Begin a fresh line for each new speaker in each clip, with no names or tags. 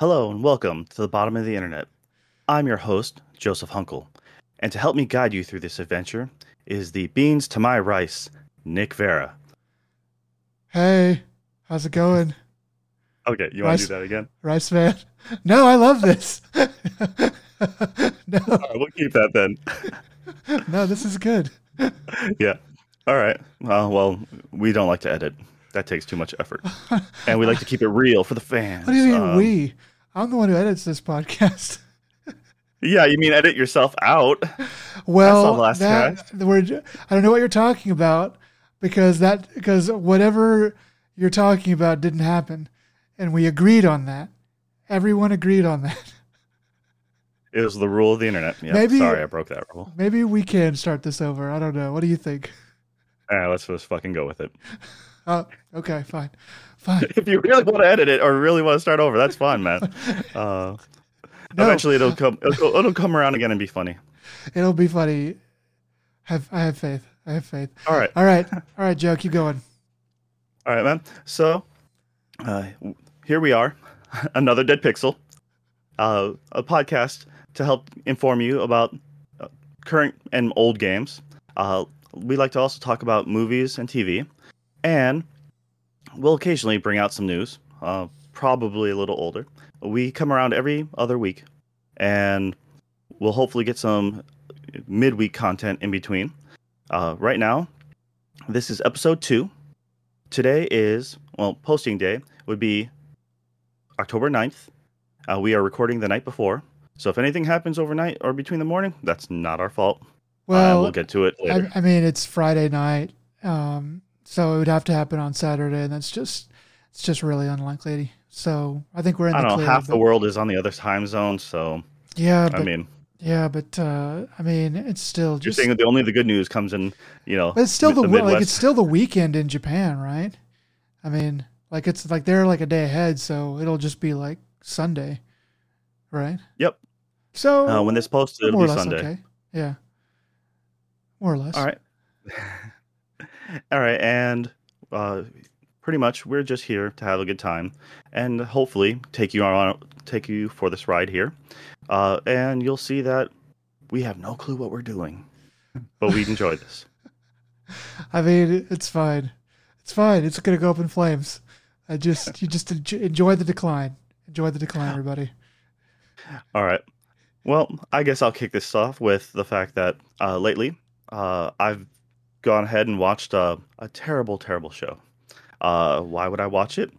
Hello and welcome to the bottom of the internet. I'm your host, Joseph Hunkel, and to help me guide you through this adventure is the beans to my rice, Nick Vera.
Hey, how's it going,
Okay, you want
Rice-
to do that again?
Rice Man? No, I love this. no,
All right, we'll keep that then.
no, this is good.
yeah. All right. Uh, well, we don't like to edit. That takes too much effort, and we like to keep it real for the fans.
What do you mean
Um,
we? I'm the one who edits this podcast.
Yeah, you mean edit yourself out?
Well, that, we're, I don't know what you're talking about because that because whatever you're talking about didn't happen, and we agreed on that. Everyone agreed on that.
It was the rule of the internet. Yeah.
Maybe-
Sorry, I broke that rule.
Maybe we can start this over. I don't know. What do you think?
All right, let's just fucking go with it.
Oh, okay, fine, fine.
if you really want to edit it or really want to start over, that's fine, man. Uh,
No.
Eventually, it'll come. It'll, it'll come around again and be funny.
It'll be funny. Have I have faith. I have faith.
All right,
All right, all right, Joe, keep going.
all right, man. So, uh, here we are, another Dead Pixel, uh, a podcast to help inform you about uh, current and old games. Uh, we like to also talk about movies and TV, and we'll occasionally bring out some news, uh, probably a little older. We come around every other week, and we'll hopefully get some midweek content in between. Uh, right now, this is episode two. Today is, well, posting day would be October 9th. Uh, we are recording the night before. So if anything happens overnight or between the morning, that's not our fault. Uh,
Well,
we'll get to it later.
I, I mean, it's Friday night, um, so it would have to happen on Saturday, and that's just it's just really unlikely. So I think we're in
I
the
don't know.
clear.
Half the world is on the other time zone. So,
Yeah, but
I mean,
yeah, but uh, I mean, it's still
you're
just.
saying that the only the good news comes in, you know,
But it's still
mi-
the, like it's still the weekend in Japan, right? I mean, like it's like they're like a day ahead, so it'll just be like Sunday, right?
Yep.
So
Uh, when this posted, it'll be Sunday.
okay. Yeah. More or less.
All right. All right. And uh, pretty much, we're just here to have a good time and hopefully take you on, take you for this ride here. Uh, and you'll see that we have no clue what we're doing, but we enjoy this.
I mean, it's fine. It's fine. It's gonna go up in flames. I just you just enjoy the decline. Enjoy the decline, everybody.
All right. Well, I guess I'll kick this off with the fact that uh, lately uh, I've gone ahead and watched uh, a terrible, terrible show. Uh, why would I watch it?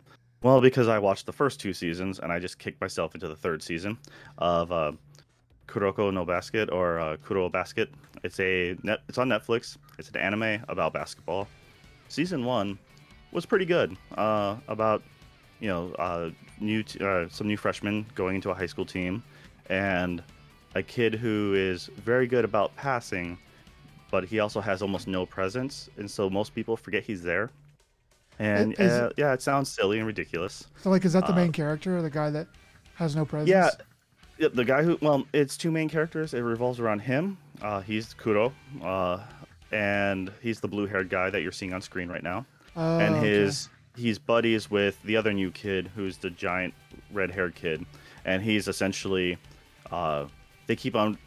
Well, because I watched the first two seasons and I just kicked myself into the third season of uh, Kuroko no Basket or uh, Kuro Basket. It's a net. It's on Netflix. It's an anime about basketball. Season one was pretty good. Uh, about you know uh, new t- uh, some new freshmen going into a high school team, and a kid who is very good about passing, but he also has almost no presence, and so most people forget he's there. And
Is-
uh, yeah, it sounds silly and ridiculous.
So like, is that the
Uh,
main character, or the guy that has no presence?
Yeah, yeah, the guy who well, it's two main characters. It revolves around him. Uh, he's Kuro, uh, and he's the blue-haired guy that you're seeing on screen right now.
Oh,
and
okay.
his he's buddies with the other new kid who's the giant red-haired kid, and he's essentially uh, they keep on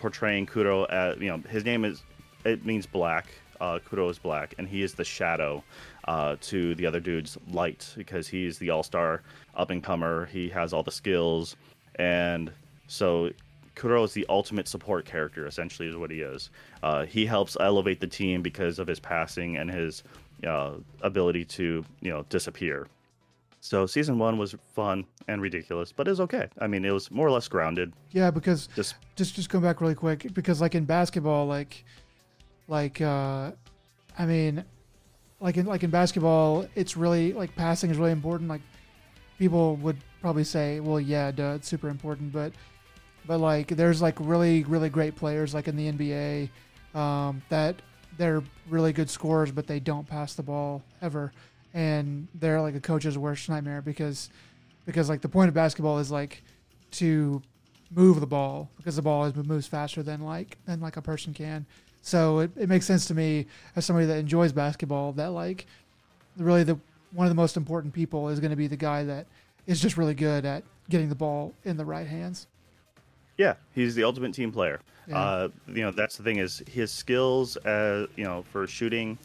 portraying Kuro as you know his name is it means black. Uh, Kuro is black, and he is the shadow uh, to the other dude's light because he's the all-star up-and-comer. He has all the skills, and so Kuro is the ultimate support character. Essentially, is what he is. Uh, he helps elevate the team because of his passing and his uh, ability to you know disappear. So season one was fun and ridiculous, but it was okay. I mean, it was more or less grounded.
Yeah, because
Just
just just come back really quick because like in basketball like like uh i mean like in like in basketball it's really like passing is really important like people would probably say well yeah duh, it's super important but but like there's like really really great players like in the nba um, that they're really good scorers but they don't pass the ball ever and they're like a coach's worst nightmare because because like the point of basketball is like to move the ball because the ball moves faster than like than like a person can. So it, it makes sense to me as somebody that enjoys basketball that like really the one of the most important people is going to be the guy that is just really good at getting the ball in the right hands.
Yeah, he's the ultimate team player.
Yeah.
Uh, you know, that's the thing is his skills, uh, you know, for shooting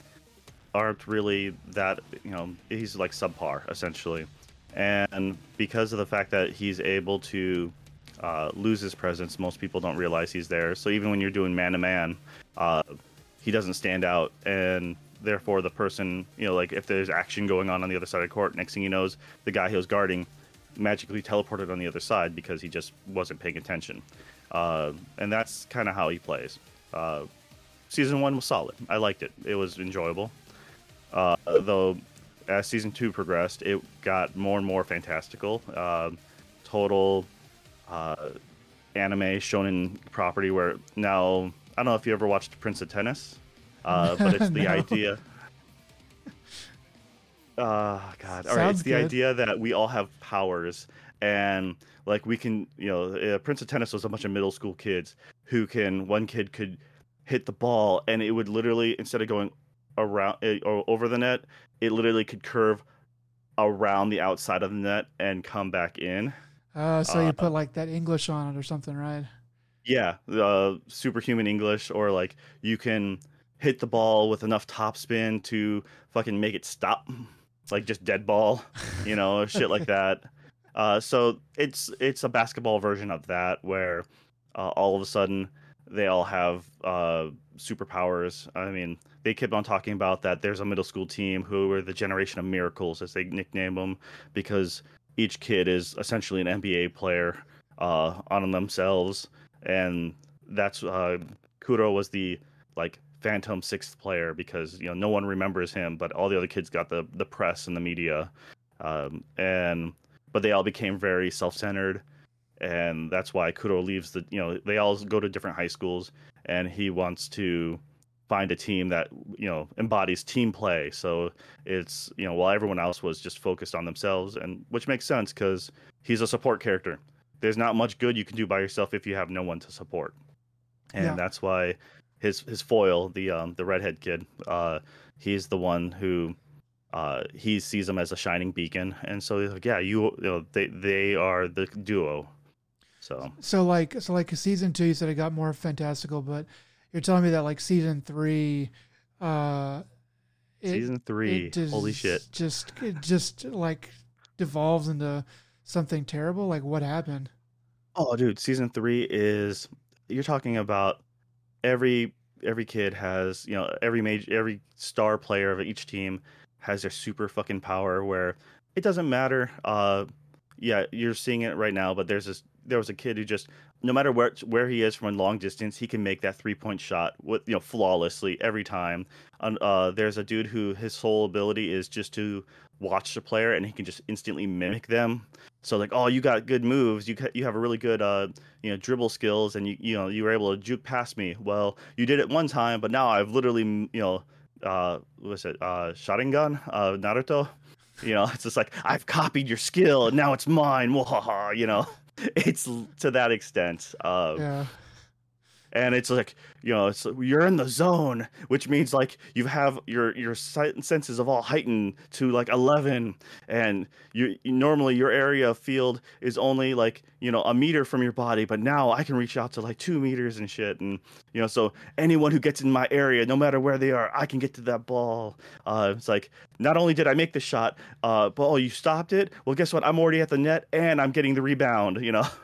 aren't really that. You know, he's like subpar essentially, and because of the fact that he's able to uh, lose his presence, most people don't realize he's there. So even when you're doing man to man, he doesn't stand out, and therefore the person, you know, like if there's action going on on the other side of court, next thing he knows, the guy he was guarding magically teleported on the other side because he just wasn't paying attention. Uh, and that's kind of how he plays. Uh, season one was solid. I liked it. It was enjoyable. Uh, though, as season two progressed, it got more and more fantastical. Uh, total uh, anime shonen property where now I don't know if you ever watched Prince of Tennis, uh, but it's the
No.
idea. Uh, God. All right.
Sounds
It's the
good.
idea that we all have powers and like we can, you know, uh, Prince of Tennis was a bunch of middle school kids who can, one kid could hit the ball and it would literally, instead of going around uh, or over the net, it literally could curve around the outside of the net and come back in.
Uh, so
Uh,
you put like that English on it or something, right?
Yeah, uh, superhuman English, or like you can hit the ball with enough topspin to fucking make it stop, like just dead ball, you know, shit like that. Uh, so it's it's a basketball version of that where uh, all of a sudden they all have uh, superpowers. I mean, they kept on talking about that. There's a middle school team who are the generation of miracles, as they nickname them, because each kid is essentially an NBA player uh, on themselves, and that's uh, Kuro was the like phantom sixth player because you know no one remembers him, but all the other kids got the the press and the media, um, and but they all became very self-centered. And that's why Kuro leaves the you know they all go to different high schools. And he wants to find a team that you know embodies team play so it's you know while everyone else was just focused on themselves and which makes sense cuz he's a support character there's not much good you can do by yourself if you have no one to support and
Yeah.
that's why his his foil the um the redhead kid uh he's the one who uh, he sees him as a shining beacon, and so he's like, yeah, you, you know, they they are the duo. So
So like so like season two, you said it got more fantastical, but you're telling me that like season three, uh, it,
season three,
just,
holy shit!
Just it just like devolves into something terrible. Like what happened?
Oh, dude, season three is you're talking about every every kid has you know every major every star player of each team has their super fucking power where it doesn't matter. Uh, yeah, you're seeing it right now, but there's this there was a kid who just no matter where where he is from a long distance, he can make that three point shot with you know flawlessly every time. And uh, there's a dude who his sole ability is just to watch the player and he can just instantly mimic them. So like, oh, you got good moves. You ca- you have a really good uh you know dribble skills, and you you know you were able to juke past me. Well, you did it one time, but now I've literally you know uh what was it uh Sharingan uh Naruto. You know, it's just like I've copied your skill and now it's mine. Wahaha, you know, it's to that extent. Uh,
Yeah.
And it's like you know it's you're in the zone which means like you have your your senses of all heightened to like 11 and you, you normally your area of field is only like you know a meter from your body but now i can reach out to like two meters and shit and you know so anyone who gets in my area no matter where they are i can get to that ball. Uh it's like not only did i make the shot uh but oh you stopped it? Well guess what? I'm already at the net and i'm getting the rebound you know?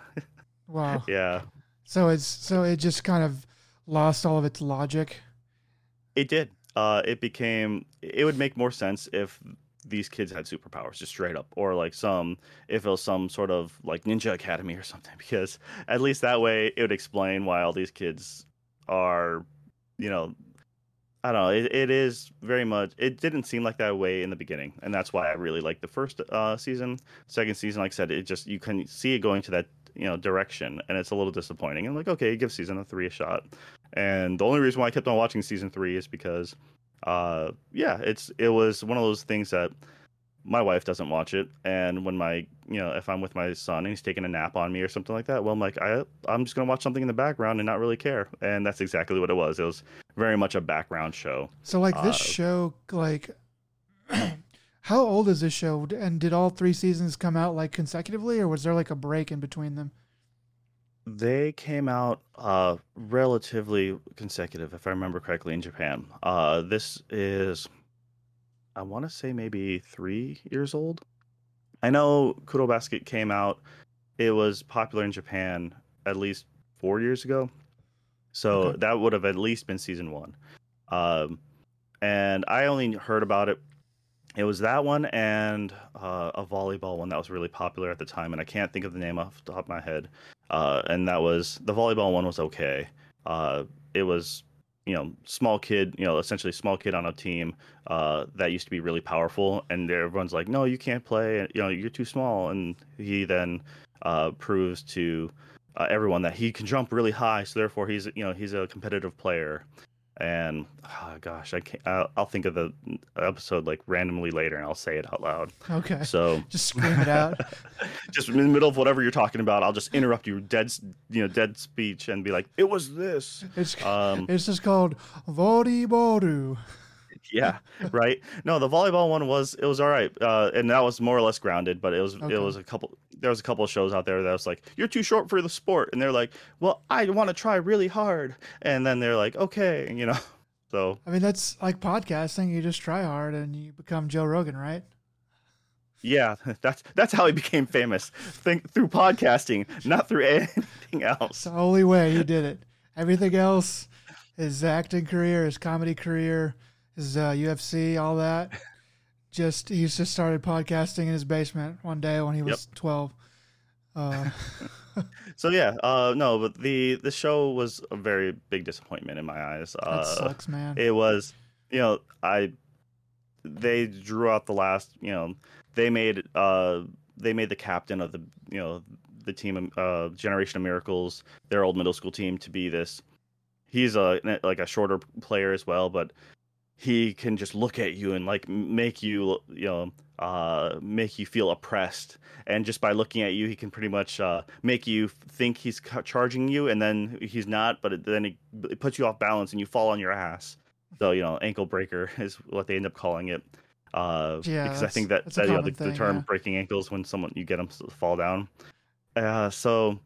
Wow.
yeah
So it's so it just kind of lost all of its logic.
It did. Uh, it became. It would make more sense if these kids had superpowers, just straight up, or like some, if it was some sort of like Ninja Academy or something, because at least that way it would explain why all these kids are, you know, I don't know. It, it is very much. It didn't seem like that way in the beginning, and that's why I really liked the first uh, season. Second season, like I said, it just you can see it going to that you know direction, and it's a little disappointing. And like, okay, give season three a shot. And the only reason why I kept on watching season three is because, uh, yeah, it's it was one of those things that my wife doesn't watch it, and when my you know if I'm with my son and he's taking a nap on me or something like that, well, I'm like I I'm just gonna watch something in the background and not really care, and that's exactly what it was. It was very much a background show.
So like this
Uh,
show, like, How old is this show? And did all three seasons come out like consecutively, or was there like a break in between them?
They came out uh, relatively consecutive, if I remember correctly, in Japan. Uh, this is, I want to say, maybe three years old. I know Kuro Basket came out. It was popular in Japan at least four years ago, so
Okay.
that would have at least been season one. Um, and I only heard about it. It was that one and uh, a volleyball one that was really popular at the time, and I can't think of the name off the top of my head uh, and that was the volleyball one was okay. Uh, it was you know small kid, you know essentially small kid on a team uh, that used to be really powerful, and everyone's like, no, you can't play. You know you're too small, and he then uh, proves to uh, everyone that he can jump really high, so therefore he's you know he's a competitive player. And oh, gosh, I can't. I'll, I'll think of the episode like randomly later, and I'll say it out loud.
Okay.
So
Just scream it out.
just in the middle of whatever you're talking about, I'll just interrupt you dead, you know, dead speech and be like, "It was this."
It's
Um,
it's just called Vodibodu.
Yeah, right. No, the volleyball one was it was all right, uh, and that was more or less grounded. But it was
Okay.
it was a couple. There was a couple of shows out there that was like, "You're too short for the sport," and they're like, "Well, I want to try really hard," and then they're like, "Okay," you know. So
I mean, that's like podcasting. You just try hard and you become Joe Rogan, right?
yeah, that's that's how he became famous. Think through podcasting, not through anything else.
It's the only way he did it. Everything else, his acting career, his comedy career, his uh, UFC, all that, just he just started podcasting in his basement one day when he was twelve. Uh,
So yeah, uh, no, but the the show was a very big disappointment in my eyes.
that
Uh,
sucks, man.
it was, you know, I they drew out the last, you know, they made uh they made the captain of the you know the team uh Generation of Miracles, their old middle school team, to be this. He's a like a shorter player as well, but he can just look at you and like make you you know uh make you feel oppressed. And just by looking at you he can pretty much uh make you think he's charging you and then he's not but it, then it, it puts you off balance and you fall on your ass. So you know ankle breaker is what they end up calling it. Uh
Yeah,
because i think
that's-
that, that you know, the,
common
the term
yeah.
breaking ankles when someone you get them to fall down. Uh so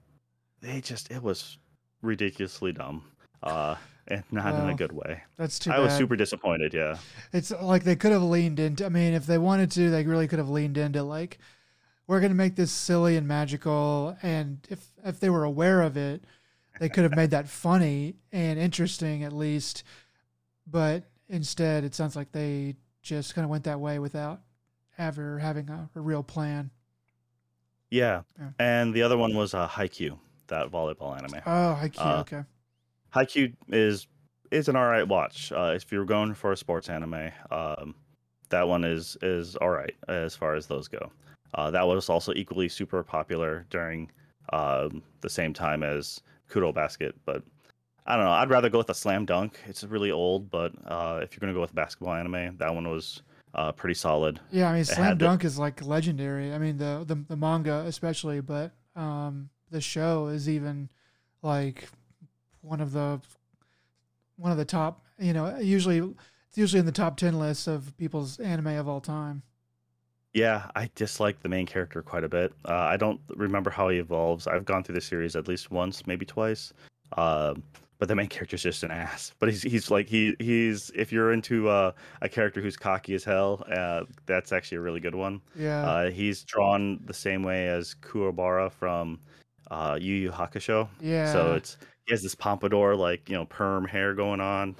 they just it was ridiculously dumb. Uh and not in a good way
That's too
i
bad.
was super disappointed yeah
It's like they could have leaned into. I mean, if they wanted to, they really could have leaned into like, we're going to make this silly and magical. And if if they were aware of it, they could have made that funny and interesting at least. But instead, it sounds like they just kind of went that way without ever having a, a real plan.
Yeah.
Yeah.
And the other one was a uh, Haikyuu, that volleyball anime.
Oh, cute.
Uh,
okay.
Haikyuu is is an alright watch. Uh, if you're going for a sports anime, um, that one is is alright as far as those go. Uh, that was also equally super popular during um, the same time as Kuro Basket, but I don't know. I'd rather go with a Slam Dunk. It's really old, but uh, if you're gonna go with basketball anime, that one was uh, pretty solid.
Yeah, I mean, Slam Dunk is like legendary. I mean, the the, the manga especially, but um, the show is even like one of the one of the top. You know, usually it's usually in the top ten lists of people's anime of all time.
Yeah, I dislike the main character quite a bit. Uh, I don't remember how he evolves. I've gone through the series at least once, maybe twice. Um, but the main character's just an ass. But he's he's like he he's if you're into uh, a character who's cocky as hell, uh, that's actually a really good one.
Yeah,
Uh, he's drawn the same way as Kuwabara from uh, Yu Yu Hakusho.
yeah.
So it's he has this pompadour like you know perm hair going on.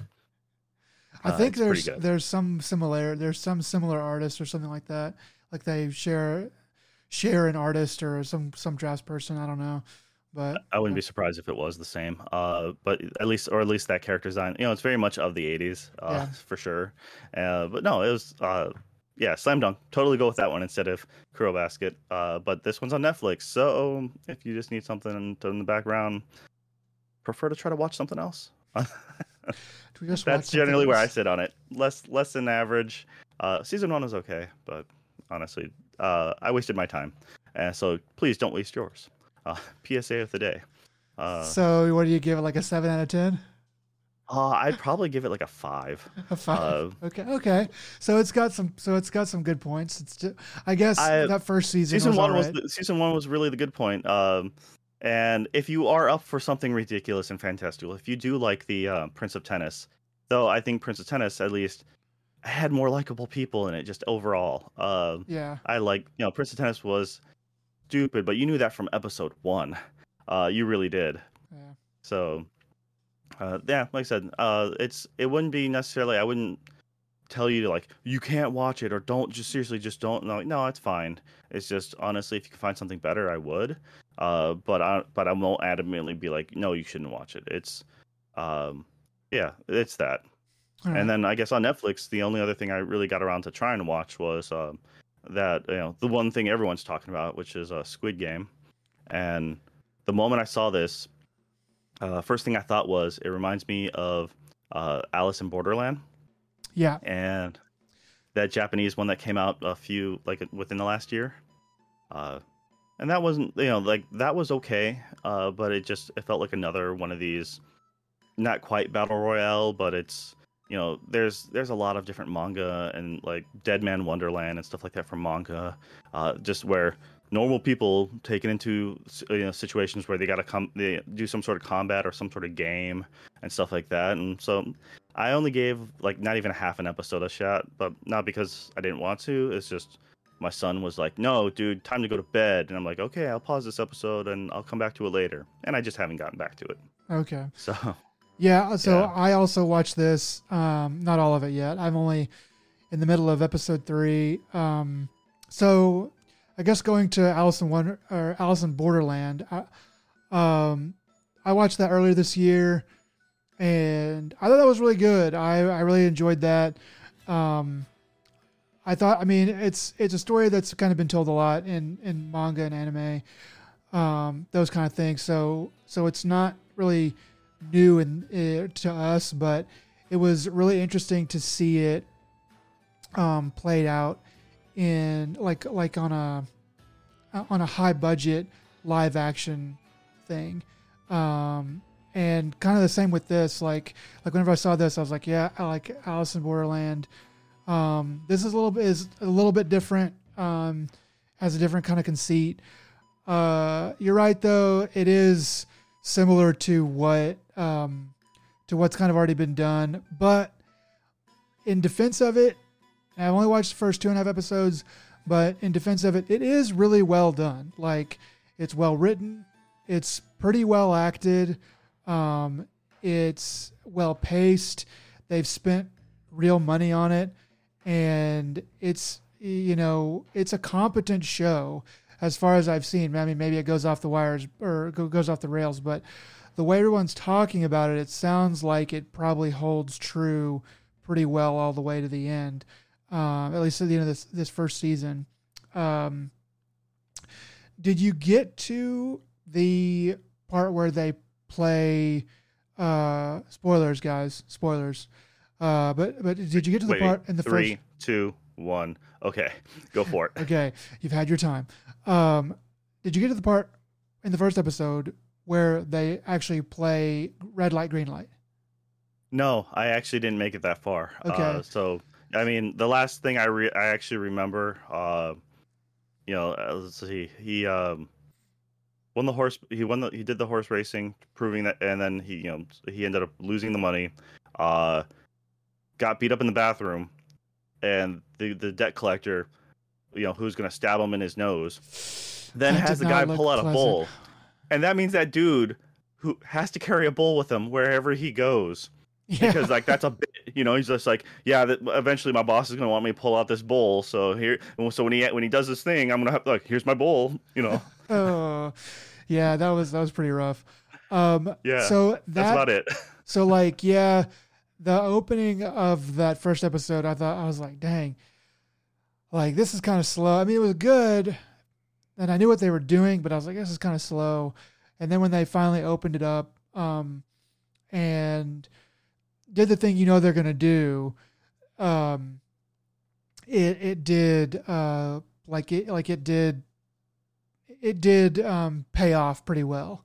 I
uh,
think there's there's some similar there's some similar artists or something like that. Like they share share an artist or some some drafts person. I don't know, but
I wouldn't be surprised if it was the same. Uh, but at least, or at least that character design, you know, it's very much of the '80s, uh,
Yeah.
for sure. Uh, but no, it was, uh, yeah, slam dunk. Totally go with that one instead of Kuro Basket. Uh, but this one's on Netflix, so if you just need something to, in the background, prefer to try to watch something else.
do we just
That's
something
generally where I sit on it. Less, less than average. Uh, season one was okay, but honestly, uh, I wasted my time. Uh, so please don't waste yours. Uh, PSA of the day. Uh,
so what do you give it? Like a seven out of ten?
Uh, I'd probably give it like a five.
A five.
Uh,
okay. Okay. So it's got some. So it's got some good points. It's. Just, I guess
I-
that first season.
season
was
one
all
was the, season one was really the good point. Um, and if you are up for something ridiculous and fantastical, if you do like the uh, Prince of Tennis, though I think Prince of Tennis at least had more likable people in it. Just overall, uh,
yeah.
I like you know Prince of Tennis was stupid, but you knew that from episode one. Uh, you really did.
Yeah.
So, uh, yeah, like I said, uh, it's it wouldn't be necessarily. I wouldn't tell you to like you can't watch it or don't just seriously just don't. No, no, it's fine. It's just honestly, if you can find something better, I would. Uh, but I but I won't adamantly be like, no, you shouldn't watch it. It's, um, yeah, it's that.
Right.
And then I guess on Netflix, the only other thing I really got around to trying to watch was um, that you know the one thing everyone's talking about, which is uh, Squid Game. And the moment I saw this, uh, first thing I thought was it reminds me of uh, Alice in Borderland
yeah.
and that Japanese one that came out a few like within the last year. Uh, and that wasn't you know like that was okay, uh, but it just it felt like another one of these, not quite battle royale, but it's you know there's there's a lot of different manga and like Dead Man Wonderland and stuff like that from manga, uh, just where normal people taken into you know situations where they got to come they do some sort of combat or some sort of game and stuff like that and so i only gave like not even half an episode a shot but not because i didn't want to it's just my son was like no dude time to go to bed and i'm like okay i'll pause this episode and i'll come back to it later and i just haven't gotten back to it
Okay.
so
Yeah. So
Yeah.
I also watched this. Um, not all of it yet. I'm only in the middle of episode three. Um, so I guess going to Alice in Wonder or Alice in Borderland. I, um, I watched that earlier this year, and I thought that was really good. I I really enjoyed that. Um, I thought. I mean, it's it's a story that's kind of been told a lot in in manga and anime, um, those kind of things. So so it's not really new in, uh, to us, but it was really interesting to see it um, played out in like like on a on a high budget live action thing. Um, and kind of the same with this. Like like whenever I saw this, I was like, yeah, I like Alice in Borderland. Um, this is a little bit is a little bit different. Um, has a different kind of conceit. Uh, you're right though. It is similar to what um, to what's kind of already been done. But in defense of it, I've only watched the first two and a half episodes, but in defense of it, it is really well done. Like it's well written, it's pretty well acted, um, it's well paced. They've spent real money on it, and it's you know it's a competent show as far as I've seen. I mean, maybe it goes off the wires or goes off the rails, but the way everyone's talking about it, it sounds like it probably holds true pretty well all the way to the end. Um, at least at the end of this this first season. Um, did you get to the part where they play? Uh, spoilers, guys. Spoilers. Uh, but but did you get to the
wait
part in the
three
first?
two one okay go for it
Okay, you've had your time. Um, did you get to the part in the first episode where they actually play red light, green light?
No, I actually didn't make it that far.
Okay.
Uh, so, I mean, the last thing I re- I actually remember, uh, you know, uh, let's see, he um, won the horse. He won the he did the horse racing, proving that, and then he you know he ended up losing the money. Uh, got beat up in the bathroom, and the the debt collector, you know, who's gonna stab him in his nose, then
That
has the guy pull out a
pleasant.
bowl, and that means that dude who has to carry a bowl with him wherever he goes
Yeah.
because like that's a bit, you know he's just like yeah that eventually my boss is gonna want me to pull out this bowl so here so when he when he does this thing i'm gonna have like here's my bowl you know
oh, yeah, that was that was pretty rough. Um,
Yeah,
So
that's
that
about it
so like yeah, the opening of that first episode, I thought I was like, dang, like this is kind of slow. I mean, it was good, and I knew what they were doing, but I was like, this is kind of slow. And then when they finally opened it up, um, and did the thing you know they're gonna do, um, it it did uh like it like it did it did um pay off pretty well.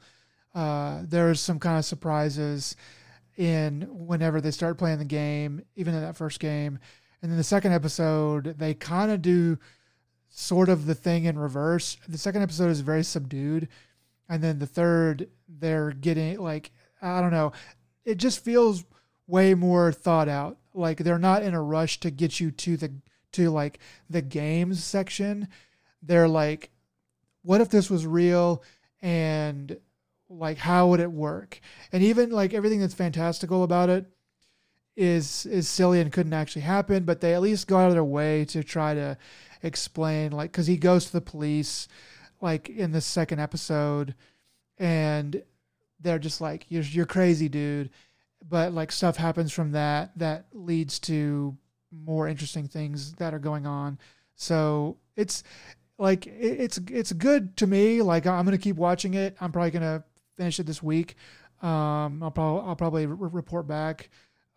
Uh, there was some kind of surprises, in whenever they start playing the game, even in that first game. And then the second episode, they kind of do sort of the thing in reverse. The second episode is very subdued. And then the third, they're getting like, I don't know, it just feels way more thought out. Like they're not in a rush to get you to the, to like the games section. They're like, what if this was real? And like how would it work? And even like everything that's fantastical about it is is silly and couldn't actually happen but they at least go out of their way to try to explain like because he goes to the police like in the second episode and they're just like you're, you're crazy dude. But like stuff happens from that that leads to more interesting things that are going on. So it's like it's it's good to me like i'm gonna keep watching it i'm probably gonna finish it this week. Um, I'll probably I'll probably re- report back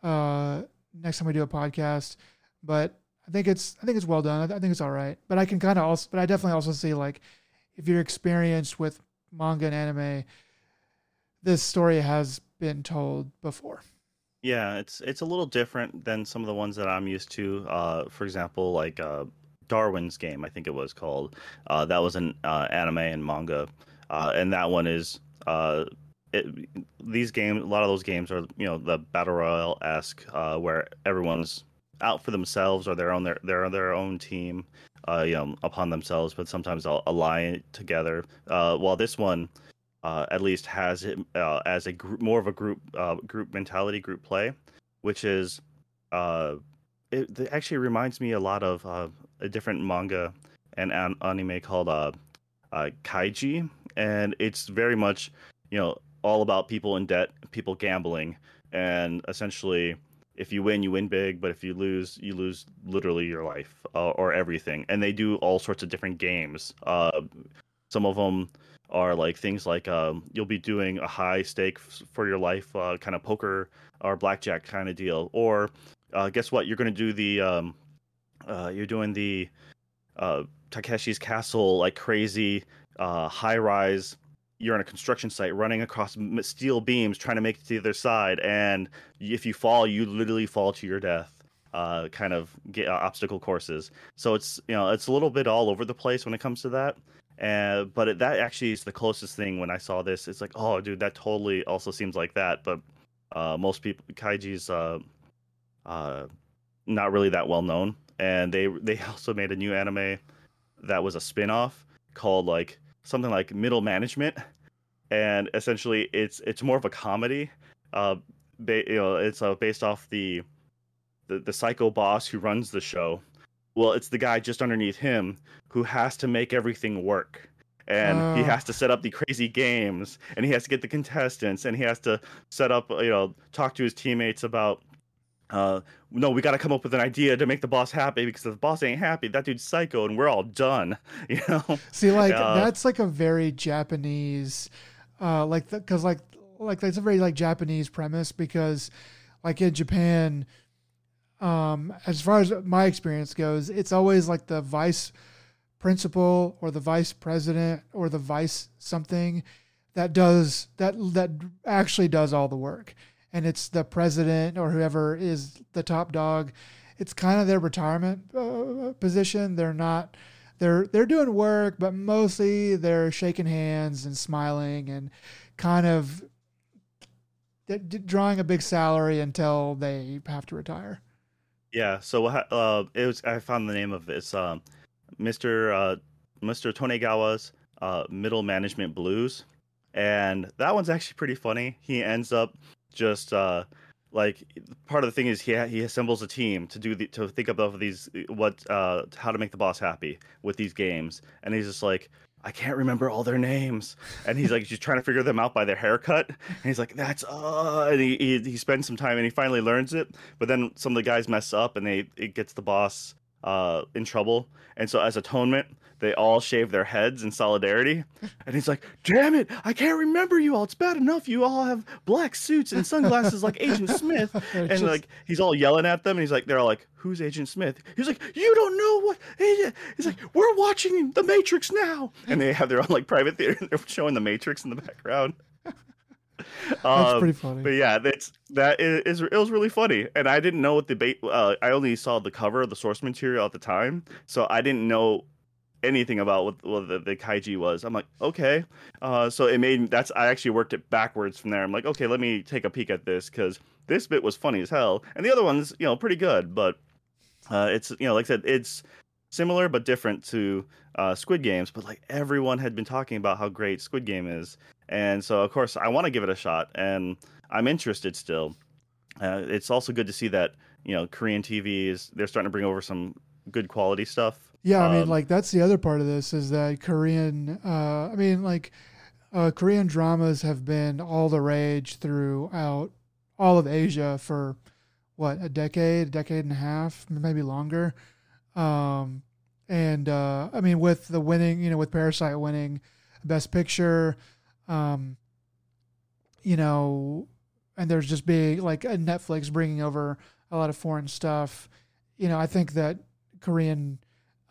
uh, next time we do a podcast. But I think it's I think it's well done. I, th- I think it's all right. But I can kind of also, but I definitely also see like if you're experienced with manga and anime, this story has been told before.
Yeah, it's it's a little different than some of the ones that I'm used to. Uh, for example, like uh, Darwin's Game, I think it was called. Uh, that was an uh, anime and manga, uh, and that one is uh, it, these games, a lot of those games are you know the battle royale esque, uh, where everyone's out for themselves or they're on their they're on their own team, uh, you know, upon themselves, but sometimes they'll ally together. While this one, at least has it as a more of a group group mentality, group play, which is it, it actually reminds me a lot of uh, a different manga and an anime called uh, uh, Kaiji, and it's very much you know all about people in debt, people gambling, and essentially if you win, you win big, but if you lose, you lose literally your life uh, or everything. And they do all sorts of different games. Uh, some of them are like things like um, you'll be doing a high stake for your life uh, kind of poker or blackjack kind of deal. Or uh, guess what? You're going to do the um, uh, you're doing the uh, Takeshi's Castle like crazy high rise. You're on a construction site running across steel beams trying to make it to the other side and if you fall you literally fall to your death uh, kind of get, uh, obstacle courses. So it's you know it's a little bit all over the place when it comes to that and but it, that actually is the closest thing when i saw this. It's like oh dude that totally also seems like that but uh, most people kaiji's uh, uh, not really that well known and they they also made a new anime that was a spin-off called like something like middle management, and essentially it's it's more of a comedy. Uh, ba- you know, it's uh, based off the, the the psycho boss who runs the show. Well, it's the guy just underneath him who has to make everything work and he has to set up the crazy games and he has to get the contestants and he has to set up you know talk to his teammates about uh, no, we got to come up with an idea to make the boss happy because if the boss ain't happy, that dude's psycho, and we're all done. You know.
See, like uh, that's like a very Japanese, uh, like because like like that's a very like Japanese premise because, like in Japan, um, as far as my experience goes, it's always like the vice principal or the vice president or the vice something that does that that actually does all the work and it's the president or whoever is the top dog. It's kind of their retirement uh, position. They're not they're they're doing work, but mostly they're shaking hands and smiling and kind of drawing a big salary until they have to retire.
Yeah. So uh, it was. I found the name of this. Um, Mr. Uh, Mr. Tonegawa's uh, Middle Management Blues, and that one's actually pretty funny. He ends up just uh, like part of the thing is he he assembles a team to do the, to think about these what uh, how to make the boss happy with these games, and he's just like. I can't remember all their names, and he's like just trying to figure them out by their haircut. And he's like, "That's uh," and he, he, he spends some time and he finally learns it. But then some of the guys mess up, and they it gets the boss uh, in trouble. And so as atonement, they all shave their heads in solidarity. And he's like, damn it, I can't remember you all. It's bad enough you all have black suits and sunglasses like Agent Smith. And just... like he's all yelling at them and he's like, they're all like, Who's Agent Smith? He's like, You don't know what he's like, We're watching the Matrix now. And they have their own like private theater and they're showing the Matrix in the background.
That's
Um,
pretty funny.
But yeah, that's that is, it was really funny, and I didn't know what the bait. Uh, I only saw the cover of the source material at the time, so I didn't know anything about what, what the, the kaiji was. I'm like, okay, uh, so it made that's I actually worked it backwards from there. I'm like, okay, let me take a peek at this because this bit was funny as hell, and the other one's you know pretty good, but uh, it's you know like I said, it's similar but different to uh, Squid Games. But like everyone had been talking about how great Squid Game is, and so of course I want to give it a shot, and I'm interested still. Uh, it's also good to see that you know Korean TV is they're starting to bring over some good quality stuff.
Yeah, I mean,
Um,
like that's the other part of this is that Korean. Uh, I mean, like uh, Korean dramas have been all the rage throughout all of Asia for what a decade, a decade and a half, maybe longer. Um, and uh, I mean, with the winning, you know, with Parasite winning Best Picture, um, you know, and there's just being like a Netflix bringing over a lot of foreign stuff. You know, I think that Korean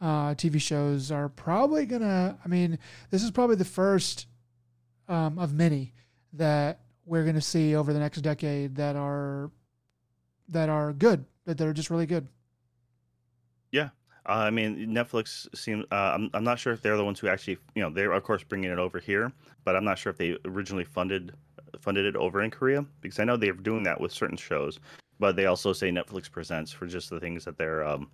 uh, TV shows are probably gonna. I mean, this is probably the first um, of many that we're gonna see over the next decade that are that are good, that they're just really good.
Uh, I mean, Netflix seems. Uh, I'm I'm not sure if they're the ones who actually, you know, they're of course bringing it over here, but I'm not sure if they originally funded funded it over in Korea because I know they're doing that with certain shows, but they also say Netflix presents for just the things that they're, um,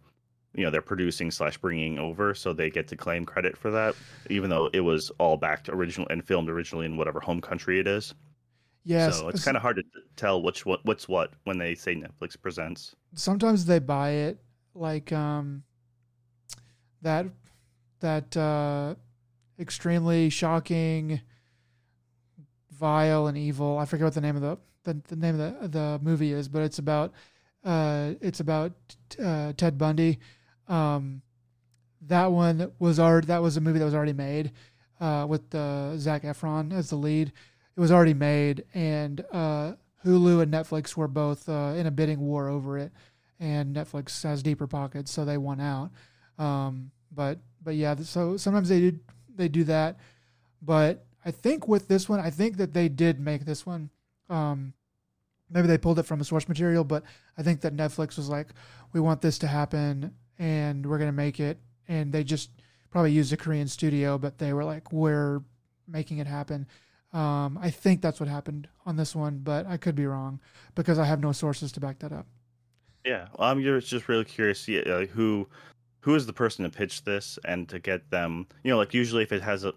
you know, they're producing slash bringing over, so they get to claim credit for that, even though it was all backed original and filmed originally in whatever home country it is.
Yes,
so it's kind of hard to tell which what what's what when they say Netflix presents.
sometimes they buy it like um that that uh extremely shocking vile and evil. I forget what the name of the the, the name of the, the movie is but it's about uh it's about uh ted bundy. Um that one was already that was a movie that was already made uh with uh zac efron as the lead. It was already made and uh hulu and netflix were both uh, in a bidding war over it. And Netflix has deeper pockets, so they won out. Um, but but yeah, so sometimes they do they do that. But I think with this one, I think that they did make this one. Um, maybe they pulled it from a source material, but I think that Netflix was like, we want this to happen, and we're gonna make it, and they just probably used a Korean studio, but they were like, we're making it happen. Um, I think that's what happened on this one, but I could be wrong because I have no sources to back that up.
Yeah, well, I'm just really curious yeah, uh, who who is the person to pitch this and to get them. You know, like usually if it has a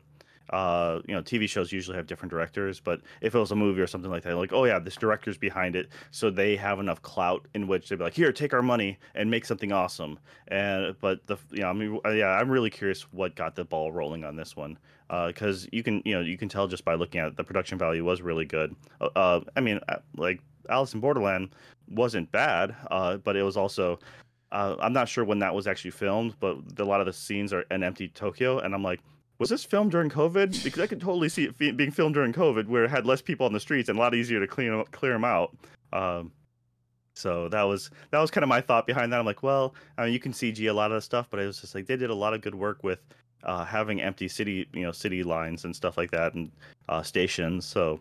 uh, you know, TV shows usually have different directors, but if it was a movie or something like that, like, oh yeah, this director's behind it, so they have enough clout in which they'd be like, here, take our money and make something awesome. And but the you know, I mean, uh, yeah, I'm really curious what got the ball rolling on this one, because you can you know you can tell just by looking at it, the production value was really good. Uh, uh, I mean, uh, like Alice in Borderland wasn't bad, uh, but it was also. Uh, I'm not sure when that was actually filmed, but a lot of the scenes are in empty Tokyo, and I'm like, was this filmed during COVID? Because I could totally see it being filmed during COVID, where it had less people on the streets and a lot easier to clean clear them out. Um, so that was that was kind of my thought behind that. I'm like, well, I mean, you can CG a lot of the stuff, but it was just like they did a lot of good work with uh, having empty city, you know, city lines and stuff like that, and uh, stations. So,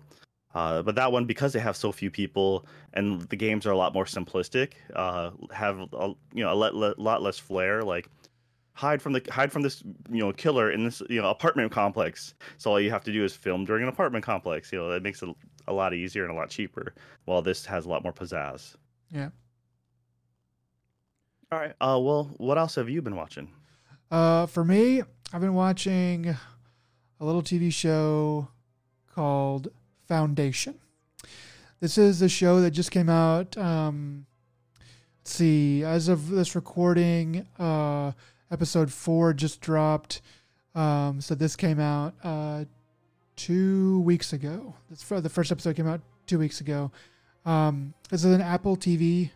uh, but that one because they have so few people and the games are a lot more simplistic, uh, have a, you know a lot, lot less flair. Like hide from the hide from this you know killer in this you know apartment complex. So all you have to do is film during an apartment complex. You know that makes it a lot easier and a lot cheaper. While this has a lot more pizzazz.
Yeah.
All right. Uh, well, what else have you been watching?
Uh, for me, I've been watching a little TV show called Foundation. This is a show that just came out. Um, let's see, as of this recording, uh, episode four just dropped. Um, so this came out uh, two weeks ago. This, the first episode came out two weeks ago. Um, this is an Apple TV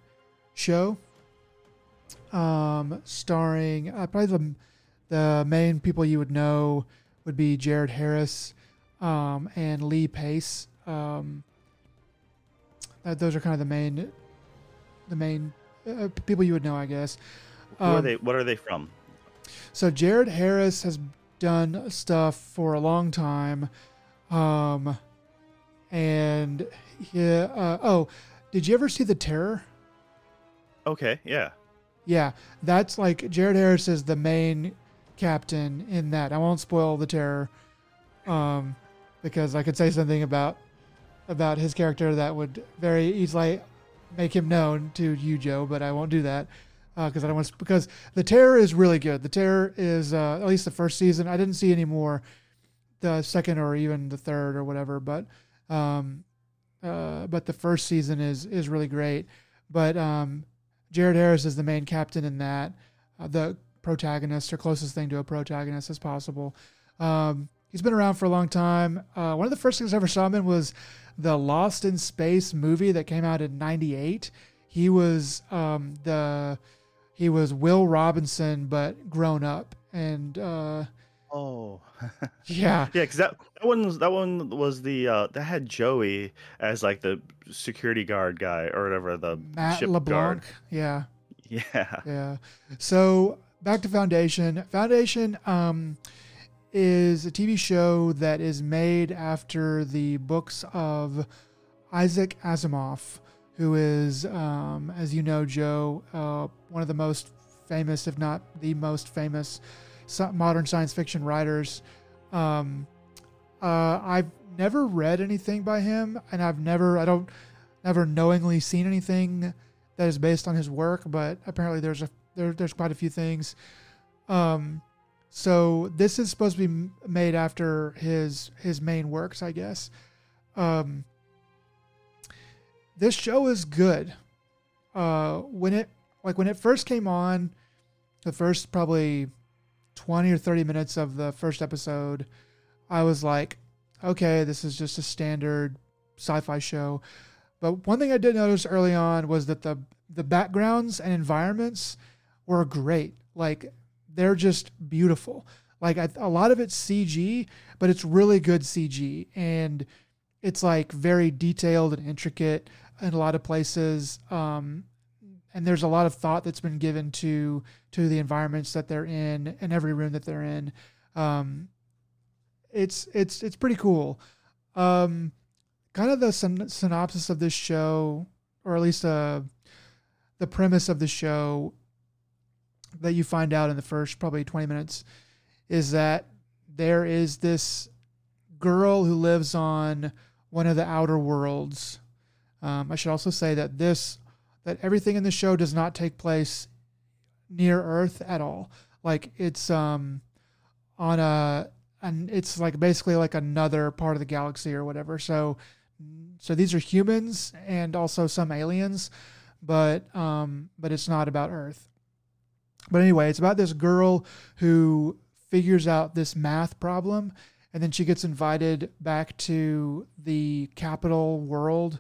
show um, starring uh, probably the the main people you would know would be Jared Harris um, and Lee Pace. Um, that, those are kind of the main the main uh, people you would know, I guess.
Who are
Um,
they? What are they from?
so Jared Harris has done stuff for a long time. Um, and yeah. Uh, oh, did you ever see the Terror?
Okay, yeah.
Yeah, that's like Jared Harris is the main captain in that. I won't spoil the Terror, um, because I could say something about about his character that would very easily make him known to you, Joe. But I won't do that because I don't want because the Terror is really good. The Terror is uh, at least the first season. I didn't see any more the second or even the third or whatever, but um, uh, but the first season is is really great. But um, Jared Harris is the main captain in that, uh, the protagonist or closest thing to a protagonist as possible. Um, he's been around for a long time. Uh, one of the first things I ever saw him in was the Lost in Space movie that came out in '98. He was um, the he was Will Robinson, but grown up, and uh,
Oh,
yeah,
yeah, because that that one was that one was the uh, that had Joey as like the security guard guy or whatever the
Matt
ship
LeBlanc.
guard.
Yeah,
Yeah.
yeah. So back to Foundation. Foundation um, is a TV show that is made after the books of Isaac Asimov, who is, um, as you know, Joe, uh, one of the most famous, if not the most famous, modern science fiction writers. Um, uh, I've never read anything by him, and I've never, I don't, never knowingly seen anything that is based on his work, but apparently there's a there, there's quite a few things. Um, so this is supposed to be made after his his main works, I guess. Um, this show is good. Uh, when it like when it first came on, the first probably twenty or thirty minutes of the first episode, I was like, okay, this is just a standard sci-fi show. But one thing I did notice early on was that the the backgrounds and environments were great. Like they're just beautiful. Like I, a lot of it's CG, but it's really good CG, and it's like very detailed and intricate in a lot of places. Um, and there's a lot of thought that's been given to to the environments that they're in and every room that they're in. Um, it's it's it's pretty cool. Um, kind of the syn- synopsis of this show, or at least uh, the premise of the show that you find out in the first probably 20 minutes is that there is this girl who lives on one of the outer worlds. Um, I should also say that this that everything in the show does not take place near Earth at all. Like it's um on a and it's like basically like another part of the galaxy or whatever. So so these are humans and also some aliens, but um but it's not about Earth. But anyway, it's about this girl who figures out this math problem and then she gets invited back to the capital world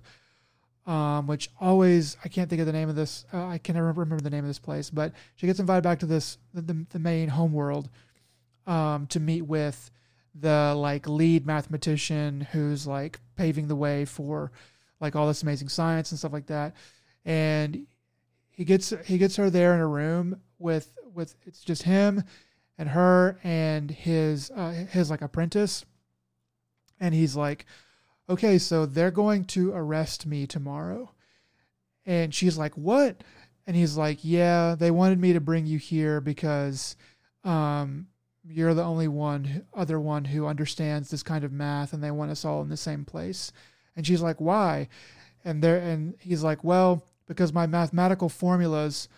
um, which always I can't think of the name of this. Uh, I can never remember the name of this place, but she gets invited back to this the, the main home world um, to meet with the like lead mathematician who's like paving the way for like all this amazing science and stuff like that. And he gets he gets her there in a room with with it's just him and her and his uh, his like apprentice, and he's like okay, so they're going to arrest me tomorrow. And she's like, what? And he's like, yeah, they wanted me to bring you here because um, you're the only one, other one who understands this kind of math, and they want us all in the same place. And she's like, why? And there, and he's like, well, because my mathematical formulas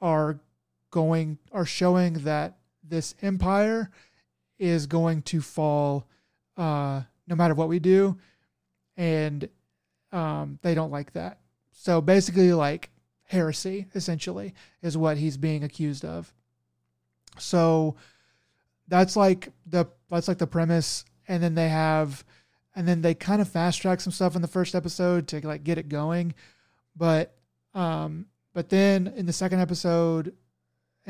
are going are showing that this empire is going to fall uh, no matter what we do and um, they don't like that. So basically, like heresy, essentially, is what he's being accused of. So that's like the that's like the premise, and then they have, and then they kind of fast track some stuff in the first episode to like get it going, but um, but then in the second episode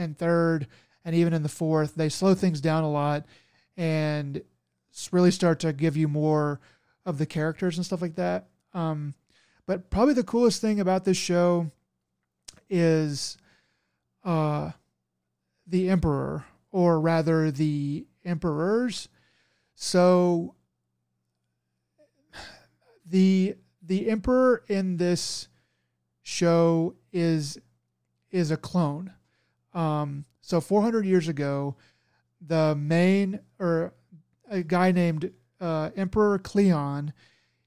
and third, and even in the fourth, they slow things down a lot and really start to give you more of the characters and stuff like that. Um, but probably the coolest thing about this show is uh, the Emperor, or rather the Emperors. So the the emperor in this show is is a clone. Um, so 400 years ago, the main or a guy named uh, Emperor Cleon,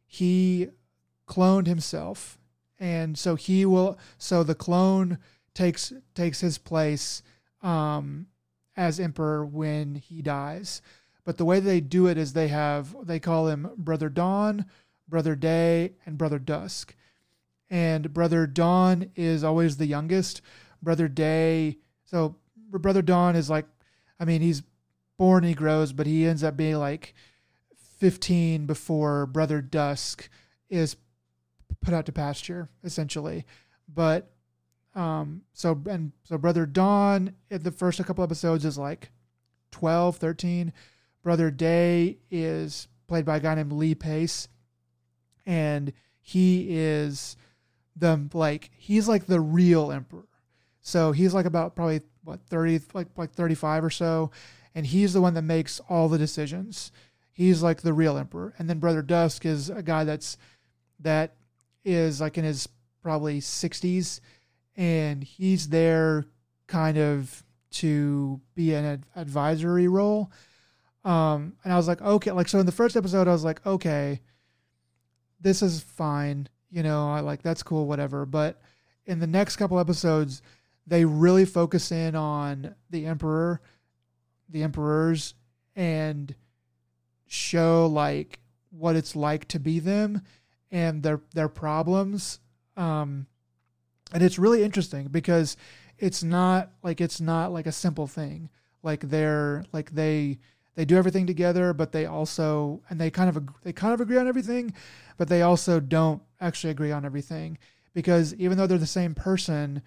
he cloned himself, and so he will. So the clone takes takes his place um, as emperor when he dies. But the way they do it is they have they call him Brother Dawn, Brother Day, and Brother Dusk. And Brother Dawn is always the youngest. Brother Day, so Brother Dawn is like, I mean, he's born he grows, but he ends up being like 15 before Brother Dusk is put out to pasture, essentially. But um, so and so Brother Dawn in the first couple episodes is like 12, 13. Brother Day is played by a guy named Lee Pace, and he is the like he's like the real emperor. So he's like about probably what 30 like like 35 or so and he's the one that makes all the decisions. He's like the real emperor. And then Brother Dusk is a guy that's that is like in his probably 60s and he's there kind of to be an ad- advisory role. Um, and I was like, okay, like so in the first episode, I was like, okay, this is fine, you know, I like that's cool, whatever. But in the next couple episodes, they really focus in on the emperor, the emperors, and show like what it's like to be them and their their problems. Um, and it's really interesting because it's not like it's not like a simple thing. Like they're like they they do everything together, but they also and they kind of they kind of agree on everything, but they also don't actually agree on everything because even though they're the same person,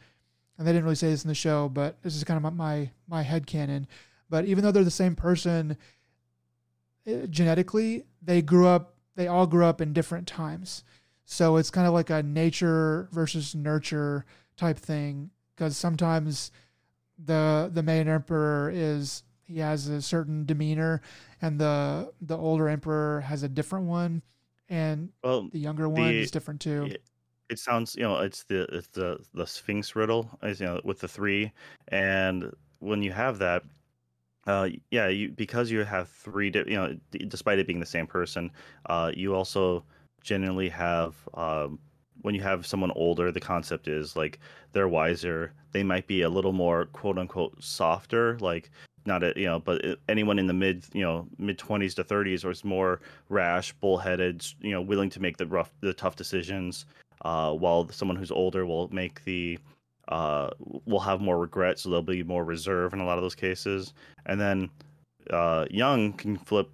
and they didn't really say this in the show, but this is kind of my my head canon. But even though they're the same person eh, genetically, they grew up. They all grew up in different times. So it's kind of like a nature versus nurture type thing because sometimes the the main emperor is he has a certain demeanor and the the older emperor has a different one and
Well,
the younger one
the
is different too.
It, sounds you know it's the it's the the Sphinx riddle, as you know, with the three, and when you have that, uh, yeah, you because you have three, di- you know, despite it being the same person, uh, you also generally have um, when you have someone older, the concept is like they're wiser. They might be a little more quote unquote softer, like not a, you know, but anyone in the mid you know mid twenties to thirties or is more rash, bullheaded, you know, willing to make the rough, the tough decisions. Uh, while someone who's older will make the uh, will have more regret, so they'll be more reserved in a lot of those cases. And then uh, young can flip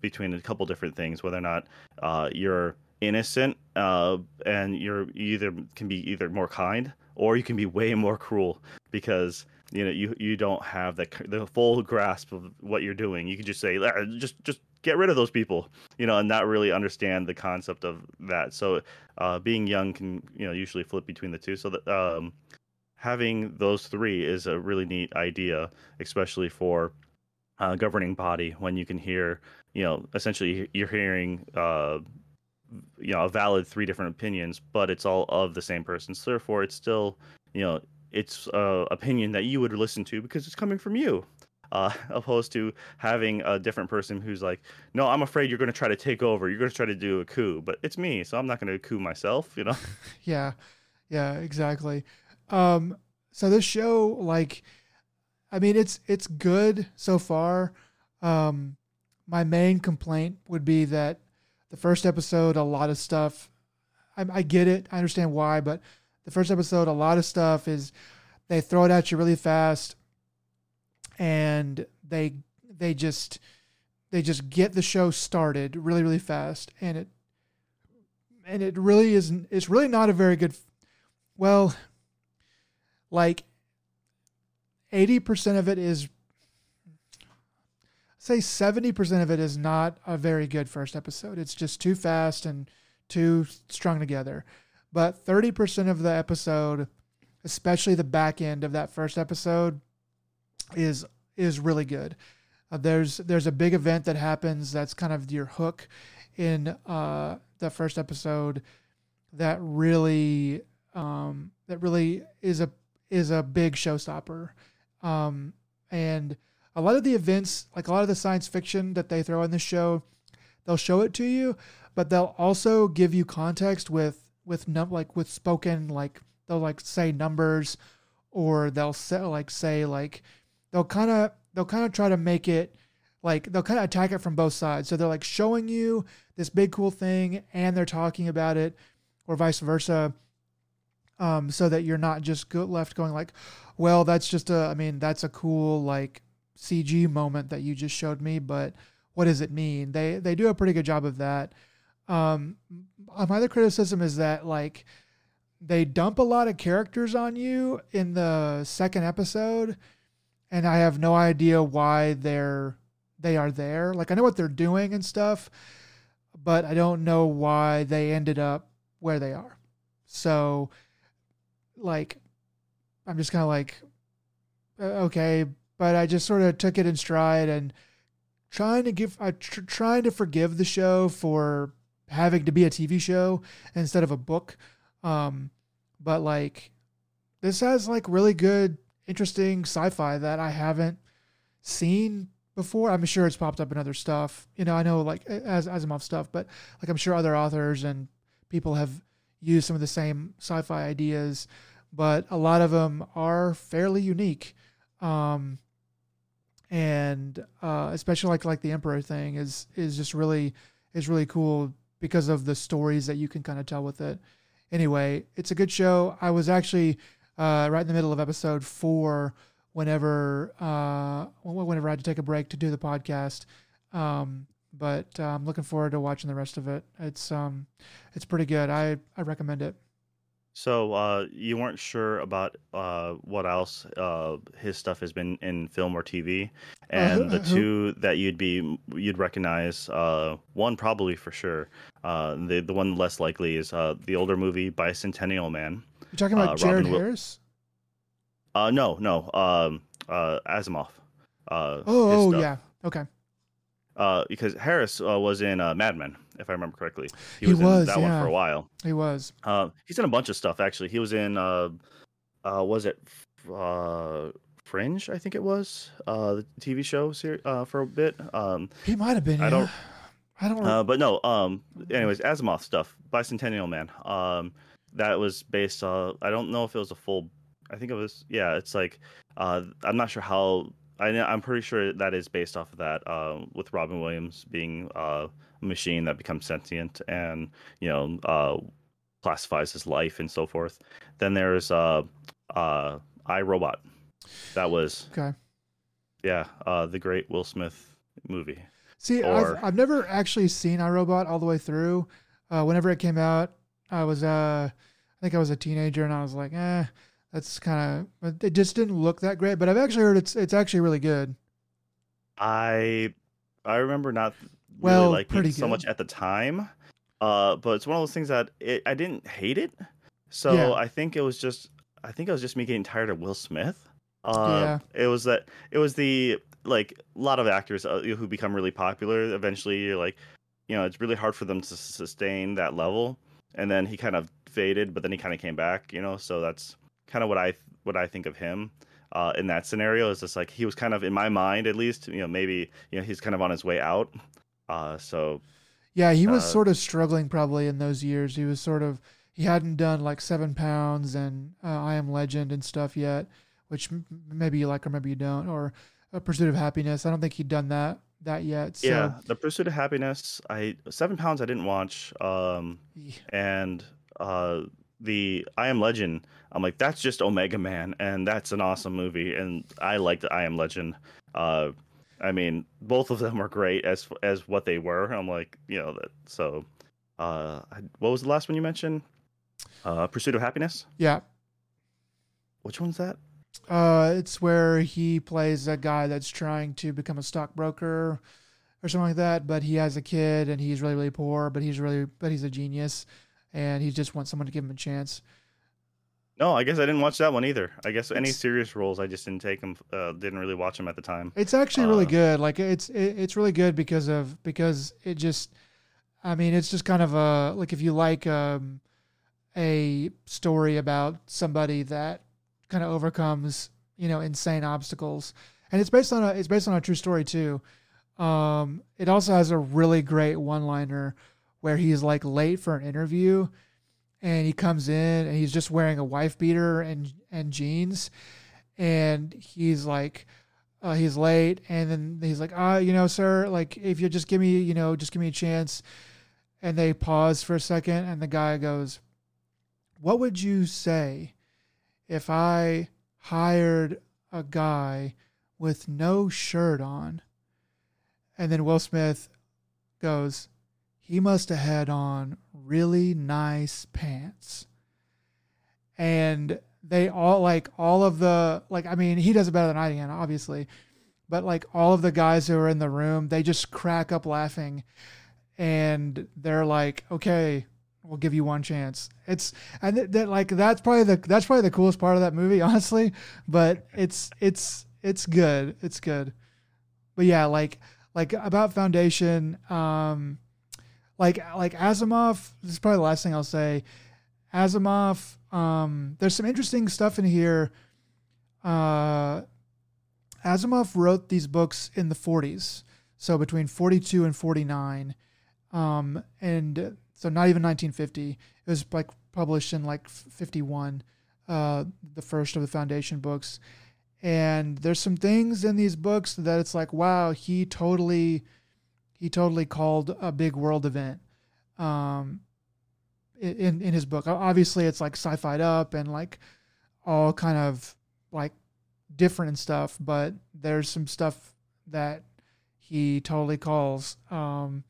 between a couple different things, whether or not uh, you're innocent uh, and you're either can be either more kind or you can be way more cruel because you know you you don't have the the full grasp of what you're doing. You can just say "Ah, just just get rid of those people, you know, and not really understand the concept of that. So uh, being young can you know usually flip between the two. So that um, having those three is a really neat idea, especially for uh, governing body when you can hear you know essentially you're hearing uh, you know a valid three different opinions but it's all of the same person so therefore it's still you know it's uh, opinion that you would listen to because it's coming from you uh, opposed to having a different person who's like no i'm afraid you're going to try to take over you're going to try to do a coup but it's me so i'm not going to coup myself you know
Yeah, yeah, exactly. Um, so this show, like, I mean, it's it's good so far. Um, my main complaint would be that the first episode, a lot of stuff. I, I get it, I understand why, but the first episode, a lot of stuff is they throw it at you really fast, and they they just they just get the show started really really fast, and it and it really isn't it's really not a very good well like 80% of it is say 70% of it is not a very good first episode. It's just too fast and too strung together. But 30% of the episode especially the back end of that first episode is is really good uh, there's there's a big event that happens that's kind of your hook in uh, the first episode that really um, that really is a is a big showstopper. Um, and a lot of the events, like a lot of the science fiction that they throw in the show, they'll show it to you, but they'll also give you context with with num like with spoken like they'll like say numbers or they'll say like say like they'll kind of they'll kind of try to make it like they'll kind of attack it from both sides. So they're like showing you this big cool thing and they're talking about it or vice versa. Um, so that you're not just go- left going like, well, that's just a, I mean, that's a cool like CG moment that you just showed me, but what does it mean? They they do a pretty good job of that. Um, my other criticism is that like they dump a lot of characters on you in the second episode, and I have no idea why they're they are there. Like I know what they're doing and stuff, but I don't know why they ended up where they are. So, like, I'm just kind of like, okay, but I just sort of took it in stride and trying to give, I tr- trying to forgive the show for having to be a TV show instead of a book. Um, but like, this has like really good, interesting sci-fi that I haven't seen before. I'm sure it's popped up in other stuff. You know, I know like as Asimov stuff, but like I'm sure other authors and people have used some of the same sci-fi ideas, but a lot of them are fairly unique. Um, and uh, especially like like the Emperor thing is is just really is really cool because of the stories that you can kind of tell with it. Anyway, it's a good show. I was actually uh, right in the middle of episode four whenever uh, whenever I had to take a break to do the podcast. Um, but uh, I'm looking forward to watching the rest of it. It's um, it's pretty good. I I recommend it.
So uh, you weren't sure about uh, what else uh, his stuff has been in film or TV, and
Uh,
the
who-
two that you'd be you'd recognize. Uh, one probably for sure. Uh, the the one less likely is uh, the older movie Bicentennial Man.
You're talking about
Uh,
Jared
Robin
Harris?
Uh, no, no. Um, uh, Asimov. Uh,
Oh, oh yeah. Okay.
Uh, because Harris uh, was in uh, Mad Men, if I remember correctly.
He was,
in that
yeah.
one for a while.
He was.
Uh, he's in a bunch of stuff actually. He was in uh, uh, was it uh, Fringe? I think it was uh, the TV show ser- uh, for a bit. Um,
He might have been.
I
yeah.
don't-
I don't.
uh, but no. Um, anyways, Asimov stuff, Bicentennial Man. Um, that was based. on I don't know if it was a full. I think it was. Yeah, it's like. Uh, I'm not sure how. I I'm pretty sure that is based off of that. Um, with Robin Williams being uh, a machine that becomes sentient and you know uh, classifies his life and so forth. Then there's uh, uh, I Robot. That was
okay.
yeah, uh, the great Will Smith movie.
See,
or-
I've, I've never actually seen iRobot all the way through. Uh, whenever it came out, I was uh, I think I was a teenager, and I was like, eh, that's kind of. It just didn't look that great. But I've actually heard it's it's actually really good.
I I remember not
Well,
really liking
pretty
it so
good.
much at the time, uh, but it's one of those things that it, I didn't hate it. So
Yeah.
I think it was just I think it was just me getting tired of Will Smith. Uh,
Yeah.
It was that it was the like a lot of actors uh, who become really popular. Eventually, you're like, you know, it's really hard for them to sustain that level. And then he kind of faded, but then he kind of came back. You know, so that's kind of what I what I think of him uh, in that scenario. Is just like he was kind of in my mind, at least. You know, maybe you know he's kind of on his way out. Uh, so
Yeah, he was
Uh,
sort of struggling probably in those years. He was sort of he hadn't done like Seven Pounds and uh, I Am Legend and stuff yet, which m- maybe you like or maybe you don't, or A Pursuit of Happiness. I don't think he'd done that that yet. So,
yeah, the Pursuit of Happiness. I Seven Pounds. I didn't watch. Um, and uh, the I Am Legend. I'm like, that's just Omega Man, and that's an awesome movie, and I liked I Am Legend. Uh, I mean, both of them are great as as what they were. I'm like, you know that. So, uh, what was the last one you mentioned? Uh, Pursuit of Happiness.
yeah.
Which one's that?
Uh, it's where he plays a guy that's trying to become a stockbroker or something like that, but he has a kid and he's really really poor, but he's really but he's a genius, and he just wants someone to give him a chance.
No, I guess I didn't watch that one either. I guess any
It's-
serious roles, I just didn't take them. Uh, didn't really watch them at the time.
It's actually really
Uh,
good. Like it's it, it's really good because of because it just I mean, it's just kind of a like if you like um, a story about somebody that kind of overcomes you know insane obstacles, and it's based on a it's based on a true story too. Um, it also has a really great one liner where he's like late for an interview, and he comes in and he's just wearing a wife beater and and jeans, and he's like. Uh, he's late, and then he's like, "Ah, you know, sir, like if you just give me, you know, just give me a chance." And they pause for a second, and the guy goes, "What would you say if I hired a guy with no shirt on?" And then Will Smith goes, "He must have had on really nice pants." And they all like all of the like I mean he does it better than I can obviously, but like all of the guys who are in the room they just crack up laughing, and they're like okay we'll give you one chance. It's and that, that like that's probably the that's probably the coolest part of that movie honestly, but it's it's it's good it's good, but yeah like like about Foundation um like like Asimov this is probably the last thing I'll say. Asimov, um, there's some interesting stuff in here. Uh, Asimov wrote these books in the 40s, so between 42 and 49, um, and so not even 1950. It was like published in like 51, uh, the first of the Foundation books. And there's some things in these books that it's like, wow, he totally, he totally called a big world event. Um, in in his book. Obviously, it's like sci-fied up and like all kind of like different and stuff, but there's some stuff that he totally calls, um,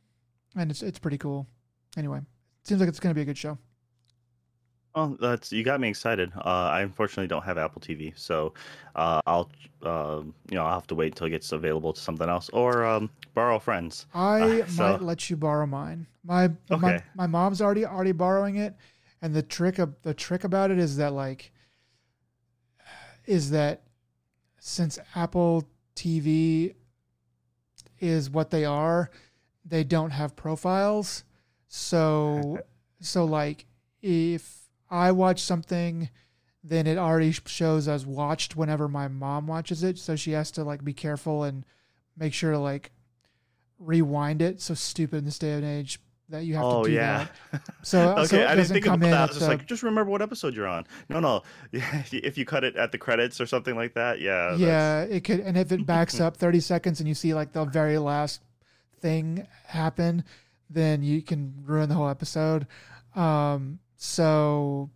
and it's it's pretty cool. Anyway, seems like it's going to be a good show.
Well, that's you got me excited. Uh, I unfortunately don't have Apple TV, so uh, I'll uh, you know I'll have to wait until it gets available to something else or um, borrow friends.
I
Uh, so-
might let you borrow mine. My my
Okay.
my mom's already already borrowing it, and the trick of the trick about it is that like is that since Apple TV is what they are, they don't have profiles. So so like if I watch something then it already shows as watched whenever my mom watches it so she has to like be careful and make sure to like rewind it so stupid in this day and age that you have
oh
to do
yeah.
that so,
okay,
so
I didn't think about that. I was just
the-
like, just remember what episode you're on. No, no. if you cut it at the credits or something like that, yeah. that's-
yeah it could and if it backs up 30 seconds and you see like the very last thing happen then you can ruin the whole episode. Um so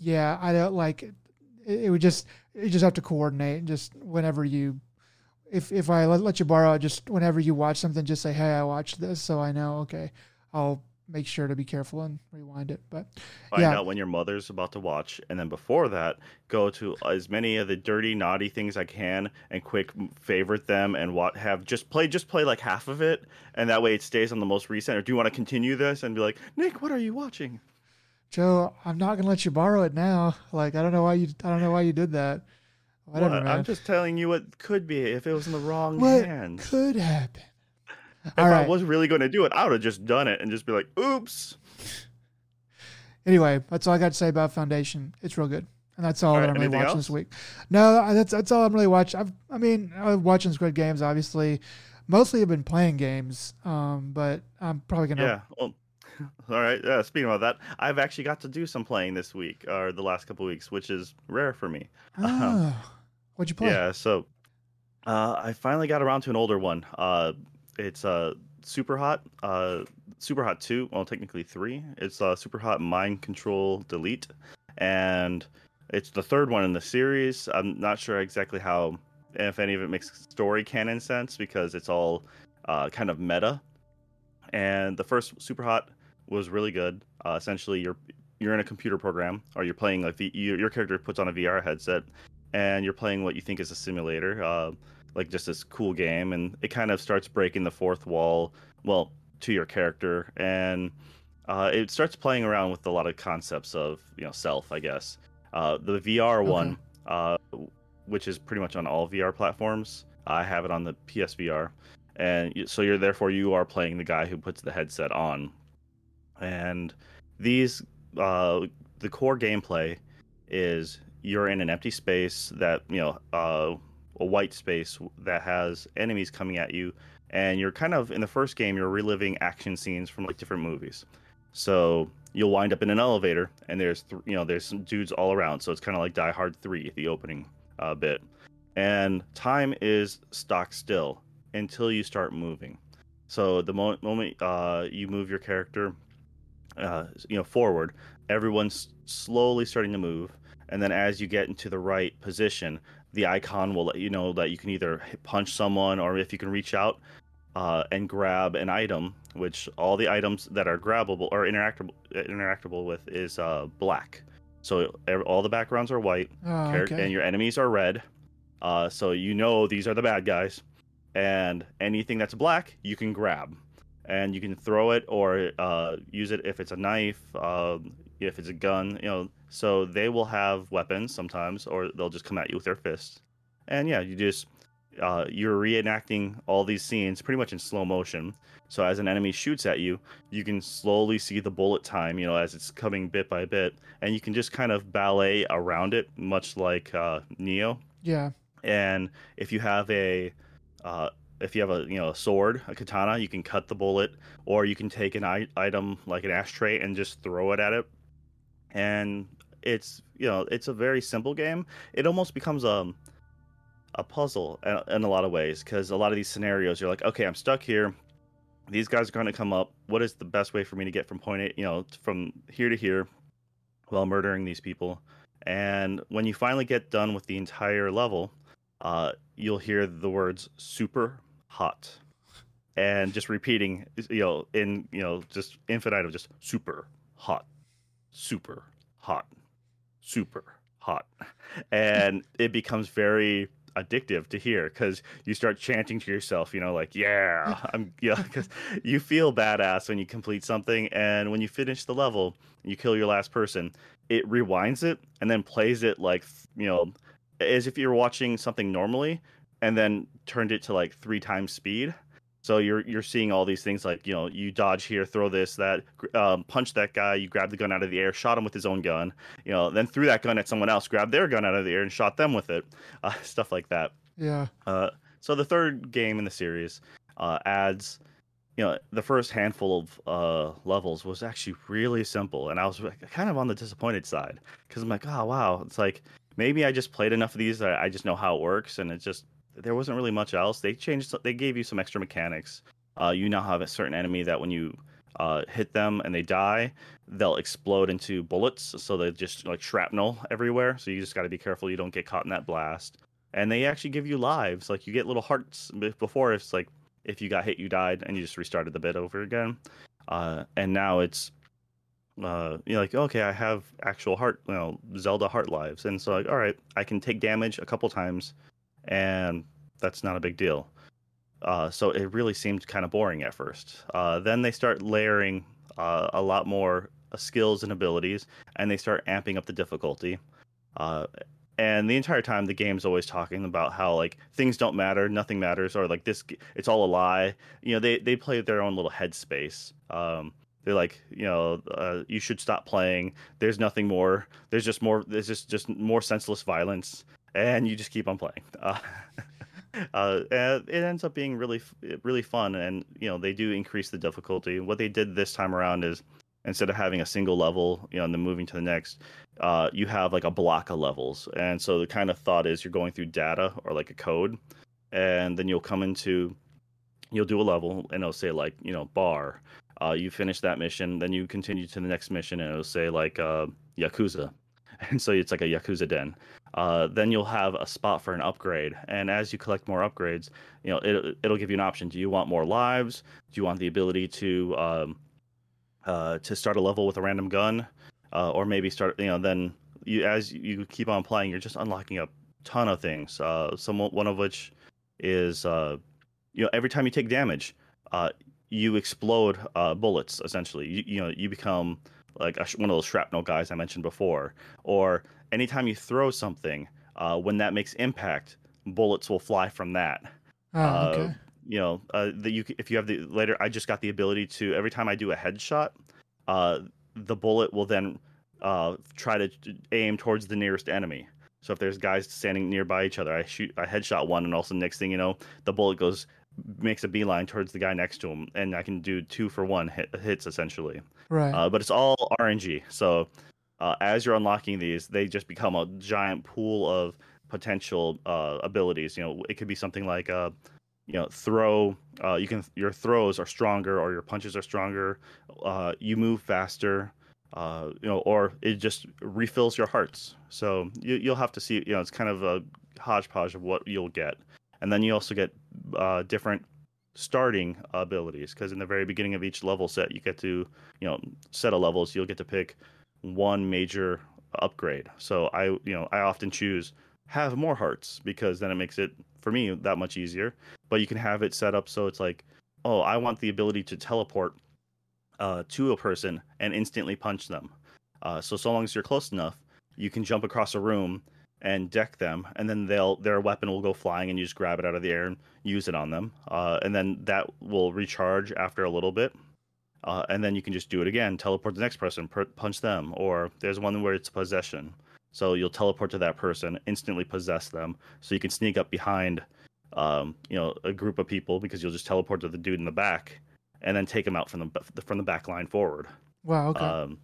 yeah i don't like it, it would just you just have to coordinate just whenever you if if i let, let you borrow just whenever you watch something just say hey i watched this so i know okay i'll make sure to be careful and rewind it but
Find
yeah.
out when your mother's about to watch, and then before that, go to as many of the dirty, naughty things I can, and quick favorite them, and what have just play, just play like half of it, and that way it stays on the most recent. Or do you want to continue this and be like, Nick, what are you watching?
joe i'm not gonna let you borrow it now like i don't know why you i don't know why you did that whatever
What?
man
I'm just telling you what could be if it was in the wrong
what
hands.
could happen
if
all
I
right
was really going to do it, I would have just done it and just be like, "Oops."
Anyway, that's all I got to say about Foundation. It's real good, and that's all
All
that I'm really watching
else?
this week. No, that's that's all I'm really watching. I've, I mean, I'm watching Squid Games, obviously. Mostly, I've been playing games, um, but I'm probably gonna.
Yeah. Well, all right. Yeah. Speaking about that, I've actually got to do some playing this week or the last couple weeks, which is rare for me.
Oh, what'd you play?
Yeah. So, uh, I finally got around to an older one. Uh, it's uh, Superhot. Uh, Superhot Two. Well, technically three. It's uh, Superhot Mind Control Delete, and it's the third one in the series. I'm not sure exactly how, if any of it makes story canon sense because it's all uh, kind of meta. And the first Superhot was really good. Uh, essentially, you're you're in a computer program, or you're playing like the your, your character puts on a VR headset, and you're playing what you think is a simulator, uh, like just this cool game, and it kind of starts breaking the fourth wall, well, to your character, and uh, it starts playing around with a lot of concepts of you know self, I guess. Uh, the VR one, uh, which is pretty much on all VR platforms, I have it on the PSVR, and so you're therefore you are playing the guy who puts the headset on and these uh, the core gameplay is you're in an empty space that you know uh, a white space that has enemies coming at you and you're kind of in the first game you're reliving action scenes from like different movies. So you'll wind up in an elevator and there's th- you know there's some dudes all around so it's kind of like die hard 3 the opening uh, bit. And time is stock still until you start moving. So the mo- moment uh, you move your character uh, you know forward everyone's slowly starting to move and then as you get into the right position the icon will let you know that you can either punch someone or if you can reach out uh, and grab an item, which all the items that are grabbable or interactable interactable with is uh, black. So all the backgrounds are white,
Oh, okay.
and your enemies are red. Uh, so you know these are the bad guys, and anything that's black you can grab, and you can throw it or uh, use it if it's a knife, uh, if it's a gun. You know, so they will have weapons sometimes, or they'll just come at you with their fists. And yeah, you just uh, you're reenacting all these scenes pretty much in slow motion. So as an enemy shoots at you, you can slowly see the bullet time, you know, as it's coming bit by bit, and you can just kind of ballet around it, much like uh, Neo.
yeah.
And if you have a uh, if you have a you know a sword, a katana, you can cut the bullet, or you can take an I- item like an ashtray and just throw it at it. And it's you know it's a very simple game. It almost becomes a a puzzle in- a lot of ways because a lot of these scenarios you're like, okay, I'm stuck here. These guys are going to come up. What is the best way for me to get from point A, you know, from here to here, while murdering these people? And when you finally get done with the entire level, uh, you'll hear the words "super hot," and just repeating, you know, in you know, just infinite of just super hot, super hot, super hot, and it becomes very addictive to hear because you start chanting to yourself, you know, like "Yeah, I'm," yeah, because you feel badass when you complete something, and when you finish the level, you kill your last person, it rewinds it and then plays it like you know as if you're watching something normally and then turned it to like three times speed so you're you're seeing all these things like you know you dodge here throw this that um, punch that guy you grab the gun out of the air shot him with his own gun you know then threw that gun at someone else grabbed their gun out of the air and shot them with it uh, stuff like that
Yeah.
uh, so the third game in the series uh, adds, you know, the first handful of uh, levels was actually really simple, and I was kind of on the disappointed side because I'm like, oh wow, it's like maybe I just played enough of these that I just know how it works, and it just there wasn't really much else. They changed, they gave you some extra mechanics. Uh, you now have a certain enemy that when you uh, hit them and they die, they'll explode into bullets, so they just like shrapnel everywhere. So you just got to be careful you don't get caught in that blast and they actually give you lives. Like you get little hearts before. It's like if you got hit, you died, and you just restarted the bit over again. Uh, and now it's uh, you're like, okay, I have actual heart, you know, Zelda heart lives, and so like, all right, I can take damage a couple times, and that's not a big deal. Uh, so it really seemed kind of boring at first. Uh, then they start layering uh, a lot more uh, skills and abilities, and they start amping up the difficulty. Uh, and the entire time, the game's always talking about how like things don't matter, nothing matters, or like this, it's all a lie. You know, they they play their own little headspace. Um, they're like, you know, uh, you should stop playing. There's nothing more. There's just more. There's just just more senseless violence, and you just keep on playing. Uh, uh, it ends up being really really fun, and you know they do increase the difficulty. What they did this time around is instead of having a single level, you know, and then moving to the next, uh, you have like a block of levels. And so the kind of thought is you're going through data or like a code, and then you'll come into, you'll do a level, and it'll say like you know bar. Uh, you finish that mission, then you continue to the next mission, and it'll say like uh, Yakuza, and so it's like a Yakuza den. Uh, then you'll have a spot for an upgrade, and as you collect more upgrades, you know it, it'll give you an option. Do you want more lives? Do you want the ability to um, uh, to start a level with a random gun, uh, or maybe start you know then you as you keep on playing, you're just unlocking a ton of things. Uh, some one of which is uh, you know every time you take damage, uh, you explode uh, bullets. Essentially, you, you know you become like a, sh- one of those shrapnel guys I mentioned before. Or anytime you throw something, uh, when that makes impact, bullets will fly from that
Oh,
Uh,
okay.
you know uh, that you if you have the later i just got the ability to every time i do a headshot uh, the bullet will then uh, try to aim towards the nearest enemy. So if there's guys standing nearby each other, I shoot, I headshot one, and also next thing you know, the bullet goes makes a beeline towards the guy next to him, and I can do two for one hit, hits essentially.
Right.
Uh, but it's all RNG. So uh, as you're unlocking these, they just become a giant pool of potential uh, abilities. You know, it could be something like uh, you know, throw. Uh, you can your throws are stronger, or your punches are stronger. Uh, you move faster. Uh, you know, or it just refills your hearts. So you, you'll have to see. You know, it's kind of a hodgepodge of what you'll get, and then you also get uh, different starting abilities because in the very beginning of each level set, you get to you know set of levels. You'll get to pick one major upgrade. So I you know I often choose have more hearts because then it makes it for me that much easier. But you can have it set up so it's like, oh, I want the ability to teleport uh, to a person and instantly punch them. Uh, so so long as you're close enough, you can jump across a room and deck them, and then they'll their weapon will go flying, and you just grab it out of the air and use it on them, uh, and then that will recharge after a little bit. Uh, and then you can just do it again, teleport the next person, per- punch them, or there's one where it's possession. So you'll teleport to that person, instantly possess them, so you can sneak up behind, um, you know, a group of people because you'll just teleport to the dude in the back, and then take him out from the from the back line forward.
Wow. Okay.
Um,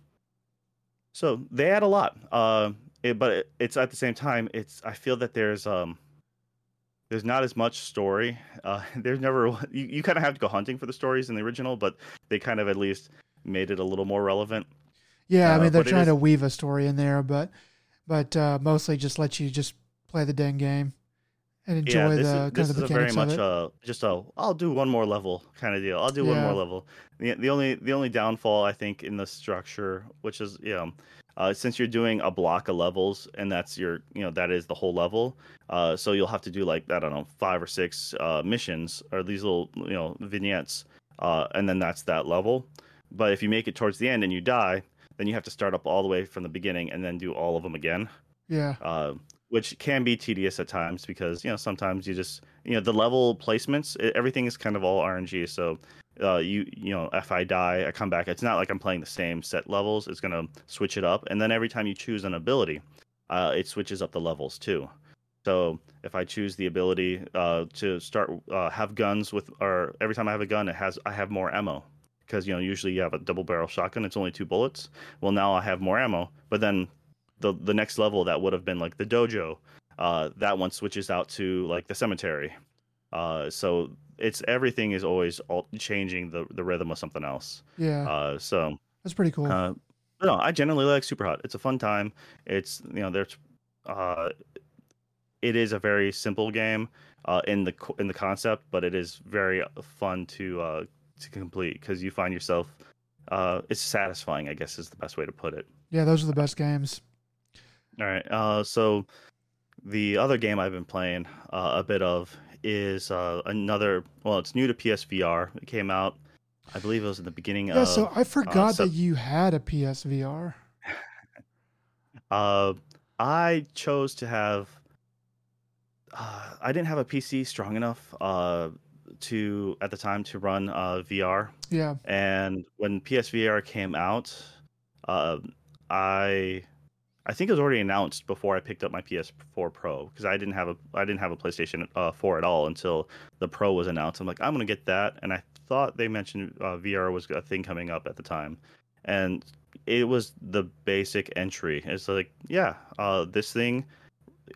so they add a lot, uh, it, but it, it's at the same time, it's I feel that there's um, there's not as much story. Uh, there's never you, you kind of have to go hunting for the stories in the original, but they kind of at least made it a little more relevant.
yeah, I
uh,
mean they're trying
is-
to weave a story in there, but but uh, mostly just let you just play the dang game and enjoy
yeah,
the
is,
kind
this
of the
is a very much
of it.
just a I'll do one more level kind of deal. I'll do one more level. The, the only the only downfall I think in the structure, which is you know, uh, since you're doing a block of levels and that's your you know that is the whole level, uh, so you'll have to do like I don't know five or six uh, missions or these little you know vignettes, uh, and then that's that level. But if you make it towards the end and you die, then you have to start up all the way from the beginning and then do all of them again
Yeah.
uh, which can be tedious at times because you know sometimes you just you know the level placements everything is kind of all RNG. So uh, you you know if I die, I come back. It's not like I'm playing the same set levels. It's gonna switch it up, and then every time you choose an ability, uh, it switches up the levels too. So if I choose the ability uh, to start uh, have guns with, or every time I have a gun, it has I have more ammo because you know usually you have a double barrel shotgun. It's only two bullets. Well, now I have more ammo, but then the the next level that would have been like the dojo, uh, that one switches out to like the cemetery. Uh, so it's everything is always all changing the the rhythm of something else.
Yeah.
Uh, so
That's pretty cool.
uh, no, I generally like Superhot. It's a fun time. It's you know there's uh, it is a very simple game uh, in the in the concept, but it is very fun to uh, to complete because you find yourself. Uh, it's satisfying, I guess, is the best way to put it.
yeah, those are the best games.
All right. Uh, so the other game I've been playing uh, a bit of is uh, another. Well, it's new to PSVR. It came out, I believe it was in the beginning
Yeah,
of.
Yeah, so I forgot
so-
that you had a PSVR.
Uh, I chose to have. Uh, I didn't have a PC strong enough uh, to at the time to run uh, VR.
Yeah.
and when PSVR came out, uh, I I think it was already announced before I picked up my PS4 Pro because I didn't have a I didn't have a PlayStation uh, 4 at all until the Pro was announced. I'm like I'm gonna get that, and I thought they mentioned uh, VR was a thing coming up at the time, and it was the basic entry. It's like yeah, uh, this thing.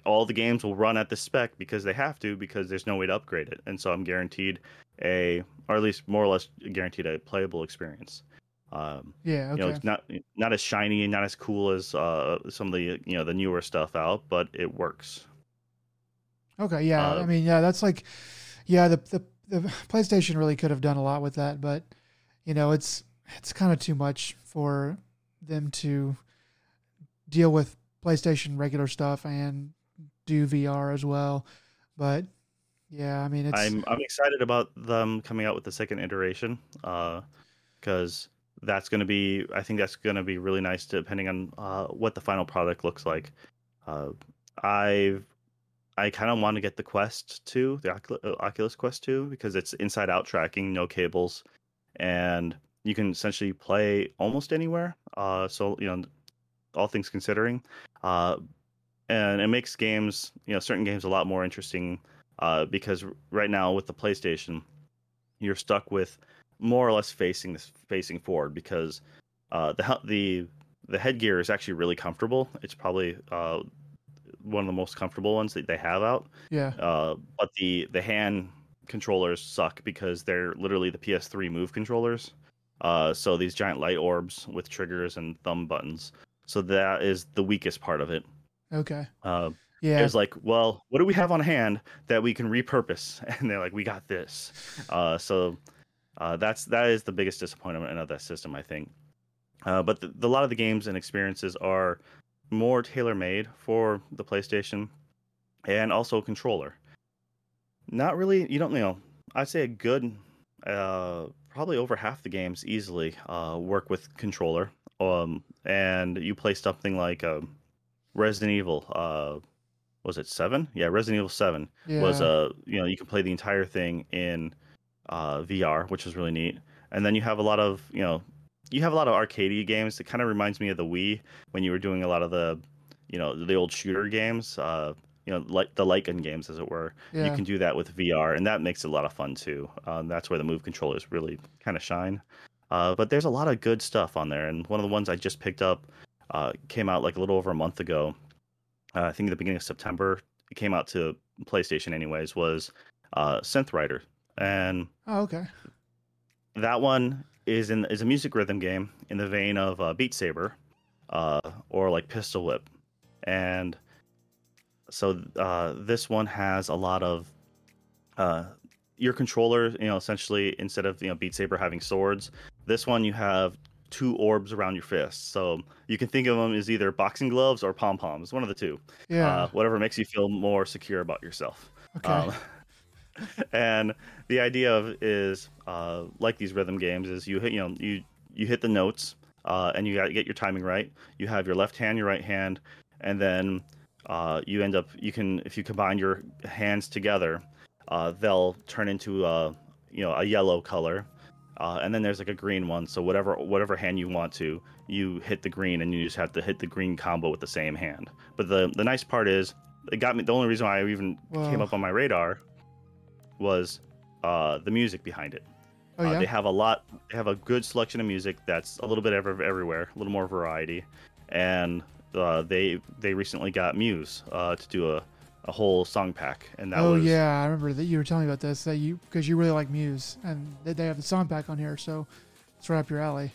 All the games will run at the spec because they have to because there's no way to upgrade it, and so I'm guaranteed a, or at least more or less guaranteed a playable experience. Um,
Yeah.
You know,
Okay.
it's not not as shiny and not as cool as uh, some of the you know the newer stuff out, but it works.
Okay. Yeah.
uh,
I mean, yeah, that's like, yeah, the, the, the PlayStation really could have done a lot with that, but you know, it's, it's kind of too much for them to deal with PlayStation regular stuff and do VR as well. But yeah, I mean, it's,
I'm I'm excited about them coming out with the second iteration, because that's going to be I think that's going to be really nice depending on uh, what the final product looks like. Uh, I've I kind of want to get the Quest 2, the uh, Oculus Quest 2, because it's inside out tracking, no cables, and you can essentially play almost anywhere. Uh, so you know, all things considering, uh, and it makes games, you know, certain games a lot more interesting uh, because right now with the PlayStation, you're stuck with more or less facing this facing forward because uh, the the the headgear is actually really comfortable. It's probably uh, one of the most comfortable ones that they have out.
Yeah.
Uh, but the the hand controllers suck because they're literally the PS3 Move controllers. Uh, so these giant light orbs with triggers and thumb buttons. So that is the weakest part of it.
Okay.
Uh,
Yeah.
It was like, well, what do we have on hand that we can repurpose? And they're like, we got this. Uh, so uh, that's that is the biggest disappointment of that system, I think. Uh, but the, the, a lot of the games and experiences are more tailor made for the PlayStation and also controller. Not really, you don't you know. I'd say a good, uh, probably over half the games easily uh, work with controller. Um, and you play something like um, Resident Evil. Uh, was it seven? Yeah, Resident Evil Seven
yeah.
was uh, you know you can play the entire thing in uh, VR, which is really neat. And then you have a lot of you know you have a lot of arcadey games. It kind of reminds me of the Wii when you were doing a lot of the, you know, the old shooter games. Uh, you know, like the light gun games, as it were.
Yeah.
You can do that with VR, and that makes it a lot of fun too. Um, that's where the Move controllers really kind of shine. Uh, but there's a lot of good stuff on there, and one of the ones I just picked up uh, came out like a little over a month ago. Uh, I think at the beginning of September. It came out to PlayStation, anyways. Was uh, Synth Rider, and
Oh, okay.
that one is in is a music rhythm game in the vein of uh, Beat Saber, uh, or like Pistol Whip, and so uh, this one has a lot of uh, your controller. You know, essentially instead of you know Beat Saber having swords, this one you have two orbs around your fists. So you can think of them as either boxing gloves or pom poms, one of the two.
Yeah.
Uh, whatever makes you feel more secure about yourself.
okay.
Um, and the idea of is uh, like these rhythm games is you hit you know you you hit the notes uh, and you got to get your timing right. You have your left hand, your right hand, and then uh, you end up you can if you combine your hands together, uh, they'll turn into a you know a yellow color. Uh, and then there's like a green one. So whatever whatever hand you want to, you hit the green, and you just have to hit the green combo with the same hand. But the the nice part is, it got me. The only reason why I even came up on my radar was uh, the music behind it.
oh
Uh, they have a lot. They have a good selection of music that's a little bit ever, everywhere, a little more variety, and uh, they they recently got Muse uh, to do a, a whole song pack, and that
oh
was
yeah, I remember that you were telling me about this. That you because you really like Muse and they, they have the song pack on here, so it's right up your alley.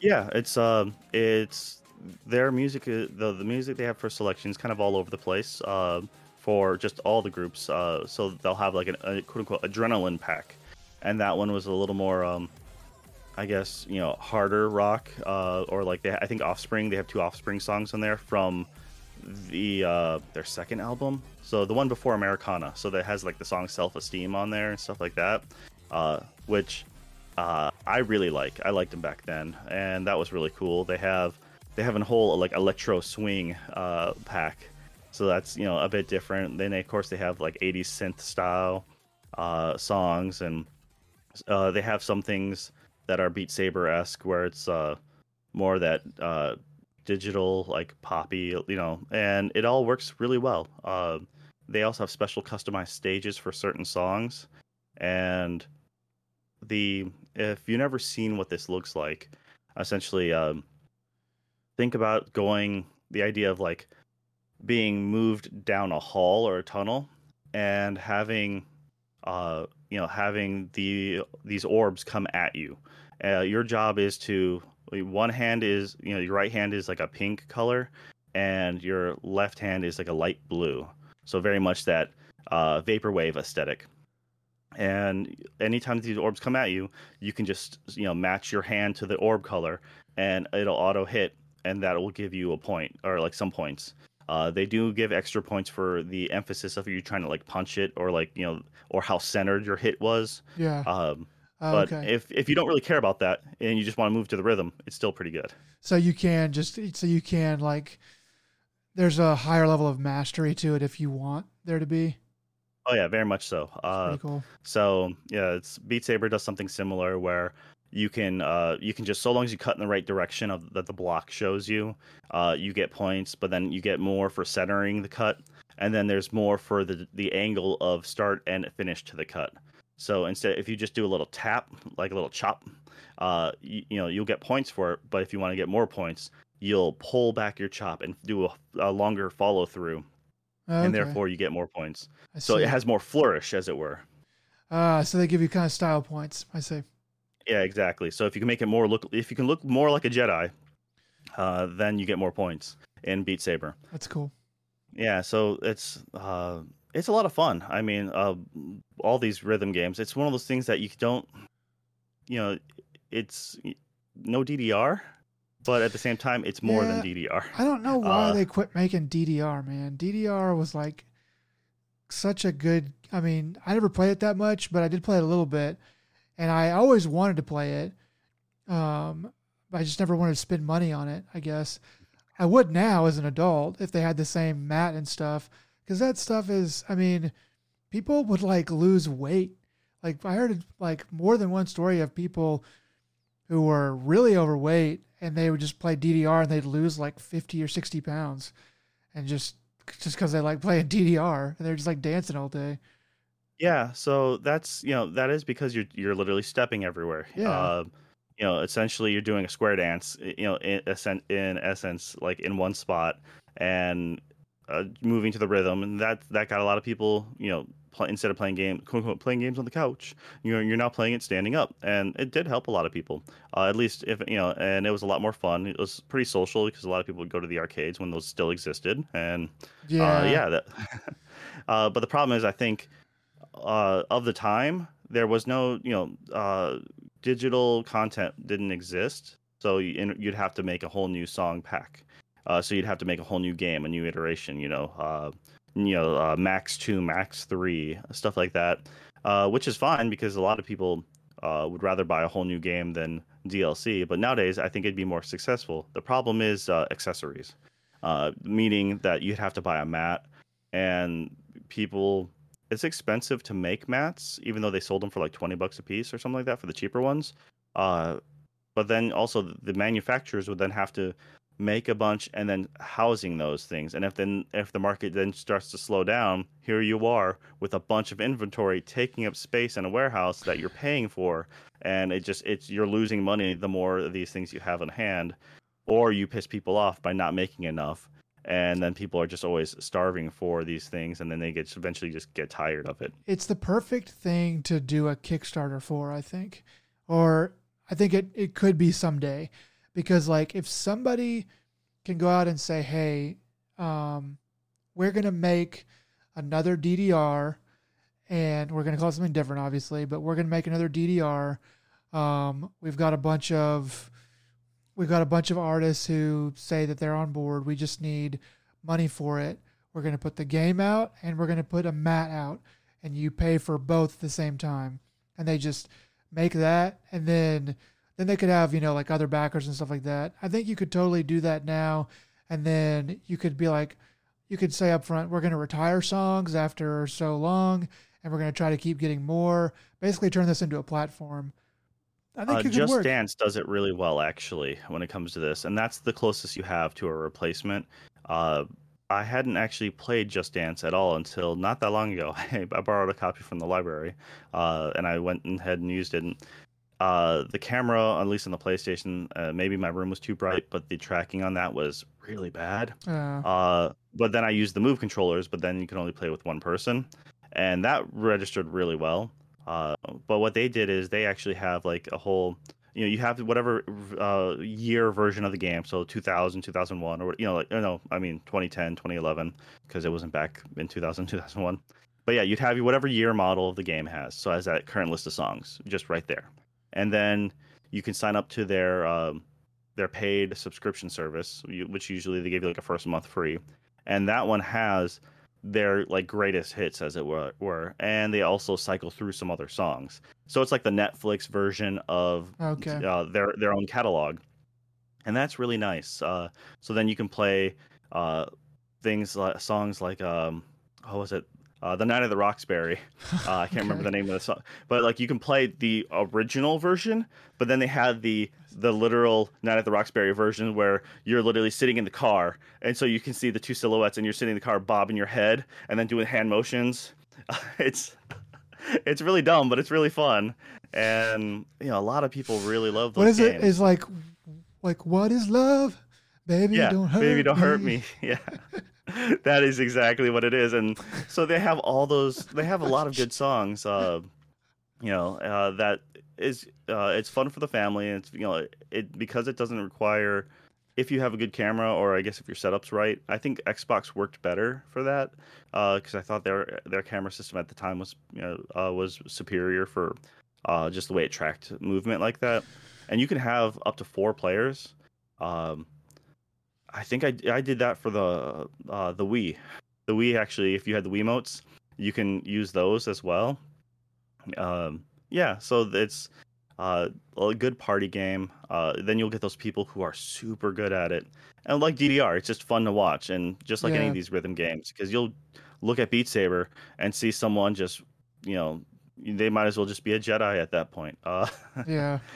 yeah. It's um it's their music. uh, The the music they have for selections kind of all over the place. Uh, for just all the groups, uh, so they'll have like an, a quote unquote adrenaline pack, and that one was a little more um, I guess you know harder rock, uh, or like they I think Offspring. They have two Offspring songs on there from the uh, their second album. So the one before Americana. So that has like the song Self Esteem on there and stuff like that, uh, which uh, I really like. I liked them back then, and that was really cool. They have they have a whole like electro swing uh, pack, so that's you know a bit different. Then of course they have like 80s synth style uh, songs, and uh, they have some things that are Beat Saber esque, where it's uh, more that uh, digital like poppy, you know, and it all works really well. Uh, they also have special customized stages for certain songs, and the if you've never seen what this looks like, essentially, um, think about going the idea of like being moved down a hall or a tunnel and having uh you know having the these orbs come at you. Uh, your job is to one hand is you know your right hand is like a pink color and your left hand is like a light blue. So very much that uh vaporwave aesthetic. And anytime these orbs come at you you can just you know match your hand to the orb color and it'll auto hit and that will give you a point or like some points uh, they do give extra points for the emphasis of you trying to like punch it or like you know or how centered your hit was
Yeah.
um,
Oh,
but
okay.
if if you don't really care about that and you just want to move to the rhythm it's still pretty good
so you can just so you can like there's a higher level of mastery to it if you want there to be.
oh yeah very much so uh,
Pretty cool.
So yeah, it's Beat Saber does something similar where you can uh, you can just so long as you cut in the right direction of that the block shows you, uh, you get points. But then you get more for centering the cut, and then there's more for the the angle of start and finish to the cut. So instead, if you just do a little tap, like a little chop, uh, you, you know you'll get points for it. But if you want to get more points, you'll pull back your chop and do a, a longer follow through,
Okay.
and therefore you get more points.
I
So it has more flourish, as it were.
Uh, so they give you kind of style points. I see.
Yeah, exactly. So if you can make it more look, if you can look more like a Jedi, uh, then you get more points in Beat Saber.
That's cool.
Yeah, so it's uh, it's a lot of fun. I mean, uh, all these rhythm games. It's one of those things that you don't, you know, it's no DDR, but at the same time, it's more than DDR.
I don't know why
Uh,
they quit making DDR, man. DDR was like such a good. I mean, I never played it that much, but I did play it a little bit, and I always wanted to play it. Um, but I just never wanted to spend money on it. I guess I would now as an adult if they had the same mat and stuff, because that stuff is. I mean, people would like lose weight. Like I heard like more than one story of people who were really overweight and they would just play DDR and they'd lose like 50 or 60 pounds and just just because they like playing DDR and they're just like dancing all day.
Yeah, so that's you know that is because you're you're literally stepping everywhere.
Yeah.
Uh, you know, essentially you're doing a square dance. You know, in in essence, like in one spot and uh, moving to the rhythm, and that that got a lot of people. You know, play, instead of playing game quote, unquote, playing games on the couch, you know, you're now playing it standing up, and it did help a lot of people. Uh, at least if you know, and it was a lot more fun. It was pretty social because a lot of people would go to the arcades when those still existed, and
Yeah.
uh, yeah. That, uh, but the problem is, I think uh, of the time there was no, you know, uh, digital content didn't exist, so you, you'd have to make a whole new song pack. Uh, so you'd have to make a whole new game, a new iteration. You know, uh, you know, uh, Max Two, Max Three, stuff like that, uh, which is fine because a lot of people uh, would rather buy a whole new game than DLC. But nowadays, I think it'd be more successful. The problem is uh, accessories, meaning that you'd have to buy a mat, and people. It's expensive to make mats, even though they sold them for like twenty bucks a piece or something like that for the cheaper ones. Uh, but then also the manufacturers would then have to make a bunch and then housing those things. And if then if the market then starts to slow down, here you are with a bunch of inventory taking up space in a warehouse that you're paying for, and it just it's you're losing money the more of these things you have on hand, or you piss people off by not making enough. And then people are just always starving for these things, and then they get eventually just get tired of it.
It's the perfect thing to do a Kickstarter for, I think. Or I think it, it could be someday. Because like if somebody can go out and say, Hey, um, we're gonna make another DDR and we're gonna call it something different obviously, but we're gonna make another DDR. Um, we've got a bunch of we've got a bunch of artists who say that they're on board. We just need money for it. We're going to put the game out and we're going to put a mat out and you pay for both at the same time. And they just make that and then then they could have, you know, like other backers and stuff like that. I think you could totally do that now and then you could be like you could say up front we're going to retire songs after so long and we're going to try to keep getting more. Basically turn this into a platform. I think
Uh, Just
work.
Dance does it really well, actually, when it comes to this, and that's the closest you have to a replacement. Uh, I hadn't actually played Just Dance at all until not that long ago. I borrowed a copy from the library, uh, and I went ahead and used it. And, uh, the camera, at least on the PlayStation, uh, maybe my room was too bright, but the tracking on that was really bad.
Uh,
Uh, but then I used the Move controllers, but then you can only play with one person, and that registered really well. Uh, but what they did is they actually have like a whole, you know, you have whatever uh, year version of the game, so 2000, 2001, or you know, like no, I mean 2010, 2011, because it wasn't back in 2000, 2001. But yeah, you'd have whatever year model of the game has, so as that current list of songs, just right there, and then you can sign up to their um, their paid subscription service, which usually they give you like a first month free, and that one has their like greatest hits as it were, were and they also cycle through some other songs. So it's like the netflix version of
Okay.
uh, their their own catalog. And that's really nice. Uh, so then you can play uh, things like songs like um how was it uh, the Night of the Roxbury. Uh, I can't remember the name of the song, but like you can play the original version, but then they had the the literal Night at the Roxbury version where you're literally sitting in the car, and so you can see the two silhouettes, and you're sitting in the car bobbing your head and then doing hand motions. it's it's really dumb, but it's really fun, and you know a lot of people really love those.
What is
games.
it? Is like like what is love? Baby,
yeah,
don't hurt
baby, don't
me.
hurt me. Yeah. that is exactly what it is. And so they have all those they have a lot of good songs uh you know uh that is uh it's fun for the family. And it's you know it because it doesn't require if you have a good camera or i guess if your setup's right i think xbox worked better for that uh because i thought their their camera system at the time was you know uh, was superior for uh just the way it tracked movement like that. And you can have up to four players um I think I, I did that for the uh, the Wii. The Wii actually, if you had the Wii Wiimotes, you can use those as well. Um, yeah, so it's uh, a good party game. Uh, then you'll get those people who are super good at it, and like DDR, it's just fun to watch, and just like any of these rhythm games, because you'll look at Beat Saber and see someone just you know they might as well just be a Jedi at that point. Uh,
Yeah,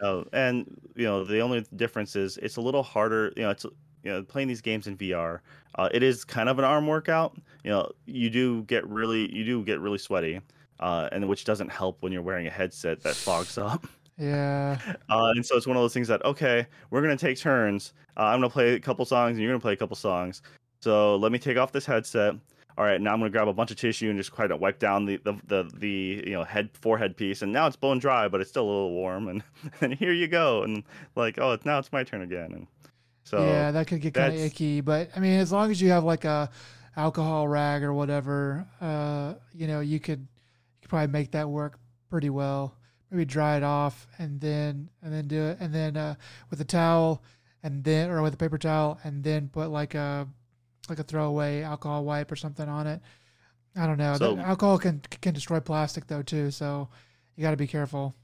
Oh, and you know the only difference is it's a little harder. You know, it's you know playing these games in VR. Uh, it is kind of an arm workout. You know, you do get really you do get really sweaty, uh, and which doesn't help when you're wearing a headset that fogs up.
yeah,
Uh, and so it's one of those things that okay, we're gonna take turns. Uh, I'm gonna play a couple songs, and you're gonna play a couple songs. So let me take off this headset. All right, now I'm gonna grab a bunch of tissue and just kind of wipe down the the, the, the you know head forehead piece, and now it's bone dry, but it's still a little warm, and and here you go, and like oh, it's now it's my turn again, and so
yeah. That could get kind of icky, but I mean, as long as you have like a alcohol rag or whatever, uh, you know, you could you could probably make that work pretty well. Maybe dry it off and then and then do it, and then uh, with a towel, and then or with a paper towel, and then put like a like a throwaway alcohol wipe or something on it. I don't know.
So-
alcohol can can destroy plastic though too, so you got to be careful.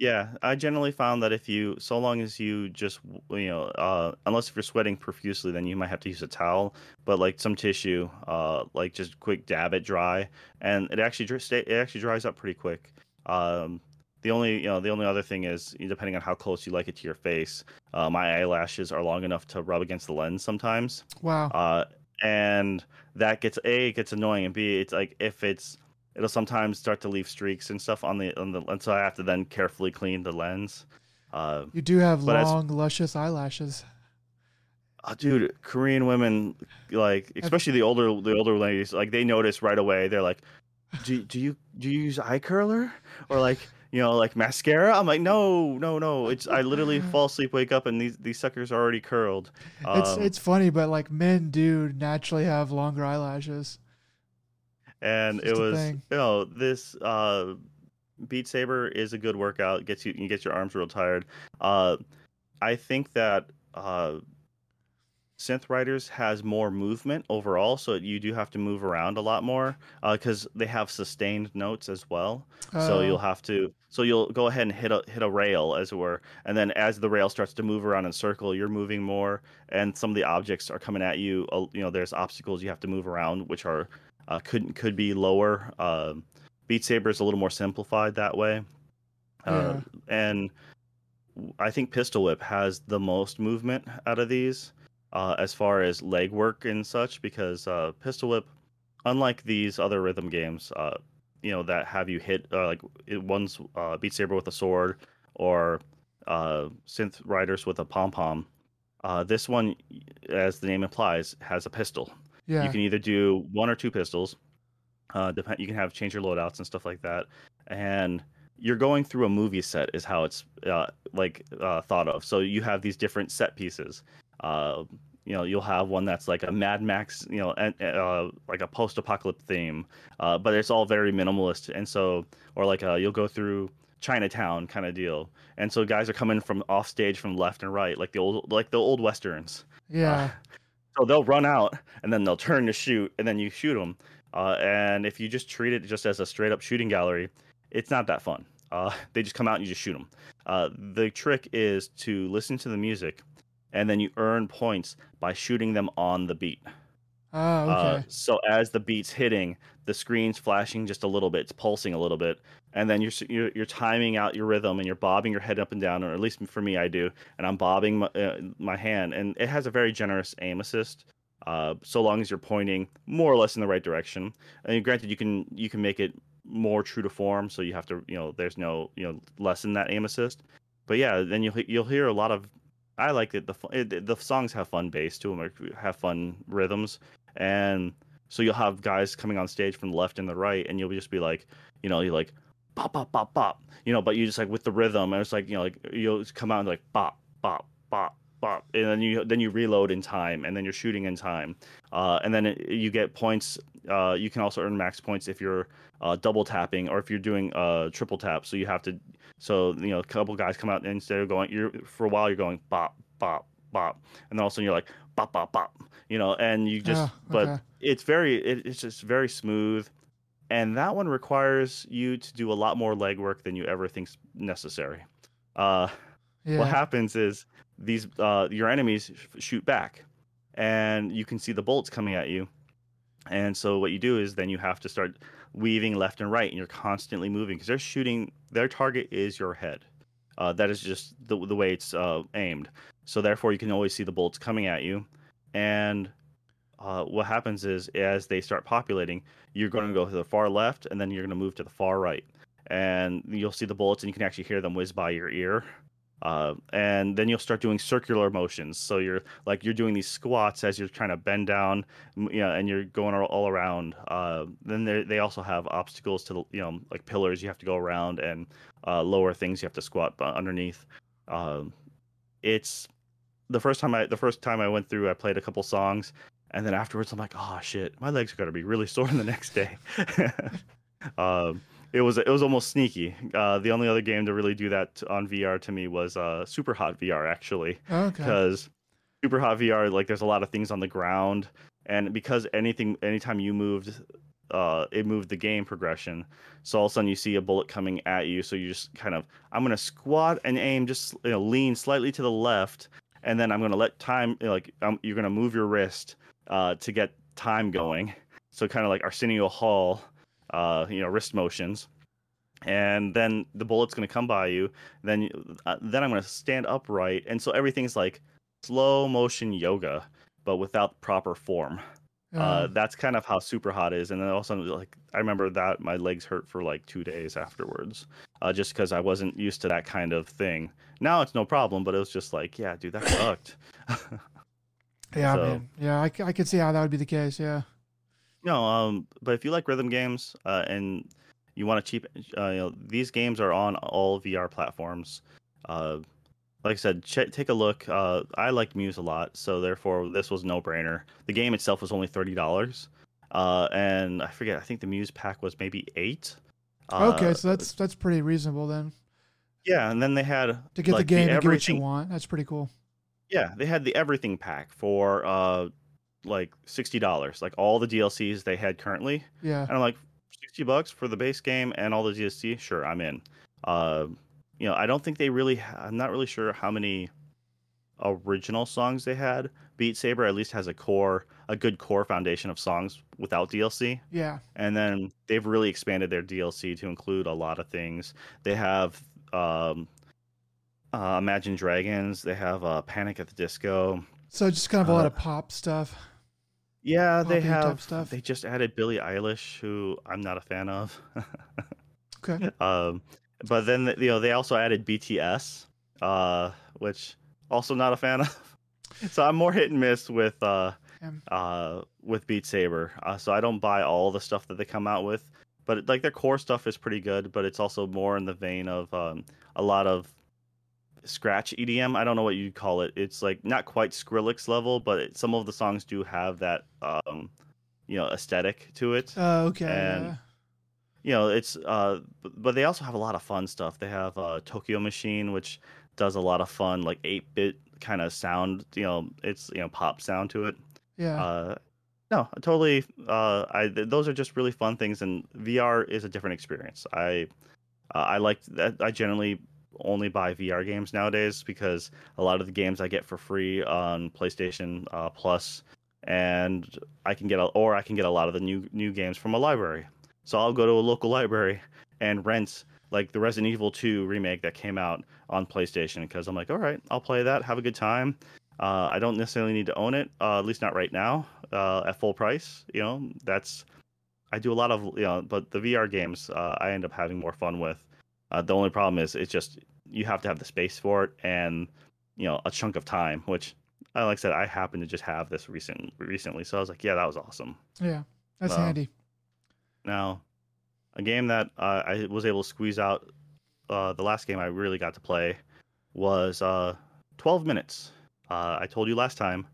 Yeah, I generally found that if you, so long as you just, you know, uh, unless if you're sweating profusely, then you might have to use a towel. But like some tissue, uh, like just quick dab it dry, and it actually it actually dries up pretty quick. Um, the only, you know, the only other thing is depending on how close you like it to your face. Uh, my eyelashes are long enough to rub against the lens sometimes,
Wow.
uh, and that gets a it gets annoying, and b it's like if it's it'll sometimes start to leave streaks and stuff on the on the lens, so I have to then carefully clean the lens. Uh,
You do have
But as-
long, luscious eyelashes.
oh, dude, Korean women like especially the older the older ladies like they notice right away. They're like, do do you do you use eye curler or like you know like mascara? I'm like, no, no, no. It's I literally fall asleep, wake up, and these these suckers are already curled.
It's
Um,
it's funny, but like men do naturally have longer eyelashes.
And it was
thing.
you know this uh beat saber is a good workout gets you you get your arms real tired. Uh i think that uh synth riders has more movement overall so you do have to move around a lot more because they have sustained notes as well. So
Uh,
you'll have to so you'll go ahead and hit a hit a rail as it were. And then as the rail starts to move around in circle you're moving more and some of the objects are coming at you uh, you know there's obstacles you have to move around which are uh, could could be lower. Um beat saber is a little more simplified that way. Uh, and i think pistol whip has the most movement out of these uh, as far as leg work and such because uh, pistol whip unlike these other rhythm games uh, you know that have you hit uh, like it, one's uh, beat saber with a sword or uh, synth riders with a pom pom uh, this one as the name implies has a pistol
yeah.
you can either do one or two pistols. Uh, depend. You can have change your loadouts and stuff like that. And you're going through a movie set is how it's uh, like uh, thought of. So you have these different set pieces. Uh, you know, you'll have one that's like a Mad Max, you know, and uh, like a post-apocalypse theme, uh, but it's all very minimalist. And so, or like uh, you'll go through Chinatown kind of deal. And so guys are coming from off stage from left and right, like the old like the old westerns.
yeah.
So they'll run out and then they'll turn to shoot and then you shoot them. Uh, and if you just treat it just as a straight up shooting gallery, it's not that fun. Uh, they just come out and you just shoot them. Uh, the trick is to listen to the music and then you earn points by shooting them on the beat. Uh,
okay.
so as the beat's hitting, the screen's flashing just a little bit, it's pulsing a little bit, and then you're you're, you're timing out your rhythm and you're bobbing your head up and down, or at least for me, I do, and I'm bobbing my, uh, my hand, and it has a very generous aim assist. Uh, so long as you're pointing more or less in the right direction, and granted, you can you can make it more true to form, so you have to you know there's no you know lessen that aim assist, but yeah, then you'll you'll hear a lot of I like it. The the songs have fun bass to them, or have fun rhythms, and so you'll have guys coming on stage from the left and the right, and you'll just be like, you know, you're like bop bop bop bop, you know, but you just like with the rhythm, and it's like you know, like you'll come out and like bop bop bop bop, and then you then you reload in time, and then you're shooting in time, uh, and then it, you get points. Uh, you can also earn max points if you're uh, double tapping or if you're doing uh, triple tap. So you have to so you know, a couple guys come out and instead of going, you're for a while you're going bop bop bop, and then all of a sudden you're like bop bop bop, you know, and you just
Ah,
but
okay.
it's very it, it's just very smooth, and that one requires you to do a lot more legwork than you ever think's necessary. Uh,
Yeah.
what happens is these uh, your enemies shoot back, and you can see the bullets coming at you. And so what you do is then you have to start weaving left and right, and you're constantly moving because they're shooting. Their target is your head. Uh, that is just the the way it's uh, aimed. So therefore, you can always see the bolts coming at you. And uh, what happens is as they start populating, you're going to go to the far left, and then you're going to move to the far right, and you'll see the bullets, and you can actually hear them whiz by your ear. Uh, and then you'll start doing circular motions. So you're like you're doing these squats as you're trying to bend down, you know, and you're going all, all around. Uh, then they they also have obstacles to the you know like pillars you have to go around and uh, lower things you have to squat underneath. Um, it's the first time I the first time I went through, I played a couple songs, and then afterwards I'm like, oh shit, my legs are gonna be really sore the next day. um, it was it was almost sneaky. Uh, the only other game to really do that on VR to me was uh, Superhot VR actually,
Okay.
because Superhot VR like there's a lot of things on the ground, and because anything anytime you moved, uh, it moved the game progression. So all of a sudden you see a bullet coming at you, so you just kind of I'm gonna squat and aim, just you know, lean slightly to the left, and then I'm gonna let time like um, you're gonna move your wrist uh, to get time going. So kind of like Arsenio Hall, uh, you know, wrist motions. And then the bullet's gonna come by you. Then, you- uh, then I'm gonna stand upright, and so everything's like slow motion yoga, but without proper form.
Yeah.
Uh, that's kind of how Superhot is. And then also, like, I remember that my legs hurt for like two days afterwards, uh, just because I wasn't used to that kind of thing. Now it's no problem, but it was just like, yeah, dude, that sucked.
yeah,
so-
man. Yeah, I, I could see how that would be the case. Yeah.
No, um, but if you like rhythm games uh, and you want to cheap, uh, you know, these games are on all VR platforms. Uh, like I said, ch- take a look. Uh, I liked Muse a lot, so therefore this was no brainer. The game itself was only thirty dollars, uh, and I forget. I think the Muse pack was maybe eight. Uh,
okay, so that's that's pretty reasonable then
yeah, and then they had
to get
like,
the game and get what you want. That's pretty cool.
Yeah, they had the everything pack for uh, like sixty dollars, like all the DLCs they had currently.
Yeah.
And I'm like, 60 bucks for the base game and all the DLC? Sure, I'm in. Uh, you know, I don't think they really, ha- I'm not really sure how many original songs they had. Beat Saber at least has a core, a good core foundation of songs without DLC.
Yeah.
And then they've really expanded their DLC to include a lot of things. They have um, uh, Imagine Dragons, they have uh, Panic at the Disco.
So just kind of a lot
Uh,
of pop stuff.
Yeah, they
Poppy type
have.
stuff.
They just added Billie Eilish, who I'm not a fan of.
Okay.
Um, but then you know they also added BTS, uh, which also not a fan of. so I'm more hit and miss with uh, uh, with Beat Saber. Uh, so I don't buy all the stuff that they come out with, but like their core stuff is pretty good. But it's also more in the vein of um, a lot of scratch EDM. I don't know what you'd call it. It's like not quite Skrillex level, but it, some of the songs do have that um, you know aesthetic to it
Uh, okay.
and-
yeah.
You know it's uh but they also have a lot of fun stuff they have uh tokyo machine which does a lot of fun like 8-bit kind of sound you know it's you know pop sound to it
Yeah.
uh no totally uh i th- those are just really fun things and vr is a different experience i uh, i like that i generally only buy vr games nowadays because a lot of the games i get for free on playstation uh, plus and I can get a, or I can get a lot of the new new games from a library. So I'll go to a local library and rent like the Resident Evil 2 remake that came out on PlayStation because I'm like, all right, I'll play that, have a good time. Uh, I don't necessarily need to own it, uh, at least not right now, uh, at full price. You know, that's I do a lot of you know, but the VR games uh, I end up having more fun with. Uh, the only problem is it's just you have to have the space for it and you know a chunk of time, which like I said, I happen to just have this recent recently, so I was like, yeah, that was awesome.
Yeah, that's
Uh,
handy.
Now, a game that uh, I was able to squeeze out, uh, the last game I really got to play was uh, 12 minutes. Uh, I told you last time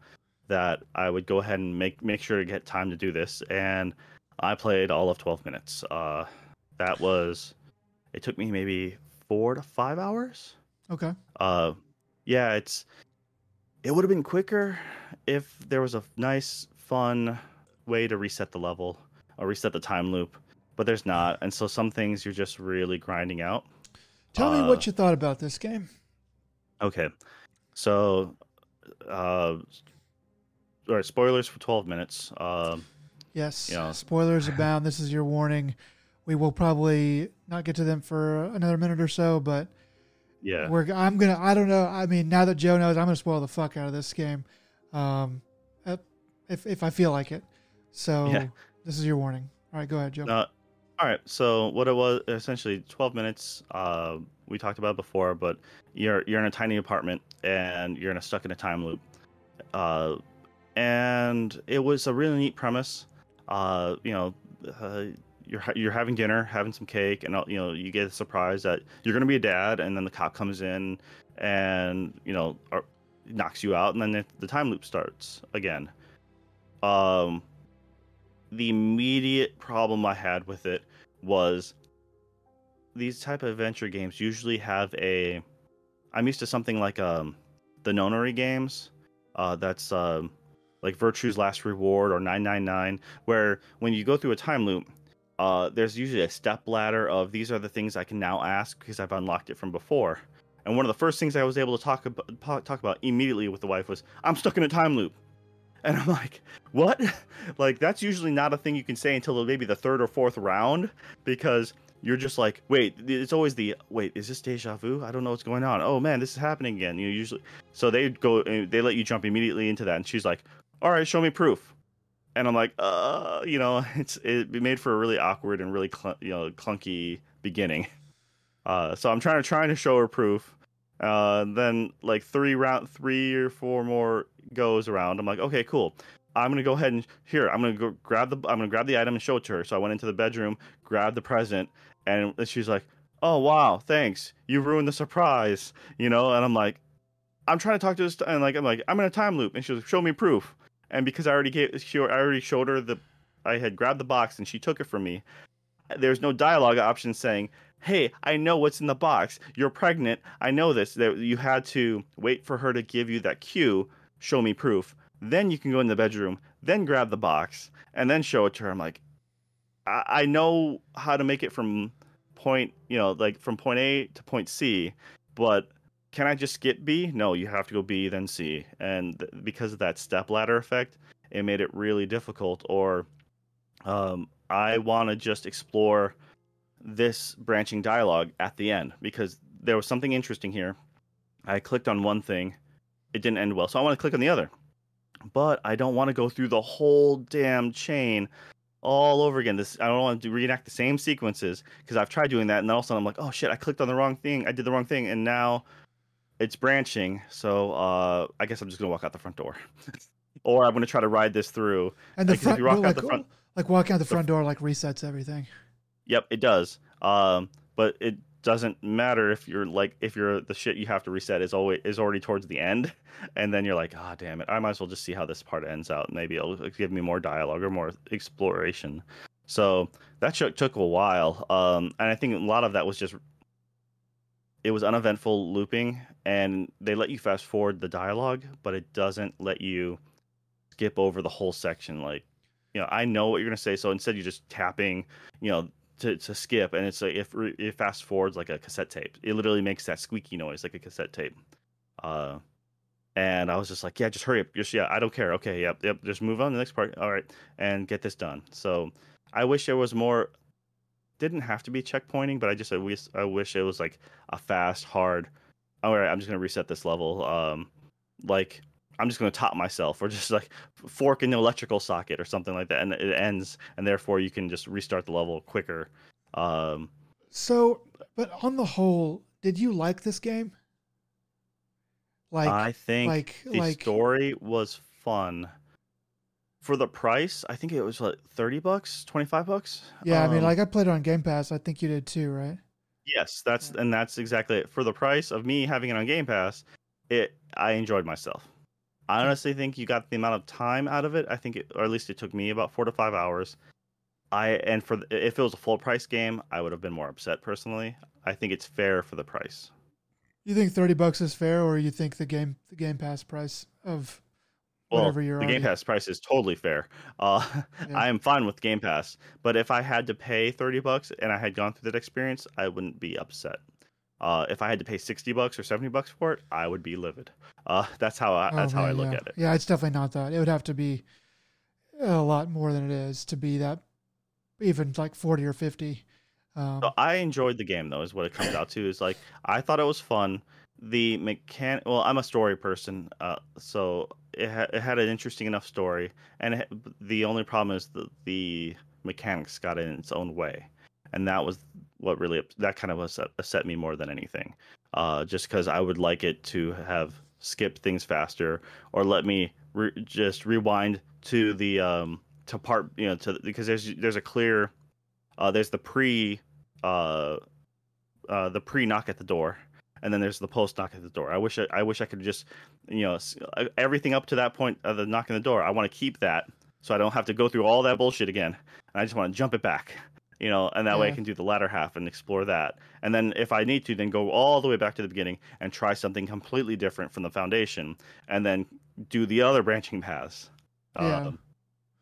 that I would go ahead and make make sure to get time to do this, and I played all of 12 minutes. Uh, that was, it took me maybe four to five hours.
Okay.
Uh, yeah, it's it would have been quicker if there was a nice, fun way to reset the level or reset the time loop, but there's not, and so some things you're just really grinding out.
Tell me
Uh,
what you thought about this game.
Okay, so, uh, all right, spoilers for 12 minutes. Um,
Yes.
Yeah.
Spoilers abound. This is your warning. We will probably not get to them for another minute or so, but
yeah,
we're I'm gonna I don't know. I mean, now that Joe knows, I'm gonna spoil the fuck out of this game, um, uh, if if I feel like it. So
Yeah.
This is your warning. All right, go ahead, Joe.
Uh, all right. So what it was essentially 12 minutes. Uh, we talked about before, but you're you're in a tiny apartment and you're in a stuck in a time loop. Uh, and it was a really neat premise. Uh, you know, uh, you're you're having dinner, having some cake, and uh, you know you get a surprise that you're gonna be a dad, and then the cop comes in and you know or, knocks you out, and then it, the time loop starts again. Um, the immediate problem I had with it was these type of adventure games usually have a. I'm used to something like um, the nonary games. Uh, that's um, like Virtue's Last Reward or 999, where when you go through a time loop, uh, there's usually a step ladder of these are the things I can now ask because I've unlocked it from before. And one of the first things I was able to talk about talk about immediately with the wife was, "I'm stuck in a time loop," and I'm like, "What?" like that's usually not a thing you can say until maybe the third or fourth round because you're just like, "Wait," it's always the, "Wait, is this deja vu? I don't know what's going on. Oh man, this is happening again." You know, usually so they go they let you jump immediately into that, and she's like, "All right, show me proof." and I'm like, uh, you know, it's it made for a really awkward and really cl- you know clunky beginning. Uh, so I'm trying to trying to show her proof. Uh, then like three round, three or four more goes around. I'm like, okay, cool. I'm gonna go ahead and here. I'm gonna go grab the. I'm gonna grab the item and show it to her. So I went into the bedroom, grabbed the present, and she's like, "Oh wow, thanks. You ruined the surprise." You know, and I'm like, I'm trying to talk to this, and like I'm like, I'm in a time loop, and she's like, "Show me proof." and because I already gave, she, I already showed her the, I had grabbed the box and she took it from me. There's no dialogue option saying, "Hey, I know what's in the box. You're pregnant. I know this." That you had to wait for her to give you that cue, show me proof. Then you can go in the bedroom, then grab the box, and then show it to her. I'm like, I, I know how to make it from point, you know, like from point A to point C, but can I just skip B? No, you have to go B then C, and th- because of that step ladder effect, it made it really difficult. Or um, I want to just explore this branching dialogue at the end because there was something interesting here. I clicked on one thing, it didn't end well, so I want to click on the other, but I don't want to go through the whole damn chain all over again. This I don't want to reenact the same sequences because I've tried doing that, and then all of a sudden I'm like, oh shit, I clicked on the wrong thing. I did the wrong thing, and now it's branching. So uh, I guess I'm just gonna walk out the front door, or I'm gonna try to ride this through.
and the
like, if
front,
you walk
like,
out the front-
like walking out the front door, like resets everything.
Yep, it does. Um, but it doesn't matter if you're like if you're the shit you have to reset is always is already towards the end, and then you're like, ah, damn it, I might as well just see how this part ends out. Maybe it'll give me more dialogue or more exploration. So that took a while, um, and I think a lot of that was just it was uneventful looping, and they let you fast forward the dialogue, but it doesn't let you skip over the whole section. Like, you know, I know what you're gonna say, so instead you're just tapping, you know, to, to skip, and it's like if it fast forwards like a cassette tape. It literally makes that squeaky noise like a cassette tape. Uh, and I was just like, yeah, just hurry up, just yeah, I don't care. Okay, yep, yep, just move on to the next part. All right, and get this done. So I wish there was more. Didn't have to be checkpointing, but I just I wish I wish it was like a fast, hard. All right, I'm just gonna reset this level. Um, like I'm just gonna top myself, or just like fork in the electrical socket or something like that, and it ends, and therefore you can just restart the level quicker. Um,
So, but on the whole, did you like this game? Like,
I think
like,
the
like,
story was fun. For the price, I think it was like thirty bucks, twenty five bucks.
yeah. I mean,
Um,
like, I played it on Game Pass. I think you did too, right?
yes, that's and that's exactly it. For the price of me having it on Game Pass, it I enjoyed myself. I honestly think you got the amount of time out of it. I think, it, or at least it took me about four to five hours. I and for the, if it was a full price game, I would have been more upset personally. I think it's fair for the price.
You think thirty bucks is fair, or you think the game the Game Pass price of
Well,
whatever you're
the Game Pass price is totally fair. Uh,
Yeah.
I am fine with Game Pass, but if I had to pay thirty bucks and I had gone through that experience, I wouldn't be upset. Uh, if I had to pay sixty bucks or seventy bucks for it, I would be livid. Uh, that's how I,
Oh,
that's how I look
yeah.
at it.
Yeah, it's definitely not that. It would have to be a lot more than it is to be that, even like forty or fifty. Um,
So I enjoyed the game though, is what it comes out to. Is like I thought it was fun. The mechanic. well, I'm a story person, uh, so it, ha- it had an interesting enough story, and it, the only problem is the the mechanics got in its own way, and that was what really that kind of upset, me more than anything. Uh, just because I would like it to have skipped things faster, or let me re- just rewind to the um to part you know to because there's there's a clear uh, there's the pre uh, uh, the pre knock at the door, and then there's the post knock at the door. I wish I, I wish I could just you know uh, everything up to that point of the knock on the door. I want to keep that so I don't have to go through all that bullshit again, and I just want to jump it back. You know, and that way I can do the latter half and explore that. And then if I need to, then go all the way back to the beginning and try something completely different from the foundation, and then do the other branching paths.
Yeah.
Um,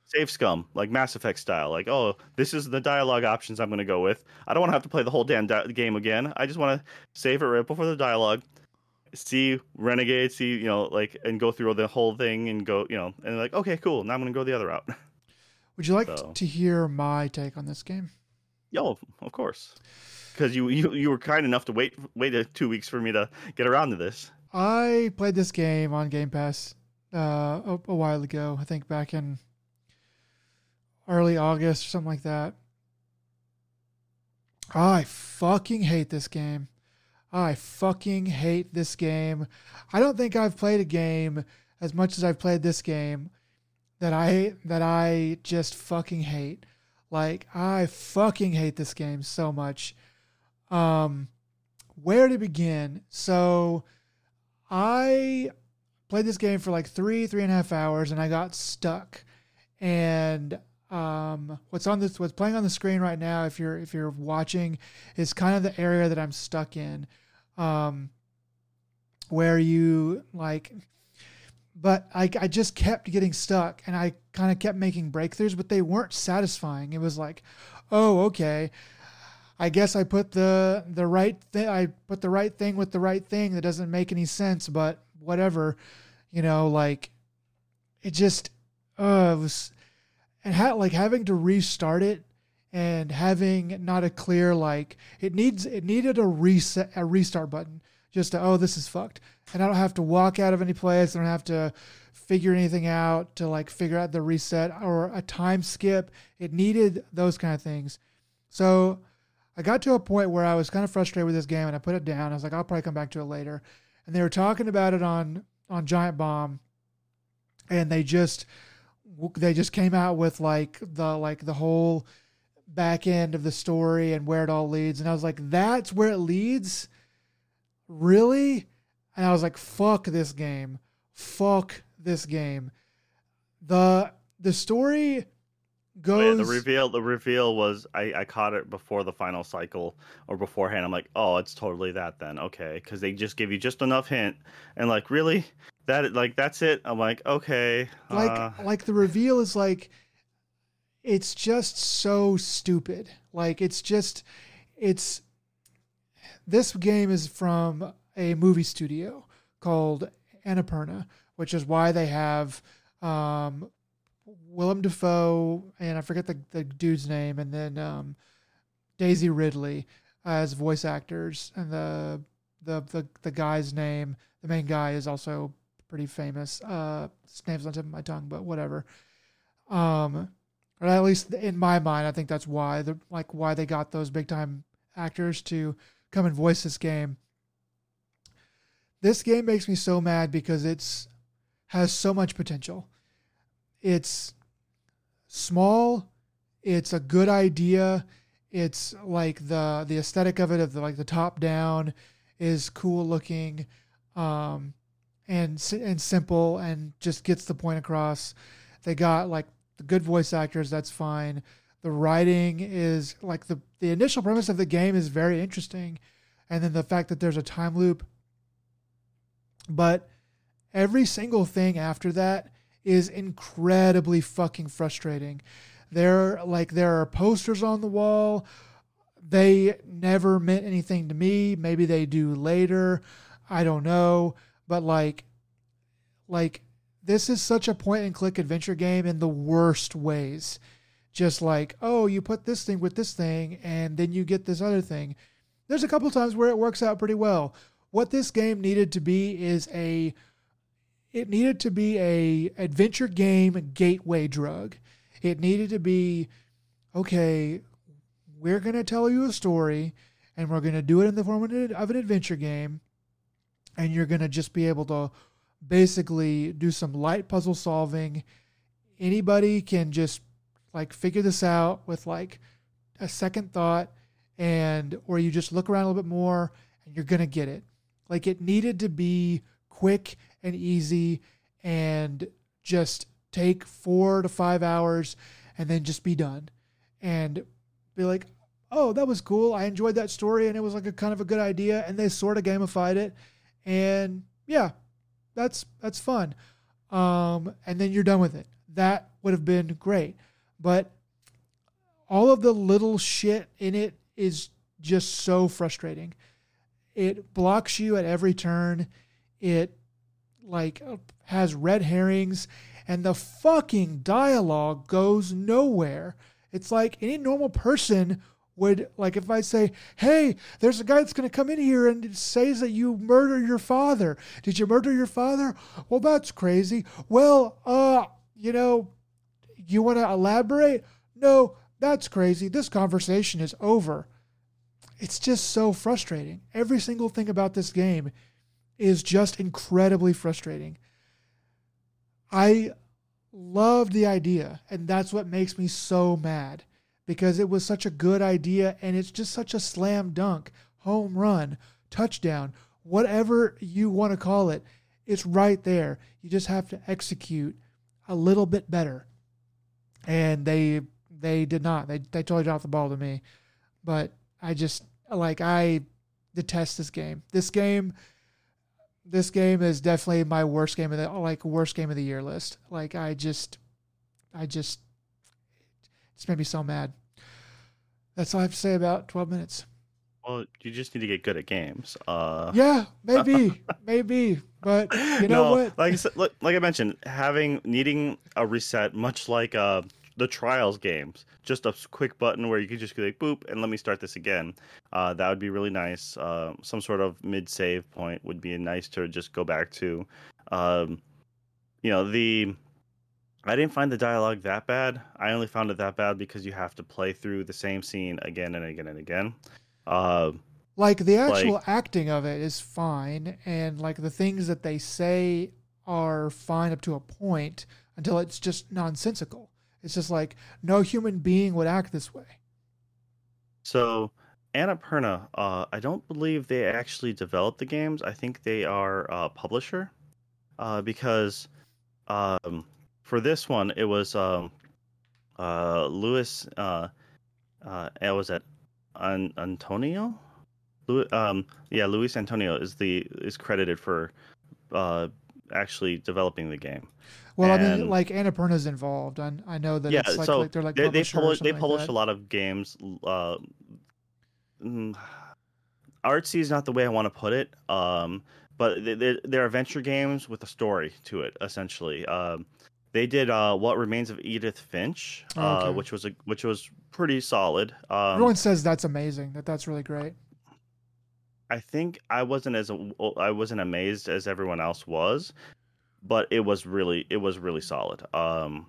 save scum like mass effect style like oh this is the dialogue options i'm going to go with i don't want to have to play the whole damn di- game again i just want to save it right before the dialogue see renegade see you know like and go through the whole thing and go you know and like okay cool now i'm going to go the other route
would you like
so-
to hear my take on this game?
Yo of course because you, you you were kind enough to wait wait a, two weeks for me to get around to this
I played this game on Game Pass uh, a, a while ago. I think back in early August or something like that. I fucking hate this game. I fucking hate this game. I don't think I've played a game as much as I've played this game that I that I just fucking hate. Like I fucking hate this game so much. Um where to begin? So I played this game for like three, three and a half hours, and I got stuck. And um, what's on this, what's playing on the screen right now, if you're if you're watching, is kind of the area that I'm stuck in, um, where you like. But I, I just kept getting stuck, and I kind of kept making breakthroughs, but they weren't satisfying. It was like, oh, okay. I guess I put the the right thing. I put the right thing with the right thing that doesn't make any sense, but whatever, you know. Like it just, uh, it was, and had like having to restart it and having not a clear like it needs it needed a reset a restart button just to oh this is fucked and I don't have to walk out of any place. I don't have to figure anything out to like figure out the reset or a time skip. It needed those kind of things. So I got to a point where I was kind of frustrated with this game and I put it down. I was like, I'll probably come back to it later. And they were talking about it on on Giant Bomb, and they just they just came out with like the like the whole back end of the story and where it all leads. And I was like, that's where it leads, really? And I was like, fuck this game, fuck this game. the The story
Oh,
goes.
yeah, the reveal the reveal was I, I caught it before the final cycle or beforehand. I'm like oh it's totally that then. Okay. Because they just give you just enough hint. And like really? That like that's it? I'm like okay
like
uh,
like the reveal is like it's just so stupid. Like it's just it's this game is from a movie studio called Annapurna, which is why they have um, Willem Dafoe and I forget the, the dude's name, and then um, Daisy Ridley as voice actors, and the the the the guy's name, the main guy, is also pretty famous. Uh, his name's on tip of my tongue, but whatever. Um, or at least in my mind, I think that's why the like why they got those big time actors to come and voice this game. This game makes me so mad because it's has so much potential. It's small, it's a good idea. It's like the the aesthetic of it of the like the top down is cool looking um and and simple and just gets the point across. They got like the good voice actors, that's fine. The writing is like the the initial premise of the game is very interesting and then the fact that there's a time loop but every single thing after that is incredibly fucking frustrating. There like there are posters on the wall. They never meant anything to me. Maybe they do later. I don't know, but like like this is such a point and click adventure game in the worst ways. Just like, oh, you put this thing with this thing and then you get this other thing. There's a couple times where it works out pretty well. What this game needed to be is a it needed to be a adventure game gateway drug. It needed to be okay, we're going to tell you a story and we're going to do it in the form of an adventure game and you're going to just be able to basically do some light puzzle solving. Anybody can just like figure this out with like a second thought and or you just look around a little bit more and you're going to get it. Like it needed to be quick and easy and just take four to five hours and then just be done and be like, oh, that was cool. I enjoyed that story and it was like a kind of a good idea. And they sort of gamified it. And yeah, that's that's fun. Um, and then you're done with it. That would have been great. But all of the little shit in it is just so frustrating. It blocks you at every turn. It like has red herrings and the fucking dialogue goes nowhere. It's like any normal person would like if I say, "Hey, there's a guy that's going to come in here and says that you murder your father. Did you murder your father? Well, that's crazy. Well, uh, you know, you want to elaborate? No, that's crazy. This conversation is over it's just so frustrating. Every single thing about this game is just incredibly frustrating. I love the idea, and that's what makes me so mad because it was such a good idea and it's just such a slam dunk, home run, touchdown, whatever you want to call it. It's right there. You just have to execute a little bit better. And they they did not. They they totally dropped the ball to me. But I just like I detest this game. This game this game is definitely my worst game of the like worst game of the year list. Like I just I just it's made me so mad. That's all I have to say about 12 minutes.
Well, you just need to get good at games. Uh
Yeah, maybe, maybe, but you know
no,
what?
Like I said, like, like I mentioned, having needing a reset, much like uh the trials games just a quick button where you could just be like boop and let me start this again uh, that would be really nice uh, some sort of mid save point would be nice to just go back to um, you know the i didn't find the dialogue that bad i only found it that bad because you have to play through the same scene again and again and again uh,
like the actual like, acting of it is fine and like the things that they say are fine up to a point until it's just nonsensical it's just like no human being would act this way.
So, Annapurna, uh, I don't believe they actually developed the games. I think they are a publisher uh, because um, for this one, it was um, uh, Louis. Uh, uh, it was at An- Antonio. Louis, um, yeah, Luis Antonio is the is credited for uh, actually developing the game.
Well, and, I mean, like Annapurna's involved. I, I know that
yeah,
it's like,
so
like they're like
they, they publish
they
publish
like
a lot of games. Uh, mm, artsy is not the way I want to put it, um, but they're, they're adventure games with a story to it. Essentially, um, they did uh, what remains of Edith Finch,
Oh,
uh, which was a which was pretty solid. Um,
Everyone says that's amazing. That that's really great.
I think I wasn't as I wasn't amazed as everyone else was, but it was really it was really solid. Um,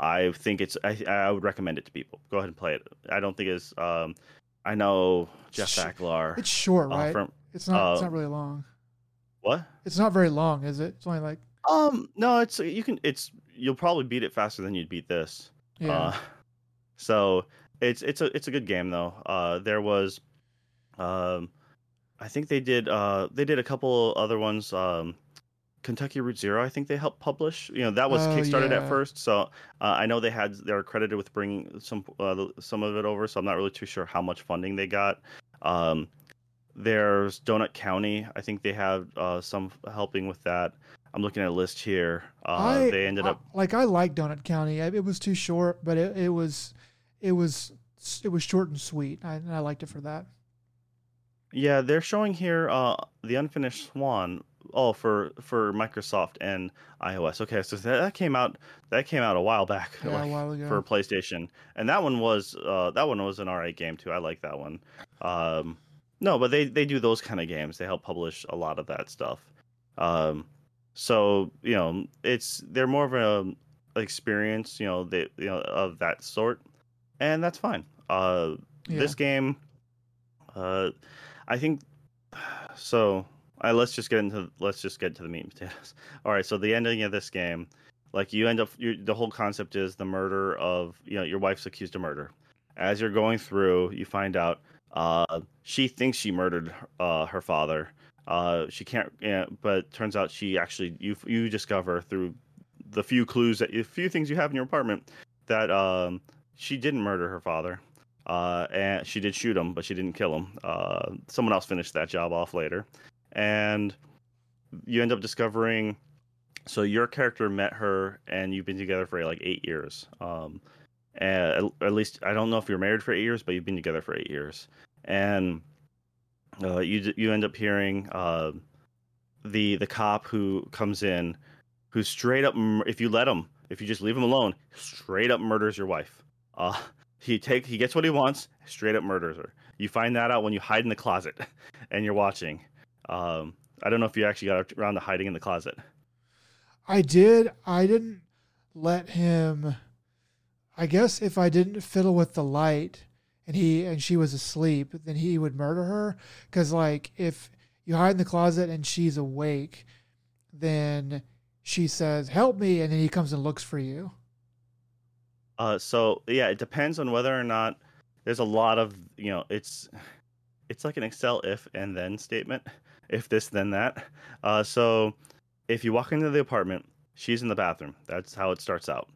I think it's I, I would recommend it to people. Go ahead and play it. I don't think it's um, I know Jeff
Sh-
Acklar.
It's short,
uh,
right?
from
it's not. it's
uh,
not really long.
what?
It's not very long, is it? It's only like
Um, no, it's you can it's you'll probably beat it faster than you'd beat this.
yeah.
Uh, so it's it's a it's a good game though. Uh, there was, um, I think they did uh they did a couple other ones. Um, Kentucky Route Zero, I think they helped publish. You know that was
Oh,
kickstarted
yeah.
at first, so uh, I know they had they're credited with bringing some uh, some of it over. So I'm not really too sure how much funding they got. Um, there's Donut County. I think they have uh, some helping with that. I'm looking at a list here. Uh,
I,
they ended
I-
up
like I like Donut County. It was too short, but it, it was it was it was short and sweet. I, and I liked it for that.
Yeah, they're showing here uh the unfinished Swan. Oh, for for Microsoft and iOS. Okay, so that, that came out that came out a while back
Yeah,
like,
a while ago.
for PlayStation, and that one was uh that one was an alright game too. I like that one. Um, no, but they they do those kind of games. They help publish a lot of that stuff. Um, so you know it's they're more of a experience. You know they you know of that sort, and that's fine. Uh,
yeah.
this game uh i think so I let's just get into let's just get to the meat and potatoes all right so the ending of this game like you end up you, the whole concept is the murder of you know your wife's accused of murder as you're going through you find out uh she thinks she murdered uh her father uh she can't yeah, but turns out she actually you you discover through the few clues that the few things you have in your apartment that um she didn't murder her father uh, and she did shoot him, but she didn't kill him. Uh, someone else finished that job off later, and you end up discovering. So your character met her, and you've been together for like eight years. Um, at, at least I don't know if you're married for eight years, but you've been together for eight years, and uh, you you end up hearing uh, the the cop who comes in, who straight up, if you let him, if you just leave him alone, straight up murders your wife. Uh, he take he gets what he wants, straight up murders her. You find that out when you hide in the closet and you're watching. Um, I don't know if you actually got around to hiding in the closet.
I did. I didn't let him. I guess if I didn't fiddle with the light and he and she was asleep, then he would murder her. Because like if you hide in the closet and she's awake, then she says, "Help me," and then he comes and looks for you.
Uh, so yeah, it depends on whether or not there's a lot of you know it's it's like an Excel if and then statement, if this then that. Uh, so if you walk into the apartment, she's in the bathroom. That's how it starts out.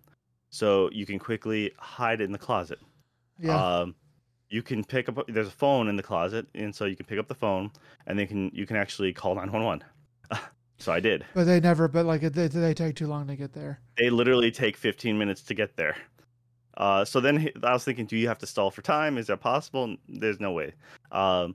So you can quickly hide in the closet.
Yeah.
Um, you can pick up. There's a phone in the closet, and so you can pick up the phone, and then can you can actually call nine one one. So I did.
but they never. But like they, they take too long to get there.
They literally take 15 minutes to get there. Uh, so then he- I was thinking, do you have to stall for time? Is that possible? There's no way. Um,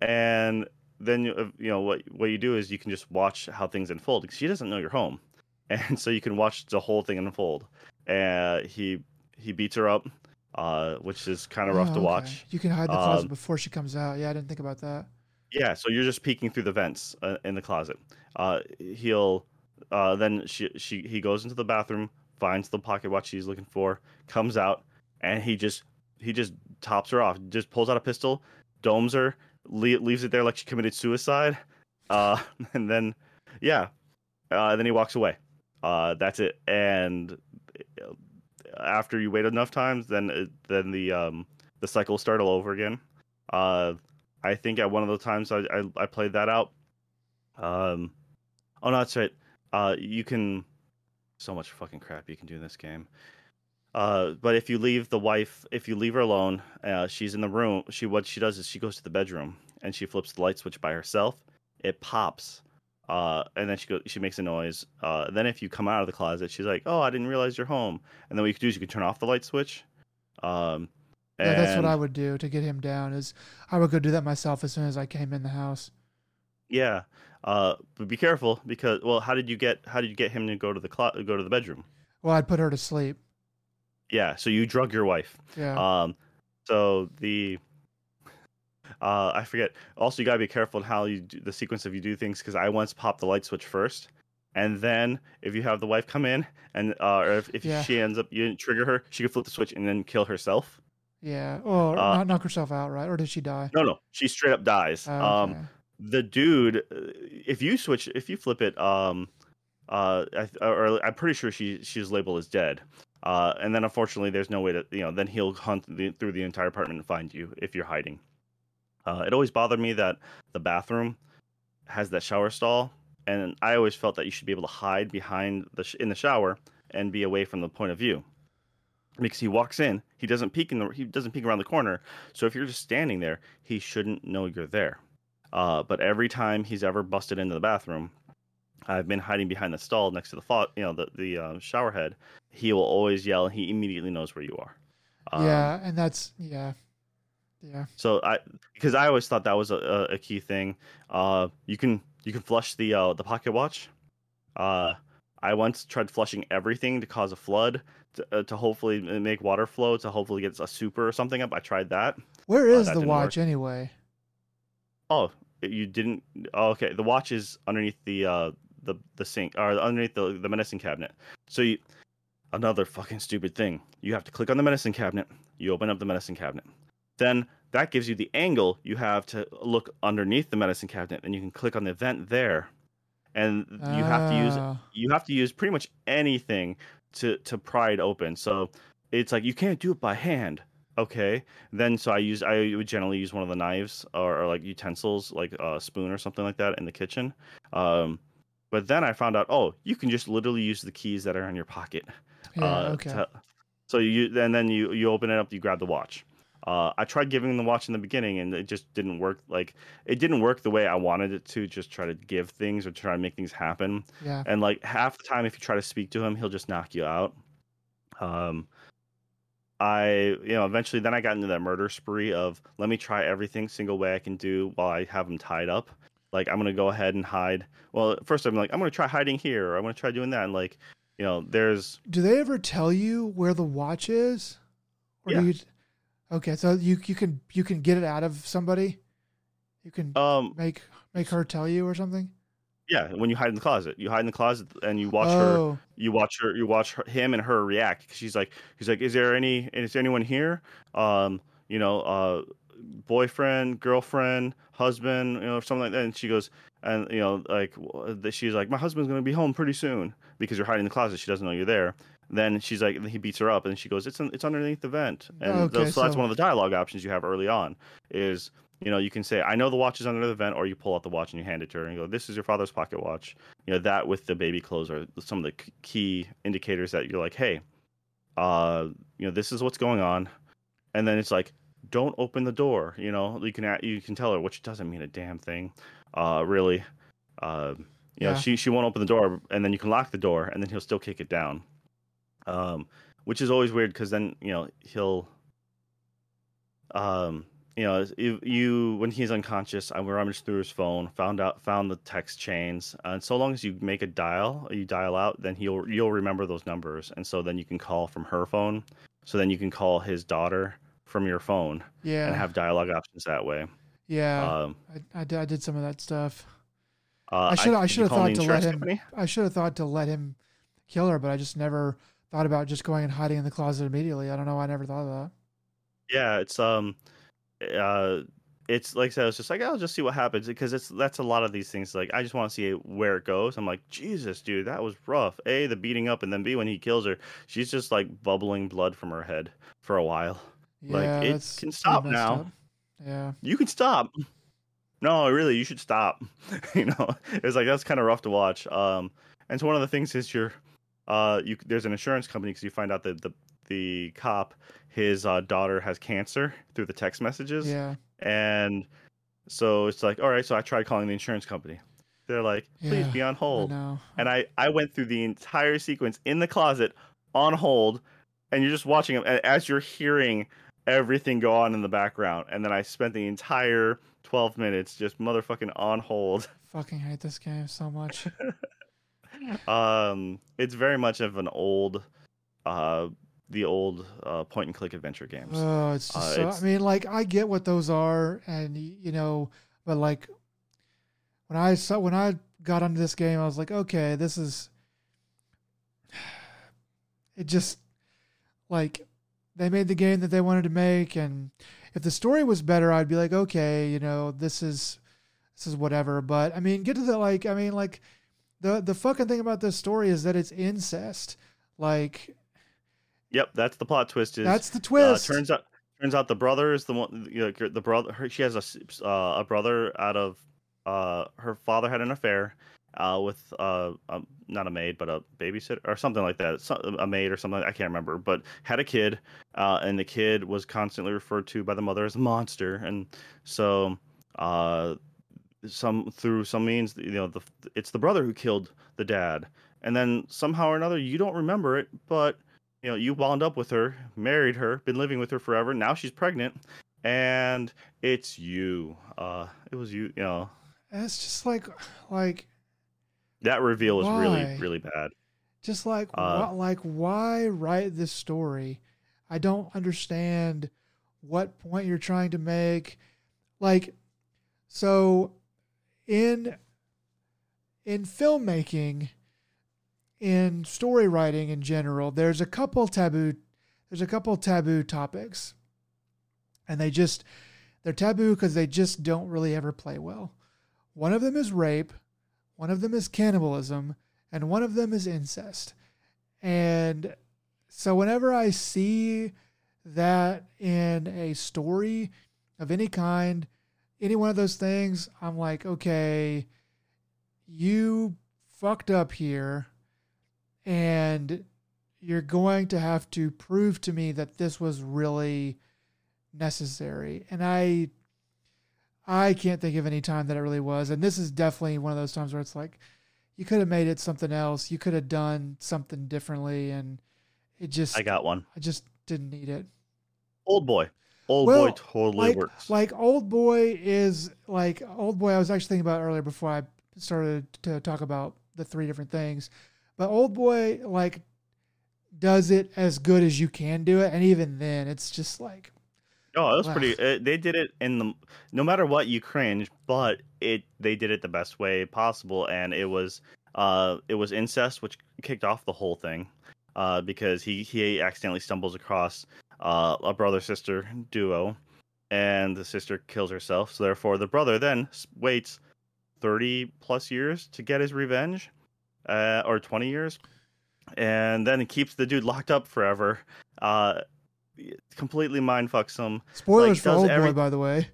and then you uh, you know what what you do is you can just watch how things unfold because she doesn't know you're home, and so you can watch the whole thing unfold. And he he beats her up, uh, which is kind of rough
Oh,
to
okay.
watch.
You can hide the closet
Um,
before she comes out. Yeah, I didn't think about that.
Yeah, so you're just peeking through the vents uh, in the closet. Uh, he'll uh, then she she he goes into the bathroom, finds the pocket watch he's looking for, comes out, and he just he just tops her off. Just pulls out a pistol, domes her, le- leaves it there like she committed suicide, uh, and then yeah, uh, then he walks away. Uh, that's it. And after you wait enough times, then it, then the um the cycle start all over again. Uh, I think at one of the times I, I, I played that out. Um, oh no, that's right. Uh, you can so much fucking crap you can do in this game. Uh, but if you leave the wife, if you leave her alone, uh, she's in the room. She what she does is she goes to the bedroom and she flips the light switch by herself. It pops, uh, and then she goes. She makes a noise. Uh, then if you come out of the closet, she's like, "Oh, I didn't realize you're home." And then what you can do is you can turn off the light switch. Um,
Yeah, that's what I would do to get him down. Is I would go do that myself as soon as I came in the house.
Yeah. Uh, but be careful because well, how did you get how did you get him to go to the clo- go to the bedroom?
Well, I'd put her to sleep.
Yeah, so you drug your wife.
Yeah.
Um, so the uh, I forget. Also, you gotta be careful in how you do the sequence of you do things because I once popped the light switch first, and then if you have the wife come in and uh, or if, if
Yeah.
she ends up you didn't trigger her, she could flip the switch and then kill herself.
yeah. Or
uh,
not knock herself out, right? Or did she die?
No, no, she straight up dies.
Oh,
Um, the dude, uh, if you switch, if you flip it, um, uh, I, or I'm pretty sure she she's labeled as dead. Uh, and then unfortunately, there's no way to, you know, then he'll hunt the, through the entire apartment and find you if you're hiding. Uh, it always bothered me that the bathroom has that shower stall, and I always felt that you should be able to hide behind the sh- in the shower and be away from the point of view. Because he walks in, he doesn't peek in the he doesn't peek around the corner. So if you're just standing there, he shouldn't know you're there. Uh, but every time he's ever busted into the bathroom, I've been hiding behind the stall next to the fa- you know, the the uh, shower head. He will always yell, and he immediately knows where you are. Um,
yeah, and that's yeah, yeah.
So I, because I always thought that was a, a, key thing. Uh, you can you can flush the uh, the pocket watch. Uh, I once tried flushing everything to cause a flood to, uh, to hopefully make water flow to hopefully get a super or something up. I tried that.
Where is
that
the watch anyway?
Oh, you didn't? Oh, okay, the watch is underneath the uh the the sink or underneath the the medicine cabinet. So you another fucking stupid thing. You have to click on the medicine cabinet. You open up the medicine cabinet. Then that gives you the angle you have to look underneath the medicine cabinet, and you can click on the vent there. And you have to use
Ah,
you have to use pretty much anything to to pry it open. So it's like you can't do it by hand. Okay, then so I use I would generally use one of the knives or, or like utensils, like a spoon or something like that in the kitchen. Um, but then I found out, oh, you can just literally use the keys that are in your pocket.
yeah.
uh,
okay.
to- so you and then you you open it up, you grab the watch. Uh, I tried giving him the watch in the beginning, and it just didn't work. Like it didn't work the way I wanted it to. Just try to give things or try to make things happen.
yeah.
And like half the time, if you try to speak to him, he'll just knock you out. Um, I, you know, eventually then I got into that murder spree of let me try everything single way I can do while I have him tied up. Like I'm gonna go ahead and hide. Well, first I'm like I'm gonna try hiding here, or I'm gonna try doing that. And like, you know, there's
Do they ever tell you where the watch is? Or
Yeah.
do you Okay, so you you can you can get it out of somebody? You can
um
make make her tell you or something?
yeah when you hide in the closet, you hide in the closet and you watch her
oh,
you watch her you watch her, him and her react she's like he's like is there any is there anyone here? Um you know uh boyfriend girlfriend husband you know something like that? And she goes and you know like she's like my husband's going to be home pretty soon because you're hiding in the closet. She doesn't know you're there then she's like he beats her up and she goes it's it's underneath the vent. And
Okay,
those- so that's one of the dialogue options you have early on is you know you can say i know the watch is under the vent or you pull out the watch and you hand it to her and go this is your father's pocket watch. You know that with the baby clothes are some of the key indicators that you're like hey uh you know this is what's going on. And then it's like don't open the door you know? You can you can tell her which doesn't mean a damn thing uh really. Uh you know she she won't open the door and then you can lock the door and then he'll still kick it down um which is always weird because then you know he'll um you know you, you when he's unconscious i rummaged through his phone found out found the text chains and so long as you make a dial you dial out then he'll you'll remember those numbers and so then you can call from her phone so then you can call his daughter from your phone
yeah.
and have dialogue options that way
yeah.
um
I, I, did, I did some of that stuff.
uh,
I should I should have thought to let him
company?
I should have thought to let him kill her, but I just never thought about just going and hiding in the closet immediately. I don't know. I never thought of that.
yeah it's um uh it's like I said, it's just like I'll just see what happens because it's that's a lot of these things. Like I just want to see where it goes. I'm like, Jesus, dude, that was rough. A, the beating up, and then B, when he kills her, she's just like bubbling blood from her head for a while. Like, it can stop now.
up. Yeah.
You can stop. No, really, you should stop. you know, it's like that's kind of rough to watch. Um, and so one of the things is you're, uh, you there's an insurance company because you find out that the the cop his uh, daughter has cancer through the text messages.
Yeah.
And so it's like, all right, so I tried calling the insurance company. They're like, please
Yeah,
be on hold.
know.
And I, I went through the entire sequence in the closet on hold, and you're just watching them as you're hearing everything go on in the background. And then I spent the entire 12 minutes just motherfucking on hold
fucking hate this game so much.
um, it's very much of an old, uh, the old uh, point and click adventure games.
Oh, it's just
Uh,
so,
it's-
I mean, like I get what those are, and you know, but like when I saw when I got onto this game, I was like, okay, this is. It just like they made the game that they wanted to make, and if the story was better, I'd be like, okay, you know, this is this is whatever. But I mean, get to the like, I mean, like the the fucking thing about this story is that it's incest. Like
Yep, that's the plot twist. Is
that's the
uh,
twist.
turns out turns out the brother is the one. You know, the brother. Her, she has a uh, a brother out of uh, her father had an affair uh, with uh, um, not a maid but a babysitter or something like that. So, a maid or something I can't remember, but had a kid, uh, and the kid was constantly referred to by the mother as a monster, and so. Some through some means you know the it's the brother who killed the dad. And then somehow or another you don't remember it but you know you wound up with her married her been living with her forever. Now she's pregnant and it's you. Uh it was you you know.
And it's just like like
that reveal was really really bad.
Just like
Uh,
wha- like why write this story? I don't understand what point you're trying to make. Like so in in filmmaking in story writing in general there's a couple taboo there's a couple taboo topics and they just they're taboo because they just don't really ever play well one of them is rape one of them is cannibalism and one of them is incest. And so whenever I see that in a story of any kind, any one of those things, I'm like, okay, you fucked up here and you're going to have to prove to me that this was really necessary. And I I can't think of any time that it really was. And this is definitely one of those times where it's like, you could have made it something else. You could have done something differently, and it just
i got one
I just didn't need it.
old boy old
Well,
boy totally
like
works
like old boy is like old boy. I was actually thinking about earlier before I started to talk about the three different things, but old boy like does it as good as you can do it, and even then, it's just like
No, it was
Wow.
pretty. Uh, they did it in the. No matter what, you cringe, but it. They did it the best way possible, and it was. Uh, it was incest, which kicked off the whole thing, uh, because he he accidentally stumbles across uh, a brother sister duo, and the sister kills herself. So therefore, the brother then waits thirty plus years to get his revenge, uh, or twenty years, and then keeps the dude locked up forever. Uh, completely mind fucks him.
spoilers
Like,
for old
every-
boy, by the way.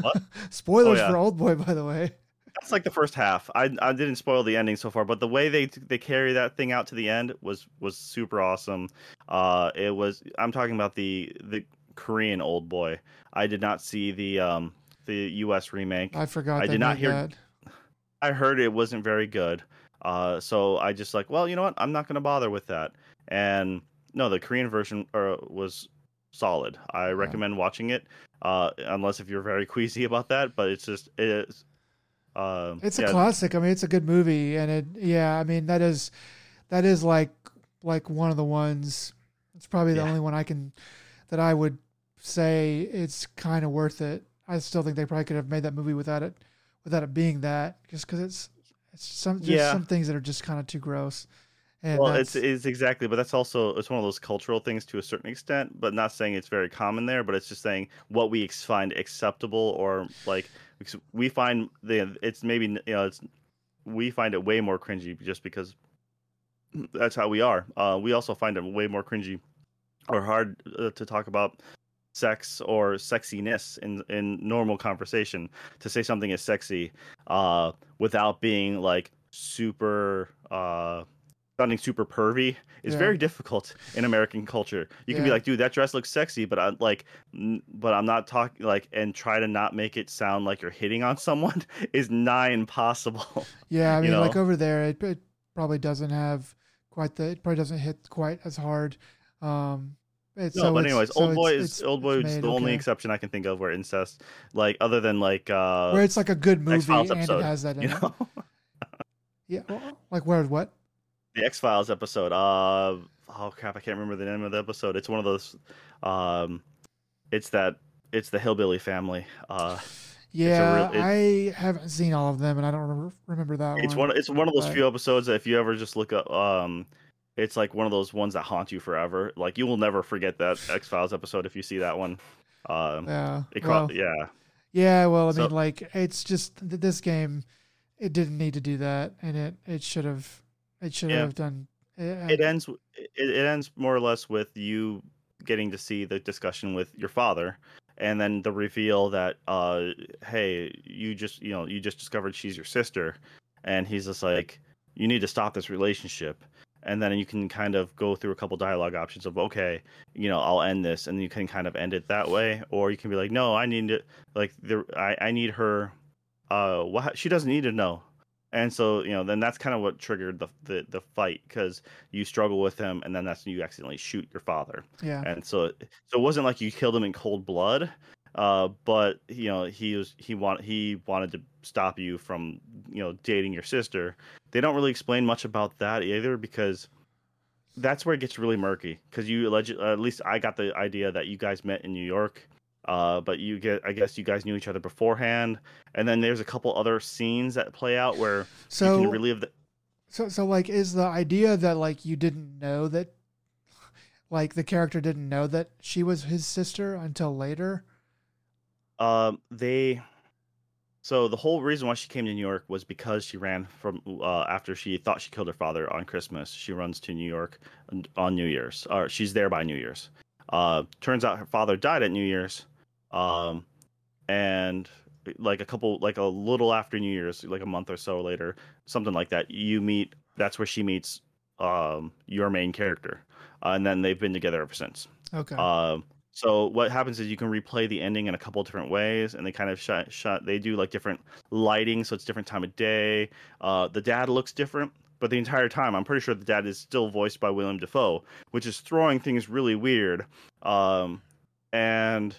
What?
spoilers
Oh, yeah.
for old boy, by the way.
That's like the first half. I I didn't spoil the ending so far, but the way they they carry that thing out to the end was was super awesome. Uh, it was. I'm talking about the the Korean old boy. I did not see the um the U.S. remake.
I forgot.
I did not hear-
that.
I heard it wasn't very good. Uh, so I just like, well, you know what? I'm not going to bother with that. And no, the Korean version uh, was solid. I
Yeah.
recommend watching it, uh, unless if you're very queasy about that. But it's just it Uh,
It's
yeah,
a classic. I mean, it's a good movie, and it. Yeah, I mean that is, that is like like one of the ones. It's probably the
Yeah.
only one I can that I would say it's kind of worth it. I still think they probably could have made that movie without it, without it being that, just because it's it's some just
Yeah.
some things that are just kind of too gross. And
well, it's it's exactly, but that's also it's one of those cultural things to a certain extent. But not saying it's very common there, but it's just saying what we ex- find acceptable or like because we find the it's maybe you know it's we find it way more cringy just because that's how we are. Uh, we also find it way more cringy or hard uh, to talk about sex or sexiness in in normal conversation to say something is sexy uh without being like super uh sounding super pervy is
Yeah.
very difficult in American culture. You can be like, dude, that dress looks sexy, but I'm like, n- but I'm not talking like, and try to not make it sound like you're hitting on someone is nigh impossible.
yeah. I
you
mean, like over there, it, it probably doesn't have quite the. It probably doesn't hit quite as hard. Um, It's,
No,
so
but anyways,
so
old boy
it's-
is
it's-
old boy is the only exception I can think of where incest, like other than like uh,
where it's like a good movie and
episode,
it has that in
you
it. Yeah, well, like where what?
The X Files episode. Uh, oh crap, I can't remember the name of the episode. It's one of those. Um, it's that it's the hillbilly family. Uh,
Yeah,
real-
I haven't seen all of them, and I don't remember, remember that
it's
one.
one. It's one of those
Right.
few episodes that if you ever just look up, um, it's like one of those ones that haunt you forever. Like you will never forget that X Files episode if you see that one. Um,
Yeah,
it
well,
caught, yeah.
yeah. Well, I
So-
mean, like it's just th- this game. It didn't need to do that, and it it should have it should
Yeah.
have done. It,
it ends it, it ends more or less with you getting to see the discussion with your father and then the reveal that uh hey you just you know you just discovered she's your sister and he's just like you need to stop this relationship and then you can kind of go through a couple dialogue options of okay you know i'll end this and you can kind of end it that way or you can be like no i need to like the i, I need her uh what she doesn't need to know and so you know then that's kind of what triggered the the, the fight because you struggle with him and then that's when you accidentally shoot your father.
Yeah,
and so so it wasn't like you killed him in cold blood uh but you know he was he want he wanted to stop you from you know dating your sister. They don't really explain much about that either because that's where it gets really murky because you alleged at least i got the idea that you guys met in new york uh, but you get, I guess you guys knew each other beforehand, and then there's a couple other scenes that play out where you
so
can relive the,
so so like is the idea that like you didn't know that, like the character didn't know that she was his sister until later.
Um, they. So the whole reason why she came to New York was because she ran from uh, after she thought she killed her father on Christmas. She runs to New York on- on New Year's, or she's there by New Year's. Uh, turns out her father died at New Year's, um, and like a couple, like a little after New Year's, like a month or so later, something like that. You meet. That's where she meets um, your main character, uh, and then they've been together ever since.
Okay.
Um, so what happens is you can replay the ending in a couple different ways, and they kind of shot shot. They do like different lighting, so it's different time of day. Uh, the dad looks different, but the entire time, I'm pretty sure the dad is still voiced by William Dafoe, which is throwing things really weird. Um, and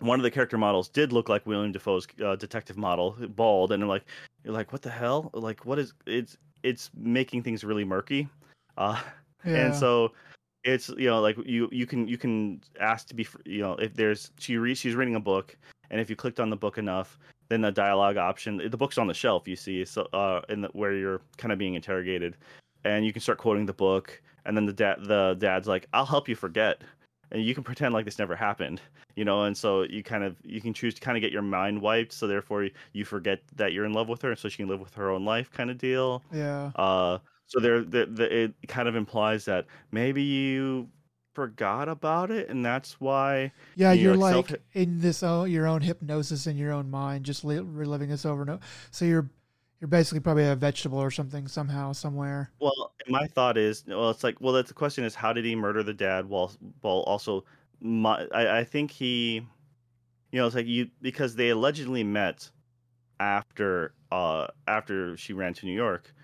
one of the character models did look like William Dafoe's uh, detective model, bald, and I'm like, you're like, what the hell? Like, what is? It's it's making things really murky. Uh,
yeah.
and so it's you know like you you can you can ask to be you know if there's she she's reading a book and if you clicked on the book enough then the dialogue option the book's on the shelf you see so uh in the, where you're kind of being interrogated and you can start quoting the book and then the dad the dad's like i'll help you forget and you can pretend like this never happened you know and so you kind of you can choose to kind of get your mind wiped so therefore you forget that you're in love with her and so she can live with her own life kind of deal
yeah.
uh, so there, the, the, it kind of implies that maybe you forgot about it, and that's why.
Yeah,
you're
you're
like
like
self-
in this own, your own hypnosis in your own mind, just li- reliving this over and over. So you're you're basically probably a vegetable or something somehow somewhere.
Well, my thought is, well, it's like, well, that's the question is, how did he murder the dad while, while also, my, I, I think he, you know, it's like you because they allegedly met after, uh, after she ran to New York.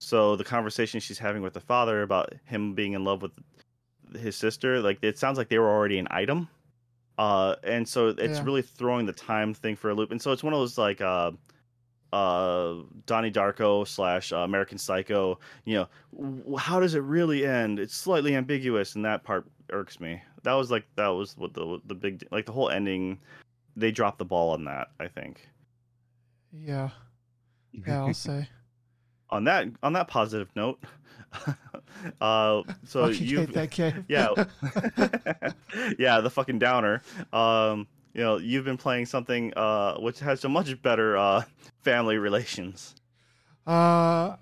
So the conversation she's having with the father about him being in love with his sister, like it sounds like they were already an item. Uh, and so it's
Yeah.
really throwing the time thing for a loop. And so it's one of those like, uh, uh Donnie Darko slash uh, American Psycho. You know, w- how does it really end? It's slightly ambiguous, and that part irks me. That was like that was what the the big like the whole ending. They dropped the ball on that. I think.
Yeah, yeah, I'll say.
on that on that positive note, uh, so you
hate that game.
yeah yeah the fucking downer. Um, you know you've been playing something uh which has a much better uh family relations.
Uh,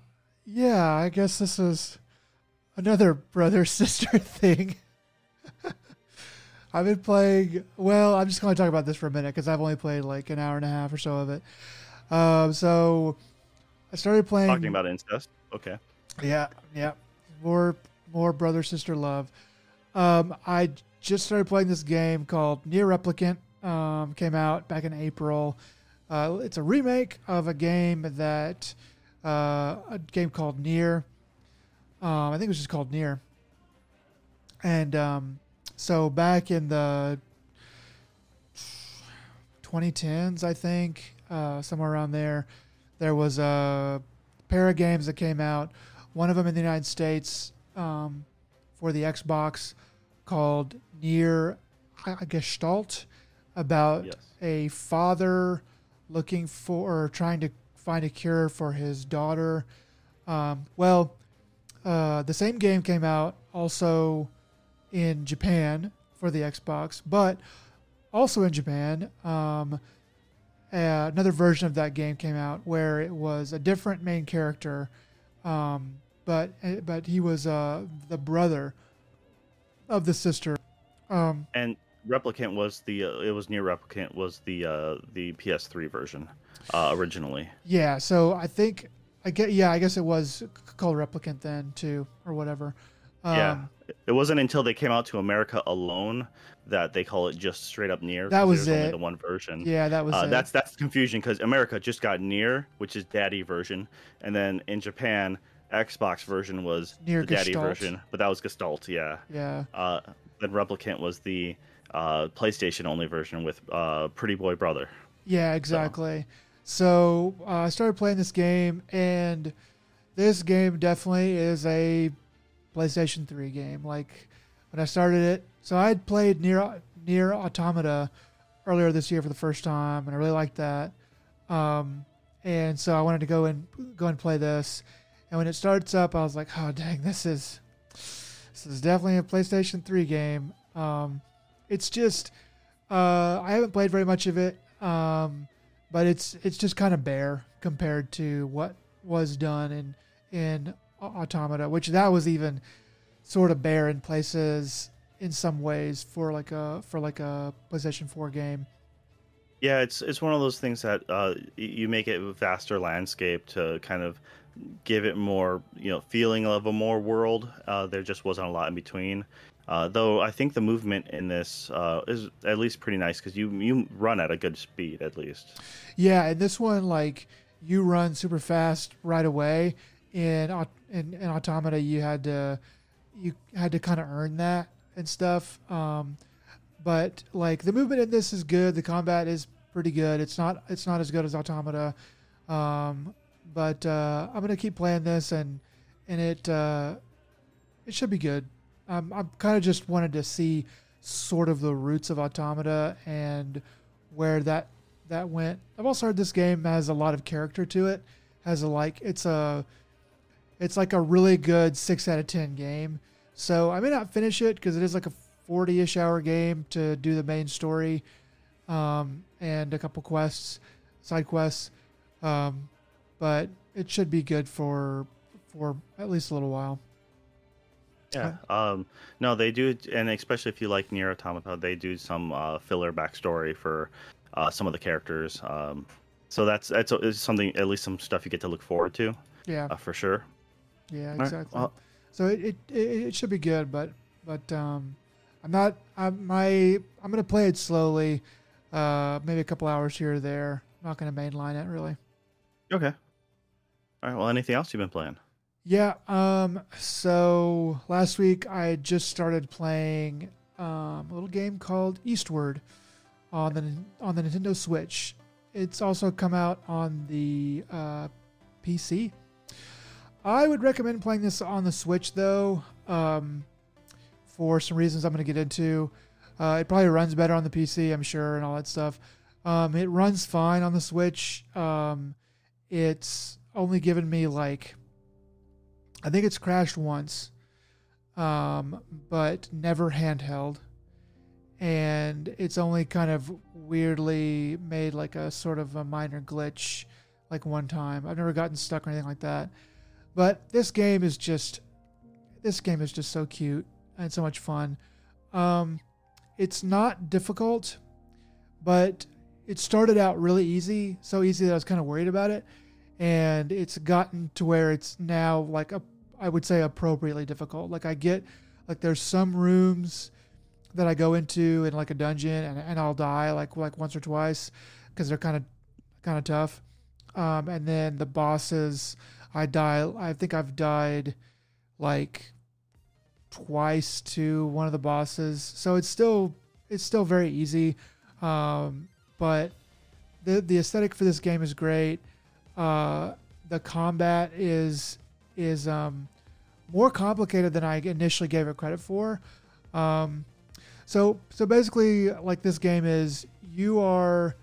yeah, I guess this is another brother sister thing. I've been playing. Well, I'm just going to talk about this for a minute because I've only played like an hour and a half or so of it. Um, so I started playing.
Talking about incest. Okay.
Yeah, yeah. More more brother sister love. Um, I just started playing this game called Nier Replicant. Um, came out back in April. Uh, it's a remake of a game that uh, a game called Nier. Um, I think it was just called Nier. And um, so back in the 2010s, I think, uh, somewhere around there, there was a pair of games that came out. One of them in the United States um, for the Xbox called Nier Gestalt about
Yes.
a father looking for or trying to find a cure for his daughter. Um, well, uh, the same game came out also in Japan for the Xbox, but also in Japan, um, uh, another version of that game came out where it was a different main character, um, but but he was uh, the brother of the sister. Um,
And Replicant was the uh, it was Nier Replicant was the uh, the PS3 version uh, originally.
Yeah, so I think I get yeah, I guess it was called Replicant then too, or whatever. Um,
yeah, it wasn't until they came out to America alone that they call it just straight up Nier.
That was
there's only the one version.
yeah, that was
Uh,
it.
that's that's confusion because America just got Nier, which is Daddy version, and then in Japan, Xbox version was
Nier
the Daddy version, but that was Gestalt. Yeah.
yeah,
Uh, then Replicant was the uh, PlayStation only version with uh, Pretty Boy Brother.
yeah, exactly. So uh, I started playing this game, and this game definitely is a PlayStation 3 game. Like when I started it, so I had played Nier Nier Automata earlier this year for the first time, and I really liked that. Um, and so I wanted to go and go and play this. And when it starts up, I was like, "Oh dang, this is this is definitely a PlayStation 3 game." Um, it's just uh, I haven't played very much of it, um, but it's it's just kind of bare compared to what was done in in Automata, which that was even sort of bare in places in some ways for like a for like a PlayStation 4 game.
Yeah, it's it's one of those things that uh, you make it a vaster landscape to kind of give it more, you know, feeling of a more world. Uh, there just wasn't a lot in between. Uh, though I think the movement in this uh, is at least pretty nice because you you run at a good speed at least.
Yeah, and this one like you run super fast right away. In in, in Automata, you had to you had to kind of earn that and stuff. Um, but like the movement in this is good. The combat is pretty good. It's not it's not as good as Automata, um, but uh, I'm gonna keep playing this and and it uh, it should be good. Um, I'm kind of just wanted to see sort of the roots of Automata and where that that went. I've also heard this game has a lot of character to it. Has a like it's a it's like a really good six out of ten game. So I may not finish it because it is like a forty-ish hour game to do the main story, um, and a couple quests, side quests. Um, but it should be good for for at least a little while.
Yeah. Um, no, they do, and especially if you like Nier Automata, they do some uh, filler backstory for uh, some of the characters. Um, so that's that's it's something, at least some stuff you get to look forward to
Yeah,
uh, for sure.
yeah,
All right,
exactly.
well-
so it, it it it should be good, but but um, I'm not. I'm my I'm gonna play it slowly, uh, maybe a couple hours here or there. I'm not gonna mainline it really.
Okay. All right. Well, anything else you've been playing?
Yeah. Um. So last week I just started playing um, a little game called Eastward on the on the Nintendo Switch. It's also come out on the uh, PC. I would recommend playing this on the Switch though, um, for some reasons I'm going to get into. Uh, it probably runs better on the PC, I'm sure, and all that stuff. Um, it runs fine on the Switch. Um, it's only given me like I think it's crashed once, um, but never handheld. And it's only kind of weirdly made like a sort of a minor glitch, like one time. I've never gotten stuck or anything like that. But this game is just, this game is just so cute and so much fun. Um, it's not difficult, but it started out really easy, so easy that I was kind of worried about it and it's gotten to where it's now like a I would say appropriately difficult. Like I get like there's some rooms that I go into in like a dungeon and, and I'll die like like once or twice because they're kind of kind of tough. Um, and then the bosses I die I think I've died like twice to one of the bosses, so it's still it's still very easy. Um, but the the aesthetic for this game is great. Uh, the combat is is um, more complicated than I initially gave it credit for. Um, so so basically, like this game is, you are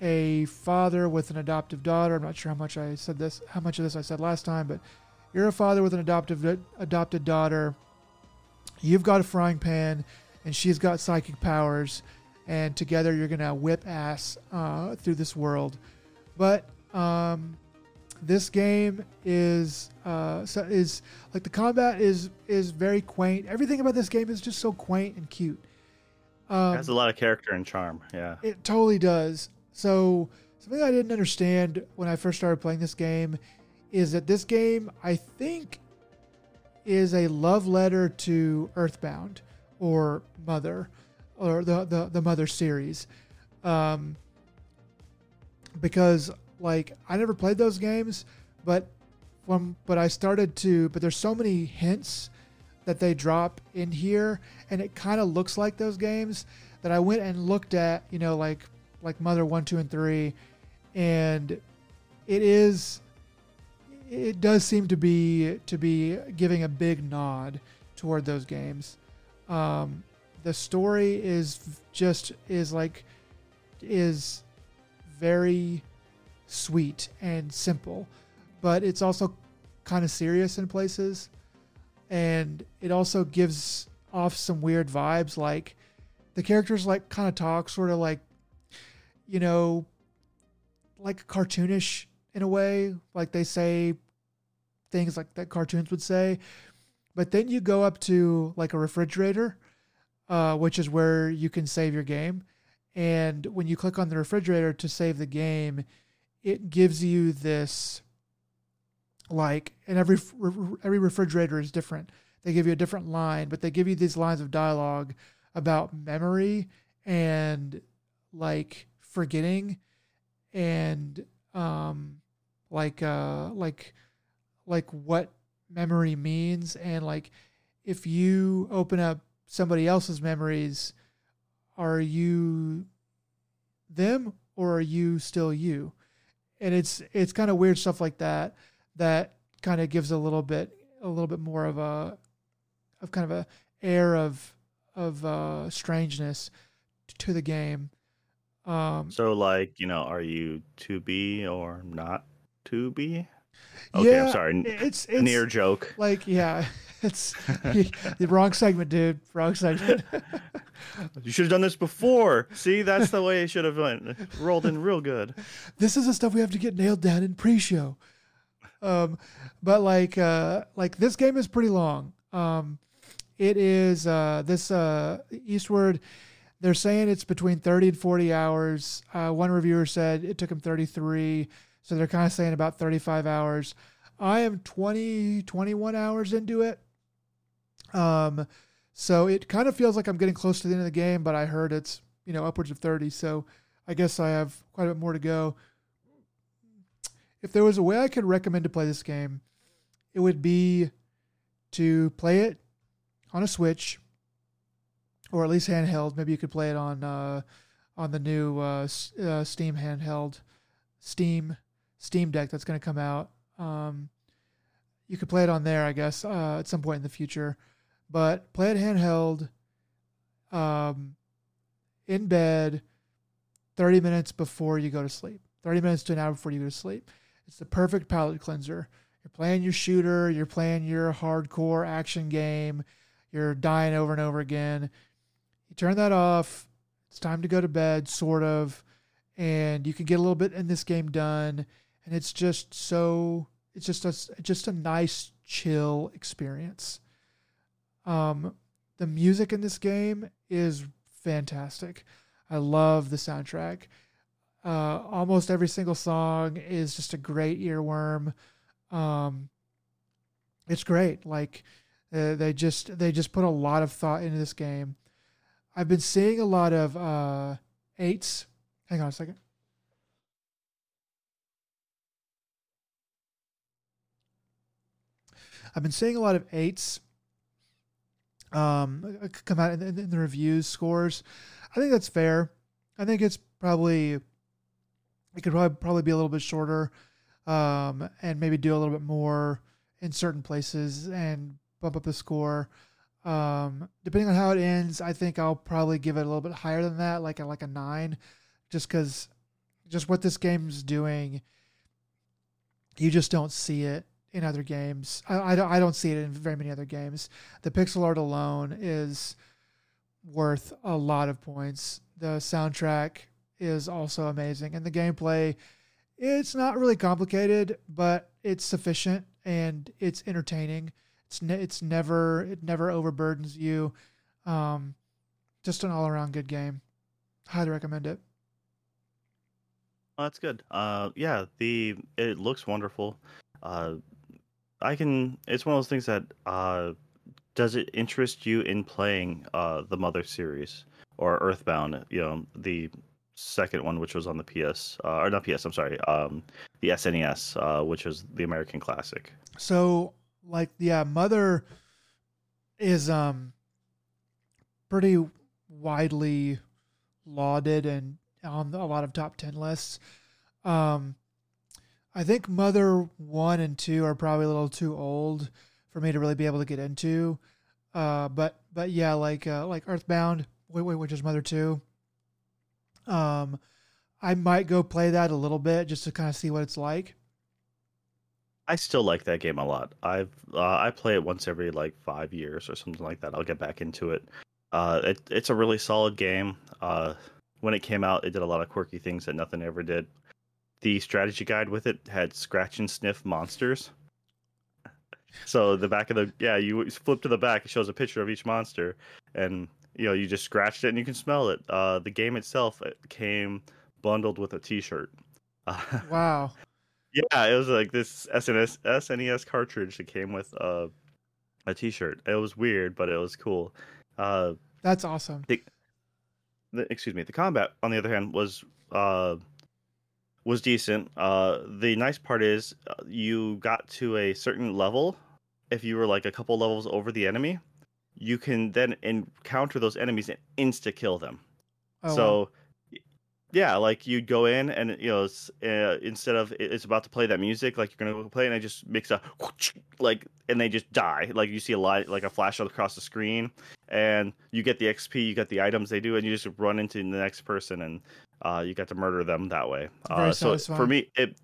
a father with an adoptive daughter. I'm not sure how much I said this, how much of this I said last time, but you're a father with an adoptive adopted daughter. You've got a frying pan, and she's got psychic powers, and together you're gonna whip ass uh, through this world. But um, this game is uh, so is like the combat is is very quaint. Everything about this game is just so quaint and cute.
Um, it has a lot of character and charm. Yeah,
it totally does. So something I didn't understand when I first started playing this game is that this game I think is a love letter to Earthbound or Mother or the the, the Mother series. Um, because like I never played those games, but when but I started to but there's so many hints that they drop in here and it kind of looks like those games that I went and looked at, you know, like like Mother 1, 2 and 3 and it is it does seem to be to be giving a big nod toward those games. Um, the story is just is like is very sweet and simple, but it's also kind of serious in places. And it also gives off some weird vibes. Like the characters, like, kind of talk sort of like, you know, like cartoonish in a way. Like they say things like that cartoons would say. But then you go up to like a refrigerator, uh, which is where you can save your game. And when you click on the refrigerator to save the game, it gives you this like and every every refrigerator is different. They give you a different line but they give you these lines of dialogue about memory and like forgetting and um like uh like like what memory means. And like if you open up somebody else's memories are you them or are you still you and it's it's kind of weird stuff like that that kind of gives a little bit a little bit more of a of kind of a air of of uh, strangeness to the game. Um,
so like you know, are you to be or not to be? Okay, yeah, I'm sorry. It's, it's Nier joke.
Like yeah, it's the wrong segment, dude. Wrong segment.
you should have done this before. See, that's the way it should have went. Rolled in real good.
This is the stuff we have to get nailed down in pre-show. Um, but like, uh, like this game is pretty long. Um, it is uh, this uh, Eastward. They're saying it's between 30 and 40 hours. Uh, one reviewer said it took him 33, so they're kind of saying about 35 hours. I am 20, 21 hours into it. Um, so it kind of feels like I'm getting close to the end of the game, but I heard it's you know upwards of 30. So I guess I have quite a bit more to go. If there was a way I could recommend to play this game, it would be to play it on a Switch or at least handheld. Maybe you could play it on uh, on the new uh, uh, Steam handheld, Steam Steam Deck that's going to come out. Um, you could play it on there, I guess, uh, at some point in the future. But play it handheld, um, in bed, 30 minutes before you go to sleep. 30 minutes to an hour before you go to sleep. It's the perfect palate cleanser. You're playing your shooter, you're playing your hardcore action game, you're dying over and over again. You turn that off. It's time to go to bed, sort of, and you can get a little bit in this game done. And it's just so it's just a just a nice chill experience. Um, the music in this game is fantastic. I love the soundtrack. Uh, almost every single song is just a great earworm. Um, it's great. Like uh, they just they just put a lot of thought into this game. I've been seeing a lot of uh, eights. Hang on a second. I've been seeing a lot of eights um, come out in, in the reviews scores. I think that's fair. I think it's probably it could probably probably be a little bit shorter, um, and maybe do a little bit more in certain places and bump up the score. Um, depending on how it ends, I think I'll probably give it a little bit higher than that, like a, like a nine, just because just what this game's doing. You just don't see it in other games. I, I, don't, I don't see it in very many other games. The pixel art alone is worth a lot of points. The soundtrack is also amazing, and the gameplay. It's not really complicated, but it's sufficient and it's entertaining. It's ne- it's never it never overburdens you. Um, just an all around good game. Highly recommend it.
Oh, that's good. Uh, yeah, the it looks wonderful. Uh, I can. It's one of those things that uh, does it interest you in playing uh the Mother series or Earthbound? You know, the second one, which was on the PS uh, or not PS. I'm sorry, um, the SNES, uh, which was the American classic.
So, like, yeah, Mother is um pretty widely lauded and on a lot of top 10 lists. Um, I think Mother 1 and 2 are probably a little too old for me to really be able to get into. Uh, but but yeah, like uh, like Earthbound, wait, wait, which is Mother 2. Um, I might go play that a little bit just to kind of see what it's like.
I still like that game a lot. I've uh, I play it once every like five years or something like that. I'll get back into it. Uh, it it's a really solid game. Uh, when it came out, it did a lot of quirky things that nothing ever did. The strategy guide with it had scratch and sniff monsters. So the back of the yeah, you flip to the back, it shows a picture of each monster, and you know you just scratched it and you can smell it. Uh, the game itself it came bundled with a T-shirt.
wow.
Yeah, it was like this SNS SNES cartridge that came with uh, a T-shirt. It was weird, but it was cool. Uh,
That's awesome.
The, the, excuse me. The combat, on the other hand, was uh, was decent. Uh, the nice part is uh, you got to a certain level. If you were like a couple levels over the enemy, you can then encounter those enemies and insta kill them. Oh, so wow yeah, like you'd go in and you know uh, instead of it's about to play that music, like you're gonna go play, and it just makes a like, and they just die. Like you see a light, like a flash across the screen, and you get the XP, you get the items they do, and you just run into the next person, and uh, you got to murder them that way. Uh, so for me, it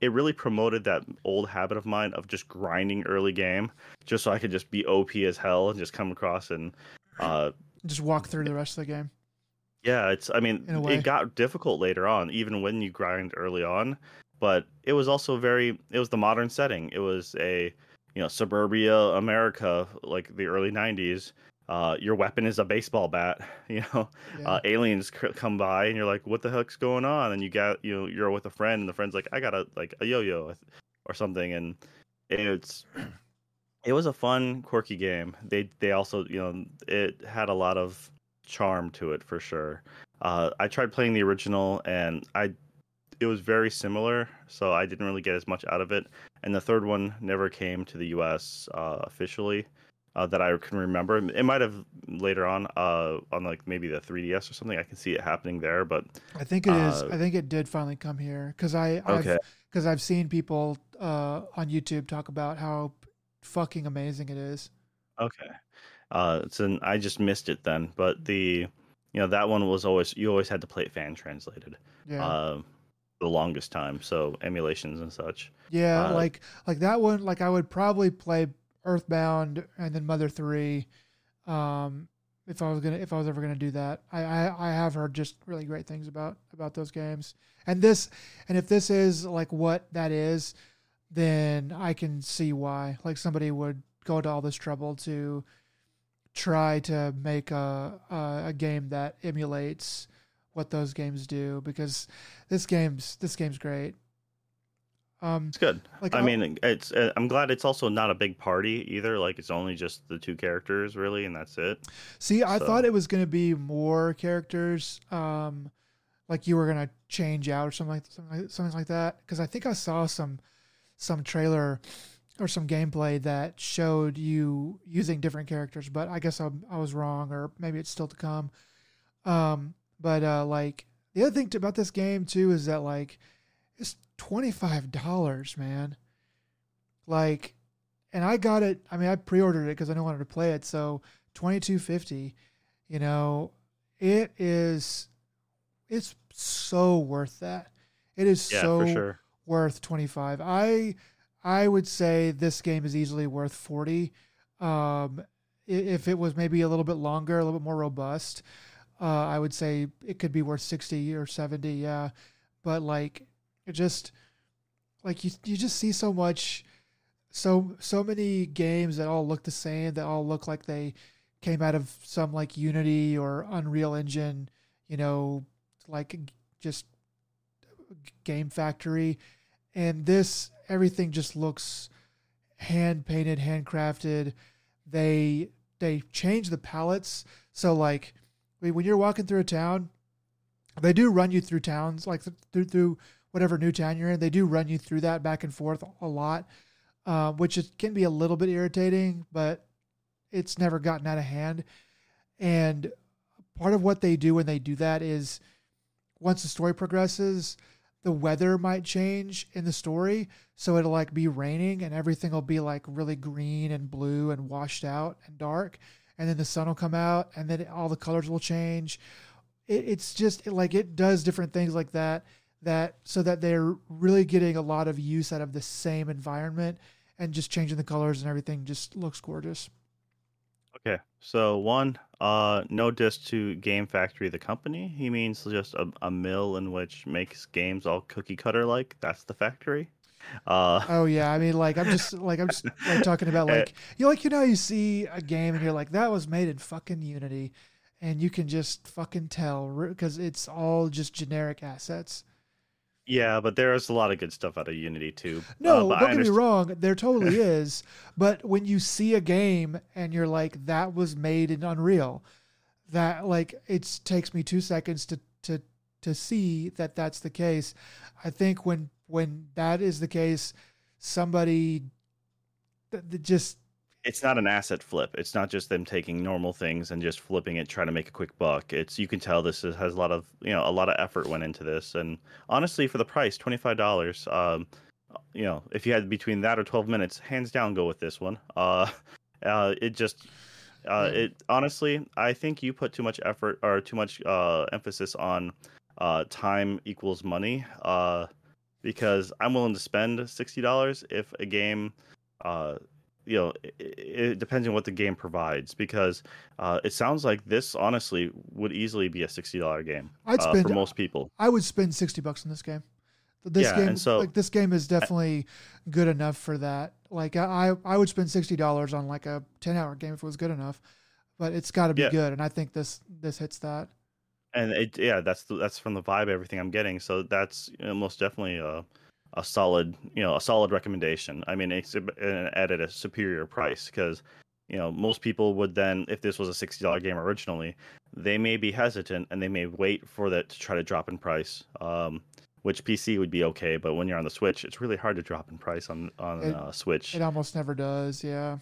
it really promoted that old habit of mine of just grinding early game, just so I could just be OP as hell and just come across and uh,
just walk through the rest of the game.
Yeah, it's. I mean, it got difficult later on, even when you grind early on. But it was also very. It was the modern setting. It was a, you know, suburbia America, like the early '90s. Uh, your weapon is a baseball bat. You know, yeah. uh, aliens come by, and you're like, "What the heck's going on?" And you got, you know, you're with a friend, and the friend's like, "I got a like a yo-yo or something," and it's. It was a fun, quirky game. They they also, you know, it had a lot of charm to it for sure. Uh, I tried playing the original and I it was very similar, so I didn't really get as much out of it. And the third one never came to the U.S. Uh, officially uh, that I can remember. It might have later on uh, on like maybe the 3DS or something. I can see it happening there, but
I think it is. Uh, I think it did finally come here because I okay because I've seen people uh, on YouTube talk about how fucking amazing it is.
Okay. Uh, so I just missed it then. But the, you know, that one was always you always had to play it fan translated. Yeah. Uh, the longest time, so emulations and such.
Yeah, uh, like like that one. Like I would probably play Earthbound and then Mother Three, um, if I was gonna if I was ever gonna do that. I, I I have heard just really great things about about those games. And this and if this is like what that is, then I can see why. Like somebody would go to all this trouble to try to make a, a, a game that emulates what those games do because this game's this game's great.
Um, it's good. Like I mean, it's. Uh, I'm glad it's also not a big party either. Like it's only just the two characters really, and that's it.
See, I thought it was going to be more characters. Um, like you were going to change out or something like something like, something like that. Because I think I saw some some trailer or some gameplay that showed you using different characters, but I guess I'm, I was wrong, or maybe it's still to come. Um, but uh, like the other thing to, about this game too is that like it's twenty five dollars, man. Like, and I got it. I mean, I pre ordered it because I wanted to play it. So twenty two fifty. You know, it is. It's so worth that. It is
Yeah,
so
sure.
worth 25. I I would say this game is easily worth 40. Um, if it was maybe a little bit longer, a little bit more robust, uh, I would say it could be worth 60 or 70. Yeah, but like just like you you just see so much so so many games that all look the same that all look like they came out of some like unity or unreal engine you know like just game factory. And this everything just looks hand painted handcrafted. They they change the palettes. So like when you're walking through a town they do run you through towns like through through whatever new town you're in they do run you through that back and forth a lot uh, which is, can be a little bit irritating but it's never gotten out of hand. And part of what they do when they do that is once the story progresses the weather might change in the story. So it'll like be raining and everything will be like really green and blue and washed out and dark. And then the sun will come out and then all the colors will change. It, it's just like it does different things like that that so that they're really getting a lot of use out of the same environment and just changing the colors and everything just looks gorgeous
Okay, so one, uh, no diss to Game Factory, the company. He means just a, a mill in which makes games all cookie cutter like. That's the factory. Uh,
Oh yeah, I mean, like I'm just like I'm just like talking about like you like you know you see a game and you're like that was made in fucking Unity, and you can just fucking tell because it's all just generic assets.
Yeah, but there's a lot of good stuff out of Unity too.
No,
uh,
don't get me wrong, there totally is. But when you see a game and you're like that was made in Unreal, that like it takes me two seconds to to to see that that's the case. I think when when that is the case, somebody th- th- just
It's not an asset flip. It's not just them taking normal things and just flipping it, trying to make a quick buck. It's you can tell this is, has a lot of you know a lot of effort went into this, and honestly, for the price, twenty five dollars, um, you know, if you had between that or twelve minutes, hands down, go with this one. Uh, uh, it just. Uh, it honestly, I think you put too much effort or too much uh, emphasis on uh, time equals money. Uh, because I'm willing to spend sixty dollars if a game, uh, you know, it, it depends on what the game provides. Because uh, it sounds like this honestly would easily be a sixty dollar game
I'd
uh,
spend
for most people.
I would spend sixty bucks on this game. This
Yeah,
game,
so-
like this game, is definitely good enough for that. Like I, I would spend sixty dollars on like a ten hour game if it was good enough, but it's got to be
Yeah.
good, and I think this this hits that.
and it yeah that's the, that's from the vibe everything i'm getting so that's you know, most definitely a, a solid you know a solid recommendation i mean it's at a superior price because you know most people would then if this was a $60 game originally they may be hesitant and they may wait for that to try to drop in price um which pc would be okay but when you're on the switch it's really hard to drop in price on on
It-
uh, switch
It almost never does. Yeah.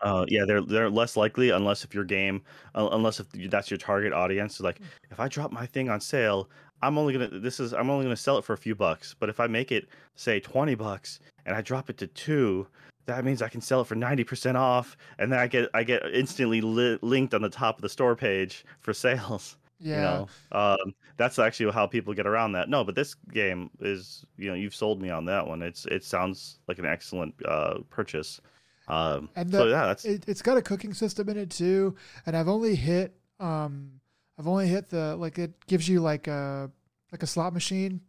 uh, yeah, they're they're less likely unless if your game, uh, unless if that's your target audience. Like, if I drop my thing on sale, I'm only gonna this is I'm only gonna sell it for a few bucks. But if I make it say twenty bucks and I drop it to two, that means I can sell it for ninety percent off, and then I get I get instantly li- linked on the top of the store page for sales.
Yeah.
You know, um, that's actually how people get around that. No, but this game is, you know, you've sold me on that one. It's it sounds like an excellent uh, purchase. Um,
And
so
the-
yeah, that's
It, it's got a cooking system in it too, and I've only hit um I've only hit the like it gives you like a like a slot machine,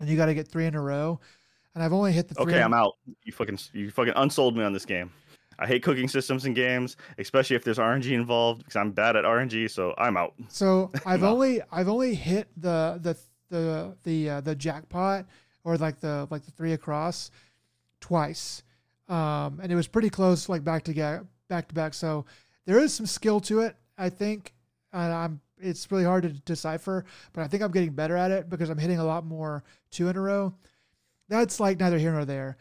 and you got to get three in a row, and I've only hit the three.
okay. I'm out. You fucking you fucking unsold me on this game. I hate cooking systems in games, especially if there's RNG involved, because I'm bad at RNG. So I'm out.
So I've
No.
only I've only hit the the the the uh, the jackpot or like the like the three across twice, um, and it was pretty close like back to ga- back to back. So there is some skill to it, I think, and I'm it's really hard to decipher, but I think I'm getting better at it because I'm hitting a lot more two in a row. That's like neither here nor there.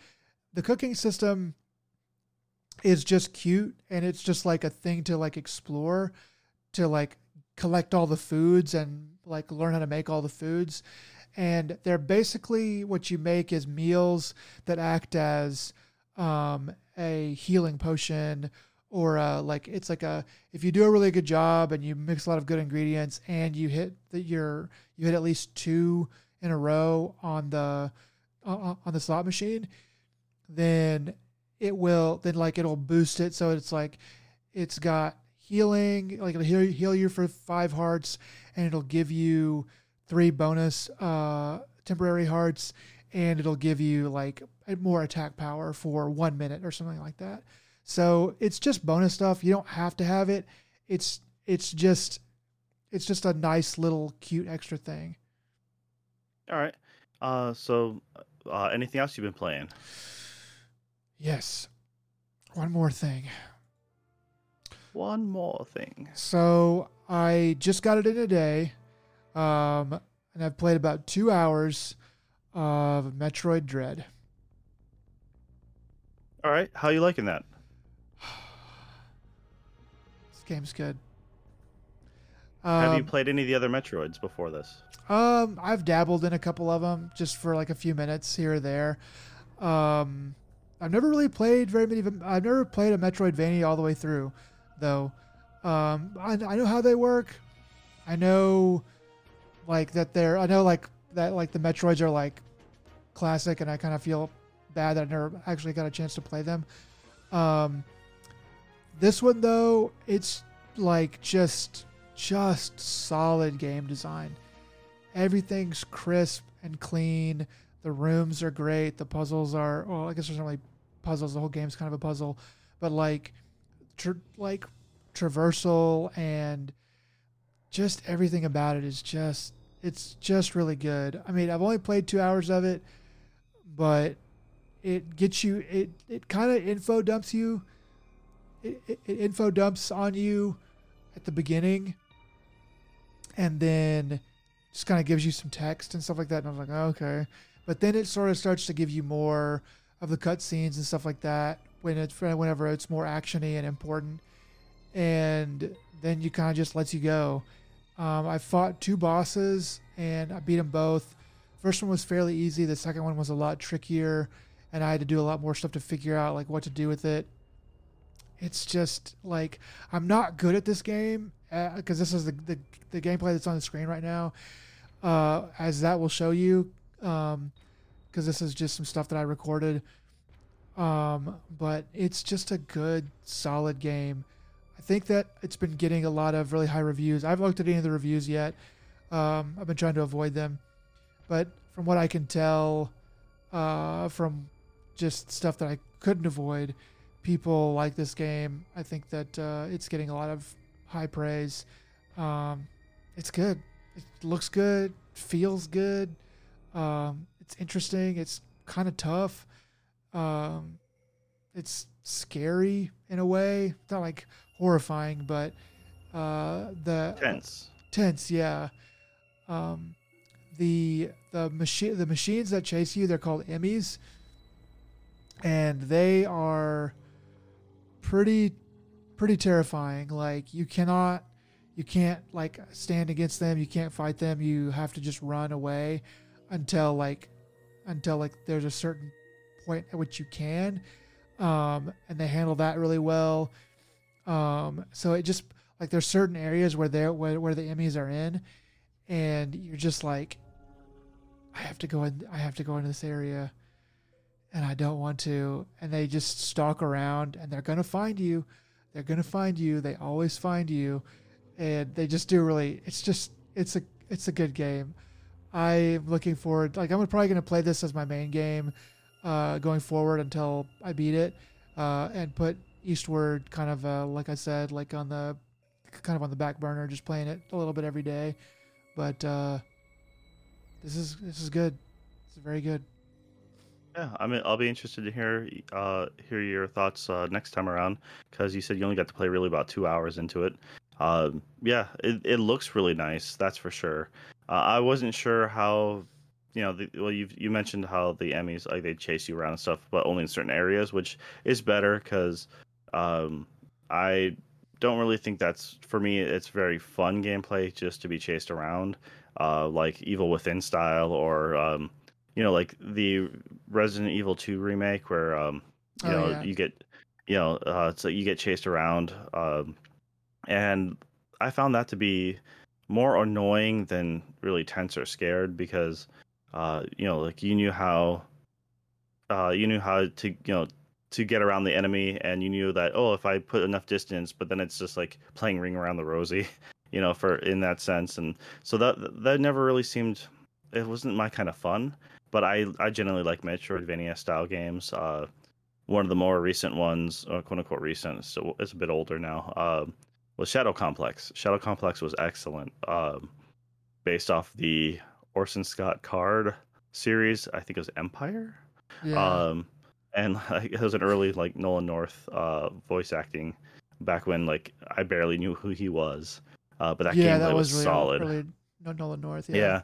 The cooking system is just cute and it's just like a thing to like explore to like collect all the foods and like learn how to make all the foods and they're basically what you make is meals that act as um, a healing potion or uh, like it's like a if you do a really good job and you mix a lot of good ingredients and you hit the your you hit at least two in a row on the uh, on the slot machine then it will then like it'll boost it. So it's like it's got healing like it'll heal, heal you for five hearts and it'll give you three bonus uh temporary hearts and it'll give you like more attack power for one minute or something like that so it's just bonus stuff you don't have to have it it's it's just it's just a nice little cute extra thing
All right. Uh, so, uh, anything else you've been playing?
yes one more thing
One more thing.
So I just got it in a day, um, and I've played about two hours of Metroid Dread.
All right. How you liking that?
This game's good.
Have you
Um,
played any of the other Metroids before this?
Um, I've dabbled in a couple of them just for like a few minutes here or there. Um, I've never really played very many. I've never played a Metroidvania all the way through, though. Um, I, I know how they work. I know, like that they're. I know like that like the Metroids are like classic, and I kind of feel bad that I never actually got a chance to play them. Um, this one though, it's like just just solid game design everything's crisp and clean. The rooms are great. The puzzles are well, I guess there's not really puzzles. The whole game's kind of a puzzle, but like, like traversal and just everything about it is just it's just really good. I mean, I've only played two hours of it, but it gets you. It it kind of info dumps you. Info dumps on you at the beginning, and then just kind of gives you some text and stuff like that. And I was like, oh, okay. But then it sort of starts to give you more of the cutscenes and stuff like that when it's whenever it's more actiony and important. And then you kind of just lets you go. Um, I fought two bosses and I beat them both. First one was fairly easy. The second one was a lot trickier, and I had to do a lot more stuff to figure out like what to do with it. It's just like I'm not good at this game because this is the, the the gameplay that's on the screen right now uh, as that will show you, because this is just some stuff that I recorded. Um, but it's just a good, solid game. I think that it's been getting a lot of really high reviews. I haven't looked at any of the reviews yet. Um, I've been trying to avoid them, but from what I can tell, uh, from just stuff that I couldn't avoid, people like this game. I think that uh, it's getting a lot of high praise. Um, it's good. It looks good, feels good. Um, it's interesting. It's kind of tough. Um, it's scary in a way. It's not like horrifying, but uh, the
Tense.
tense. Yeah. Um, the the machine the machines that chase you they're called EMMIs, and they are pretty pretty terrifying. Like you cannot you can't like stand against them. You can't fight them. You have to just run away until like until like there's a certain point at which you can um and they handle that really well. Um so it just like there's certain areas where they're where, where the EMMIs are in and you're just like i have to go in i have to go into this area and i don't want to. And they just stalk around and they're gonna find you. They're gonna find you. They always find you. And they just do really it's just it's a it's a good game. I'm looking forward like i'm probably going to play this as my main game uh, going forward until i beat it uh, and put eastward kind of uh, like i said like on the kind of on the back burner just playing it a little bit every day. But uh, this is this is good. It's very good
Yeah, I mean, I'll be interested to hear uh, hear your thoughts uh, next time around because you said you only got to play really about two hours into it. Um, yeah, it, it looks really nice, that's for sure. Uh, I wasn't sure how, you know, the, well, you you mentioned how the EMMIs like they chase you around and stuff, but only in certain areas, which is better because Um, I don't really think that's for me. It's very fun gameplay just to be chased around, uh, like Evil Within style, or um, you know, like the Resident Evil Two remake, where um, you
Oh,
know
yeah.
you get you know uh, so you get chased around, um, and I found that to be more annoying than really tense or scared because uh, you know like you knew how uh, you knew how to you know to get around the enemy and you knew that oh if i put enough distance but then it's just like playing ring around the rosy you know for in that sense and so that that never really seemed it wasn't my kind of fun but i i generally like metroidvania style games uh one of the more recent ones or quote unquote recent so it's a bit older now um was shadow complex shadow complex was excellent um based off the orson scott card series i think it was empire
Yeah.
um, and like, it was an early like Nolan North uh, voice acting back when like I barely knew who he was. Uh, but that
yeah,
gameplay
that
was,
was really
solid.
really no Nolan North.
yeah.
Yeah.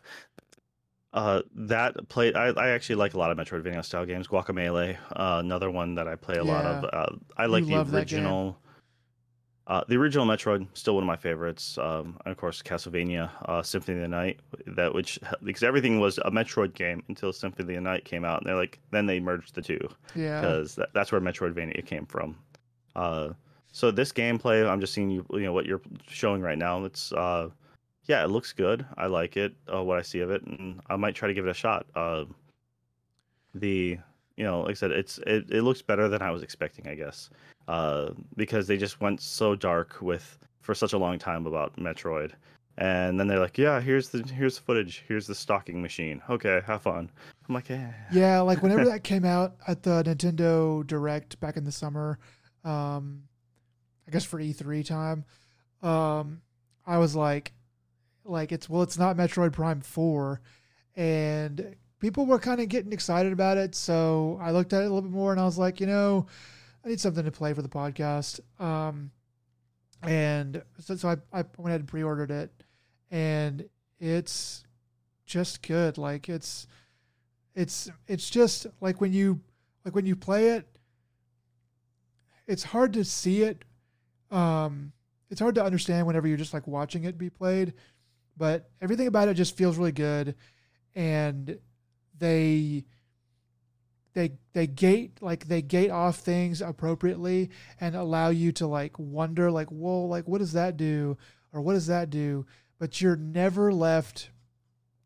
Uh, that played. I, I actually like a lot of Metroidvania style games. Guacamelee, uh, another one that I play a lot of. Uh, I like the
that game.
original. Uh, the original Metroid, still one of my favorites. Um, and of course, Castlevania, uh, Symphony of the Night, that which because everything was a Metroid game until Symphony of the Night came out, and they're like, then they merged the two
Yeah.
because that, that's where Metroidvania came from. Uh, so this gameplay, I'm just seeing you, you know, what you're showing right now. It's, uh, yeah, it looks good. I like it. Uh, what I see of it, and I might try to give it a shot. Uh, the, you know, like I said, it's it, it looks better than I was expecting, I guess, uh, because they just went so dark with for such a long time about Metroid. And then they're like, "Yeah, here's the here's the footage. Here's the stalking machine. Okay, have fun." I'm like, "Yeah,
Yeah, like whenever that came out at the Nintendo Direct back in the summer, um, I guess for E3 time, um, I was like, like it's well, it's not Metroid Prime Four, and people were kind of getting excited about it. So I looked at it a little bit more, and I was like, you know, I need something to play for the podcast. Um, and so, so I, I went ahead and pre-ordered it, and it's just good. Like it's it's it's just like when you like when you play it it's hard to see it um it's hard to understand whenever you're just like watching it be played but everything about it just feels really good. And they they they gate like they gate off things appropriately and allow you to like wonder like whoa like what does that do? Or what does that do? But you're never left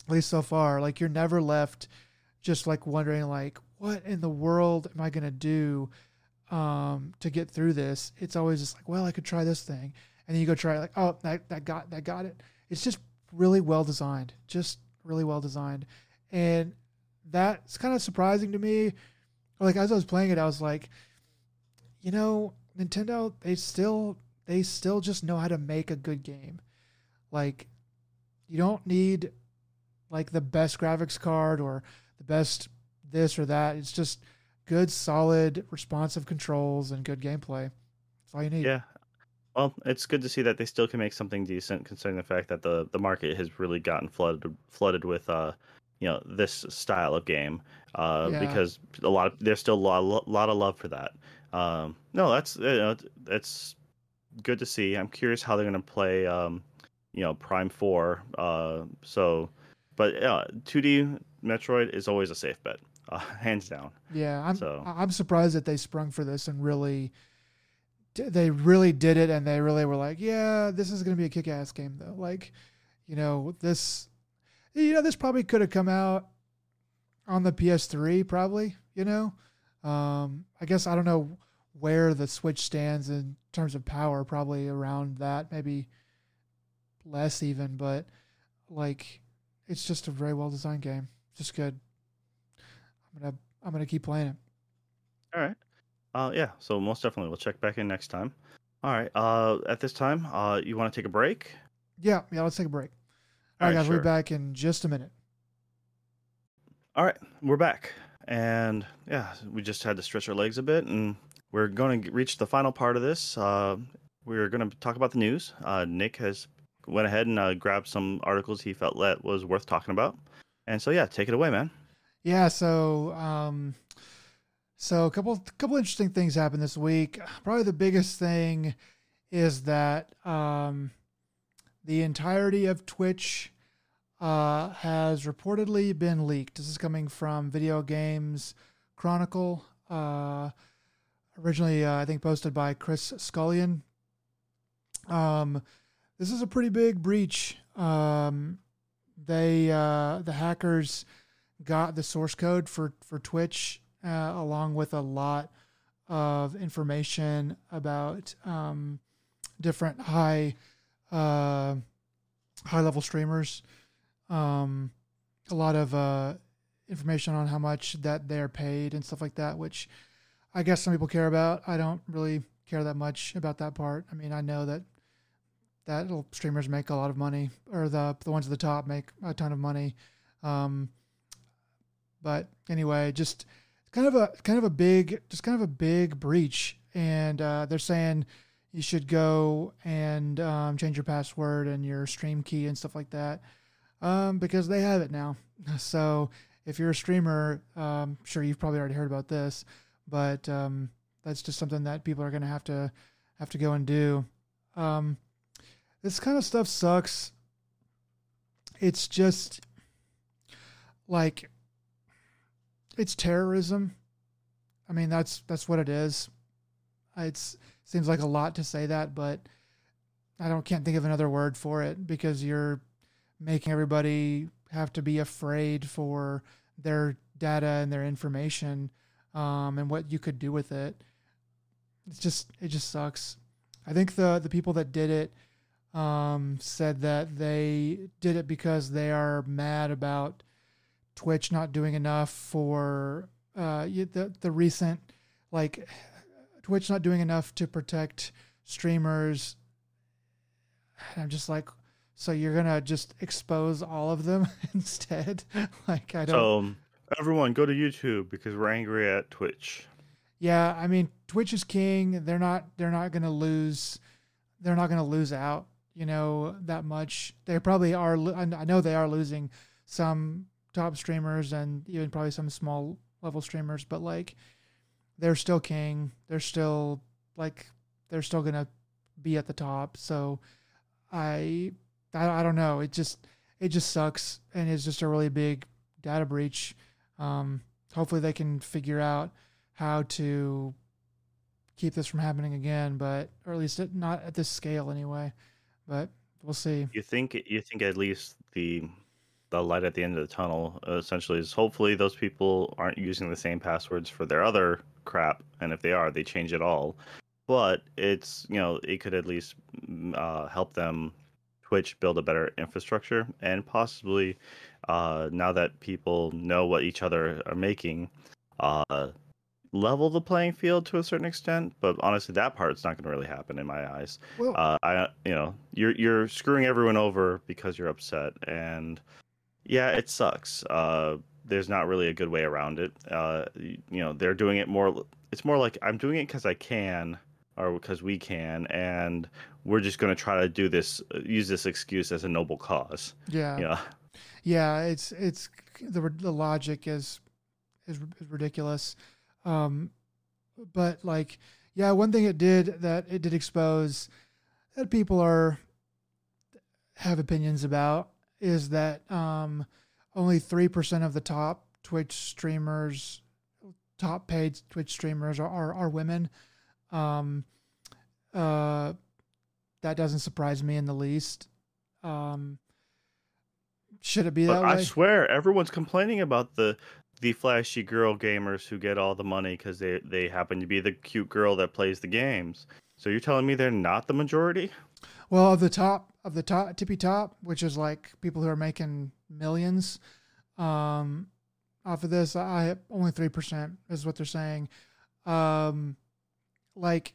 at least so far like you're never left just like wondering like what in the world am i going to do um, to get through this? It's always just like well i could try this thing. And then you go try it like oh that, that got that got it. It's just really well designed just really well designed. And that's kind of surprising to me. Like as i was playing it i was like you know nintendo they still they still just know how to make a good game. Like you don't need like the best graphics card or the best this or that. It's just good solid responsive controls and good gameplay. That's all you need.
Yeah. Well, it's good to see that they still can make something decent, considering the fact that the, the market has really gotten flooded flooded with uh, you know, this style of game. Uh,
Yeah.
because a lot of there's still a lot, lot of love for that. Um, no, that's you know, that's good to see. I'm curious how they're gonna play, um, you know, Prime Four. Uh, so, but yeah, 2D Metroid is always a safe bet, uh, hands down.
Yeah, I'm
So-
I'm surprised that they sprung for this and really they really did it and they really were like, yeah, this is going to be a kick-ass game though. Like, you know, this you know, this probably could have come out on the PS3 probably, you know. Um I guess I don't know where the Switch stands in terms of power, probably around that, maybe less even, but like it's just a very well designed game. Just good. I'm to I'm to keep playing it.
All right. Uh, yeah. So most definitely, we'll check back in next time. All right. Uh, at this time, uh, you want to take a break?
Yeah, yeah, let's take a break. All
All
right, guys, we'll
sure.
be back in just a minute.
All right, we're back, and yeah, we just had to stretch our legs a bit, and we're going to reach the final part of this. Uh, we're going to talk about the news. Uh, Nick has went ahead and uh, grabbed some articles he felt that was worth talking about, and so yeah, take it away, man.
Yeah, so um So a couple couple interesting things happened this week. Probably the biggest thing is that um, the entirety of Twitch uh, has reportedly been leaked. This is coming from Video Games Chronicle, uh, originally uh, I think posted by Chris Scullion. Um, this is a pretty big breach. Um, they uh, the hackers got the source code for for Twitch uh, along with a lot of information about um, different high uh, high level streamers. Um, a lot of uh, information on how much that they're paid and stuff like that, which I guess some people care about. I don't really care that much about that part. I mean, I know that that streamers make a lot of money, or the the ones at the top make a ton of money. Um, but anyway, just kind of a kind of a big, just kind of a big breach, and uh, they're saying you should go and um, change your password and your stream key and stuff like that um, because they have it now. So if you're a streamer, um, sure you've probably already heard about this, but um, that's just something that people are going to have to have to go and do. Um, this kind of stuff sucks. It's just like it's terrorism. I mean, that's that's what it is. It's seems like a lot to say that, but I don't can't think of another word for it because you're making everybody have to be afraid for their data and their information um, and what you could do with it. It's just it just sucks. I think the the people that did it um, said that they did it because they are mad about Twitch not doing enough for uh, the the recent like Twitch not doing enough to protect streamers. I'm just like, so you're gonna just expose all of them instead? like I don't.
So everyone go to YouTube because we're angry at Twitch.
Yeah, I mean Twitch is king. They're not. They're not gonna lose. They're not gonna lose out you know, that much. They probably are. I know they are losing some top streamers and even probably some small level streamers, but like they're still king. They're still like they're still gonna be at the top. So I I, I don't know. It just it just sucks and it's just a really big data breach. Um, hopefully they can figure out how to keep this from happening again, but or at least not at this scale anyway but we'll see.
You think you think at least the the light at the end of the tunnel uh, essentially is hopefully those people aren't using the same passwords for their other crap, and if they are, they change it all. But it's you know it could at least mm, uh, help them Twitch build a better infrastructure and possibly uh, now that people know what each other are making, uh, level the playing field to a certain extent, but honestly, that part's not going to really happen in my eyes. Well, uh, I, you know, you're you're screwing everyone over because you're upset, and yeah, it sucks. Uh, there's not really a good way around it. Uh, you, you know, they're doing it more. It's more like I'm doing it because I can, or because we can, and we're just going to try to do this, use this excuse as a noble cause.
Yeah.
Yeah.
Yeah. It's it's the the logic is is, is ridiculous. Um, but like, yeah, one thing it did that it did expose that people are have opinions about is that um, only three percent of the top Twitch streamers, top paid Twitch streamers are are, are women. Um, uh, that doesn't surprise me in the least. Um, should it be that
but
way?
I swear, everyone's complaining about the the flashy girl gamers who get all the money because they they happen to be the cute girl that plays the games. So you're telling me they're not the majority?
Well, of the top of the top tippy top, which is like people who are making millions, um, off of this, I only three percent is what they're saying. Um, like,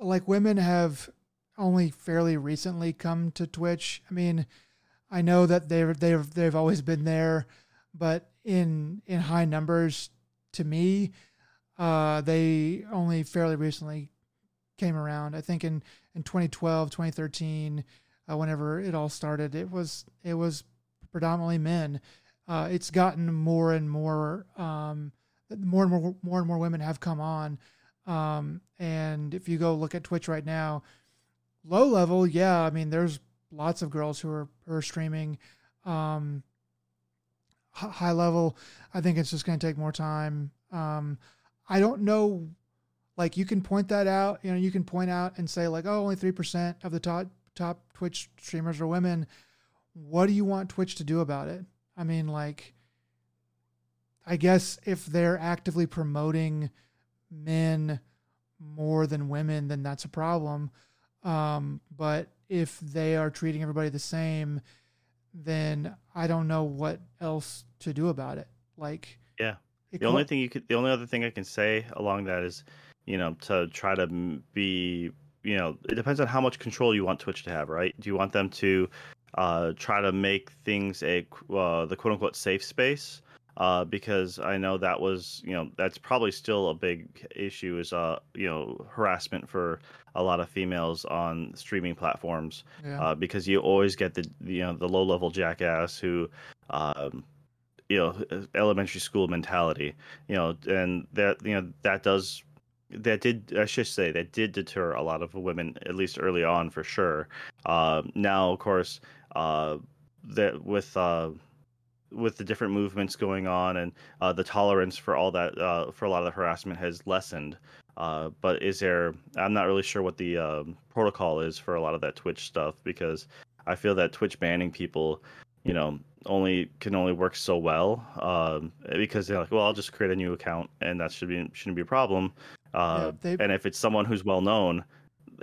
like women have only fairly recently come to Twitch. I mean, I know that they've they've they've always been there, but in in high numbers to me. Uh, they only fairly recently came around. I think in in 2012, 2013, uh, whenever it all started, it was it was predominantly men. Uh, it's gotten more and more um, more and more more and more women have come on. Um, and if you go look at Twitch right now, low level, yeah, I mean, there's lots of girls who are who are streaming. Um, high level, I think it's just going to take more time. Um, I don't know. Like you can point that out, you know, you can point out and say like, oh, only three percent of the top top Twitch streamers are women. What do you want Twitch to do about it? I mean, like, I guess if they're actively promoting men more than women, then that's a problem. Um, but if they are treating everybody the same, then I don't know what else to do about it. Like,
yeah, the only thing you could, the only other thing I can say along that is, you know, to try to be, you know, it depends on how much control you want Twitch to have, right? Do you want them to uh, try to make things a uh, the quote unquote safe space? uh, because I know that was you know that's probably still a big issue is uh you know harassment for a lot of females on streaming platforms yeah. uh, because you always get the you know the low level jackass who um, you know elementary school mentality you know and that you know that does that did I should say that did deter a lot of women at least early on for sure. Uh, now of course uh, that with uh, with the different movements going on and uh, the tolerance for all that uh, for a lot of the harassment has lessened. Uh, but is there? I'm not really sure what the um, protocol is for a lot of that Twitch stuff because I feel that Twitch banning people, you know, only can only work so well um, because they're like, well, I'll just create a new account and that should be shouldn't be a problem. Uh, yeah, and if it's someone who's well known,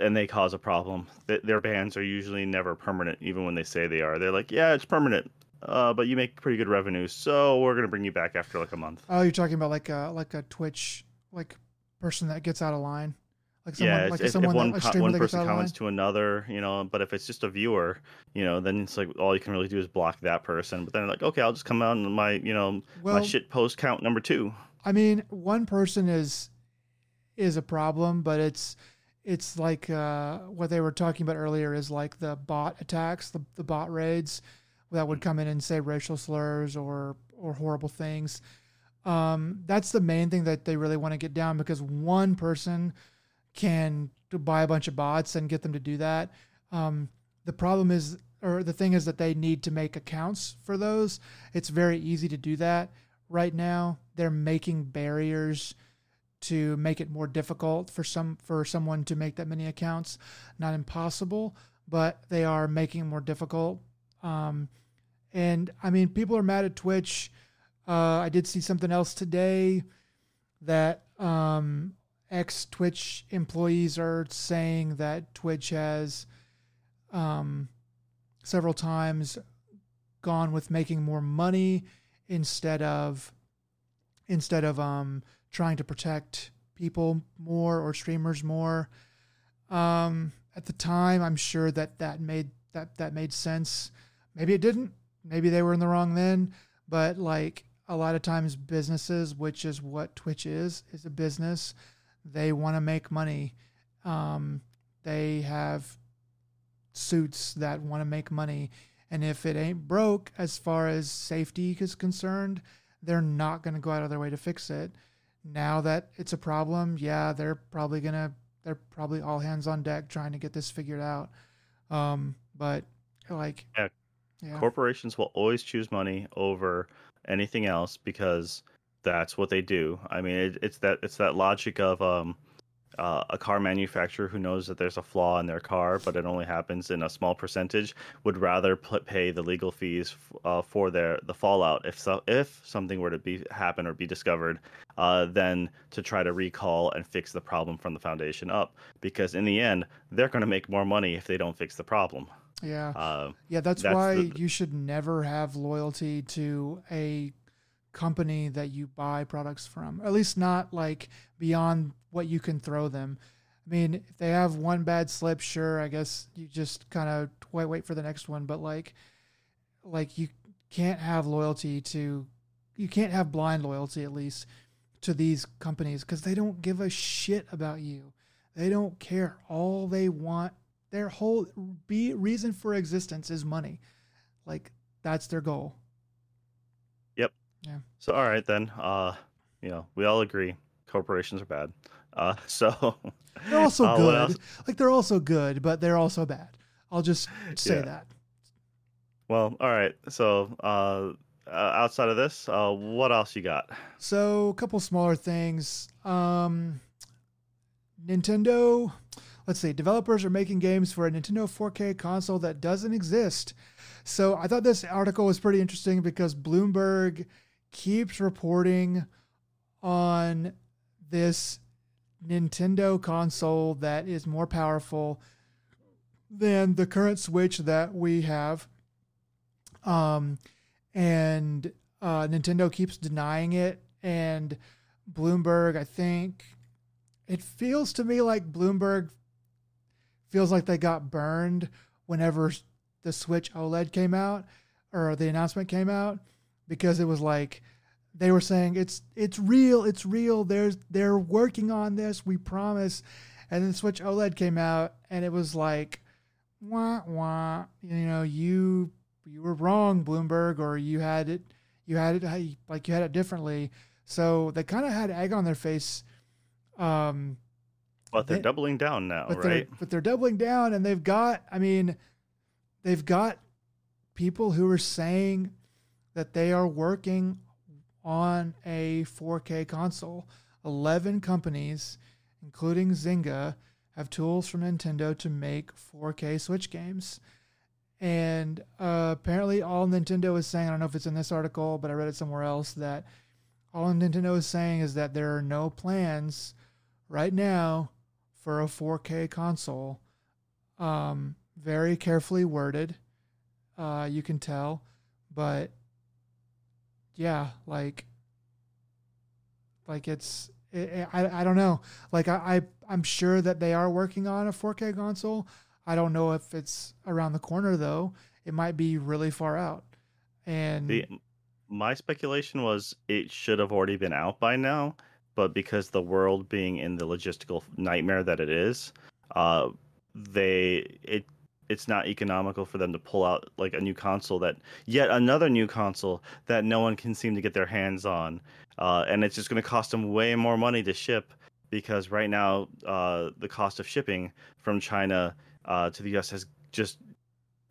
and they cause a problem. their bans are usually never permanent, even when they say they are. They're like, yeah, it's permanent uh, but you make pretty good revenue, so we're gonna bring you back after like a month.
Oh, you're talking about like a like a Twitch like person that gets out of line.
Like someone, yeah, like if, someone if one, that, one person comments to another, you know, but if it's just a viewer, you know, then it's like all you can really do is block that person. But then like, okay, I'll just come out and my, you know, well, my shit post count number two.
I mean, one person is is a problem, but it's it's like uh, what they were talking about earlier is like the bot attacks, the the bot raids that would come in and say racial slurs or or horrible things. Um, that's the main thing that they really want to get down because one person can buy a bunch of bots and get them to do that. Um, the problem is, or the thing is that they need to make accounts for those. It's very easy to do that right now. They're making barriers to make it more difficult for some for someone to make that many accounts. Not impossible, but they are making more difficult um, and I mean, people are mad at Twitch. Uh, I did see something else today that um, ex Twitch employees are saying that Twitch has um, several times gone with making more money instead of instead of um, trying to protect people more or streamers more. Um, at the time, I'm sure that that made that that made sense. Maybe it didn't. Maybe they were in the wrong then. But like a lot of times, businesses, which is what Twitch is, is a business. They want to make money. Um, they have suits that want to make money. And if it ain't broke as far as safety is concerned, they're not going to go out of their way to fix it. Now that it's a problem, yeah, they're probably to, they're probably all hands on deck trying to get this figured out. Um, but like,
yeah, yeah. Corporations will always choose money over anything else because that's what they do. I mean, it, it's that it's that logic of um, uh, a car manufacturer who knows that there's a flaw in their car, but it only happens in a small percentage, would rather pay the legal fees uh, for their the fallout if so, if something were to be happen or be discovered, uh, than to try to recall and fix the problem from the foundation up. Because in the end, they're going to make more money if they don't fix the problem.
Yeah. Uh, yeah, that's, that's why the, you should never have loyalty to a company that you buy products from. At least not like beyond what you can throw them. I mean, if they have one bad slip, sure, I guess you just kind of wait wait for the next one, but like like you can't have loyalty to you can't have blind loyalty at least to these companies cuz they don't give a shit about you. They don't care. All they want their whole be reason for existence is money. Like that's their goal.
Yeah. So all right then. Uh you know, we all agree corporations are bad. Uh, so
They're also
uh,
good.
else?
Like they're also good, but they're also bad. I'll just say
Yeah.
that.
Well, all right. So uh, uh, outside of this, uh, what else you got?
So a couple smaller things. Um, Nintendo. Let's see. Developers are making games for a Nintendo 4K console that doesn't exist. So I thought this article was pretty interesting because Bloomberg keeps reporting on this Nintendo console that is more powerful than the current Switch that we have. Um, and uh, Nintendo keeps denying it. And Bloomberg, I think it feels to me like Bloomberg feels like they got burned whenever the Switch OLED came out or the announcement came out because it was like they were saying it's it's real, it's real. There's they're working on this, we promise. And then Switch OLED came out and it was like wah wah, you know, you you were wrong, Bloomberg, or you had it you had it like you had it differently. So they kind of had egg on their face. Um,
But they're
They-
doubling down now,
but
right?
they're but they're doubling down and they've got I mean they've got people who are saying that they are working on a 4K console. 11 companies including Zynga have tools from Nintendo to make 4K Switch games. And uh, apparently all Nintendo is saying, I don't know if it's in this article, but I read it somewhere else that all Nintendo is saying is that there are no plans right now for a 4K console. Um, very carefully worded, uh, you can tell, but yeah, like, like it's, it, I, I don't know. Like I, I, I'm sure that they are working on a 4K console. I don't know if it's around the corner though. It might be really far out. And
The, my speculation was it should have already been out by now, but because the world being in the logistical nightmare that it is, uh, they it it's not economical for them to pull out like a new console that yet another new console that no one can seem to get their hands on, uh, and it's just going to cost them way more money to ship because right now uh, the cost of shipping from China uh, to the U.S. has just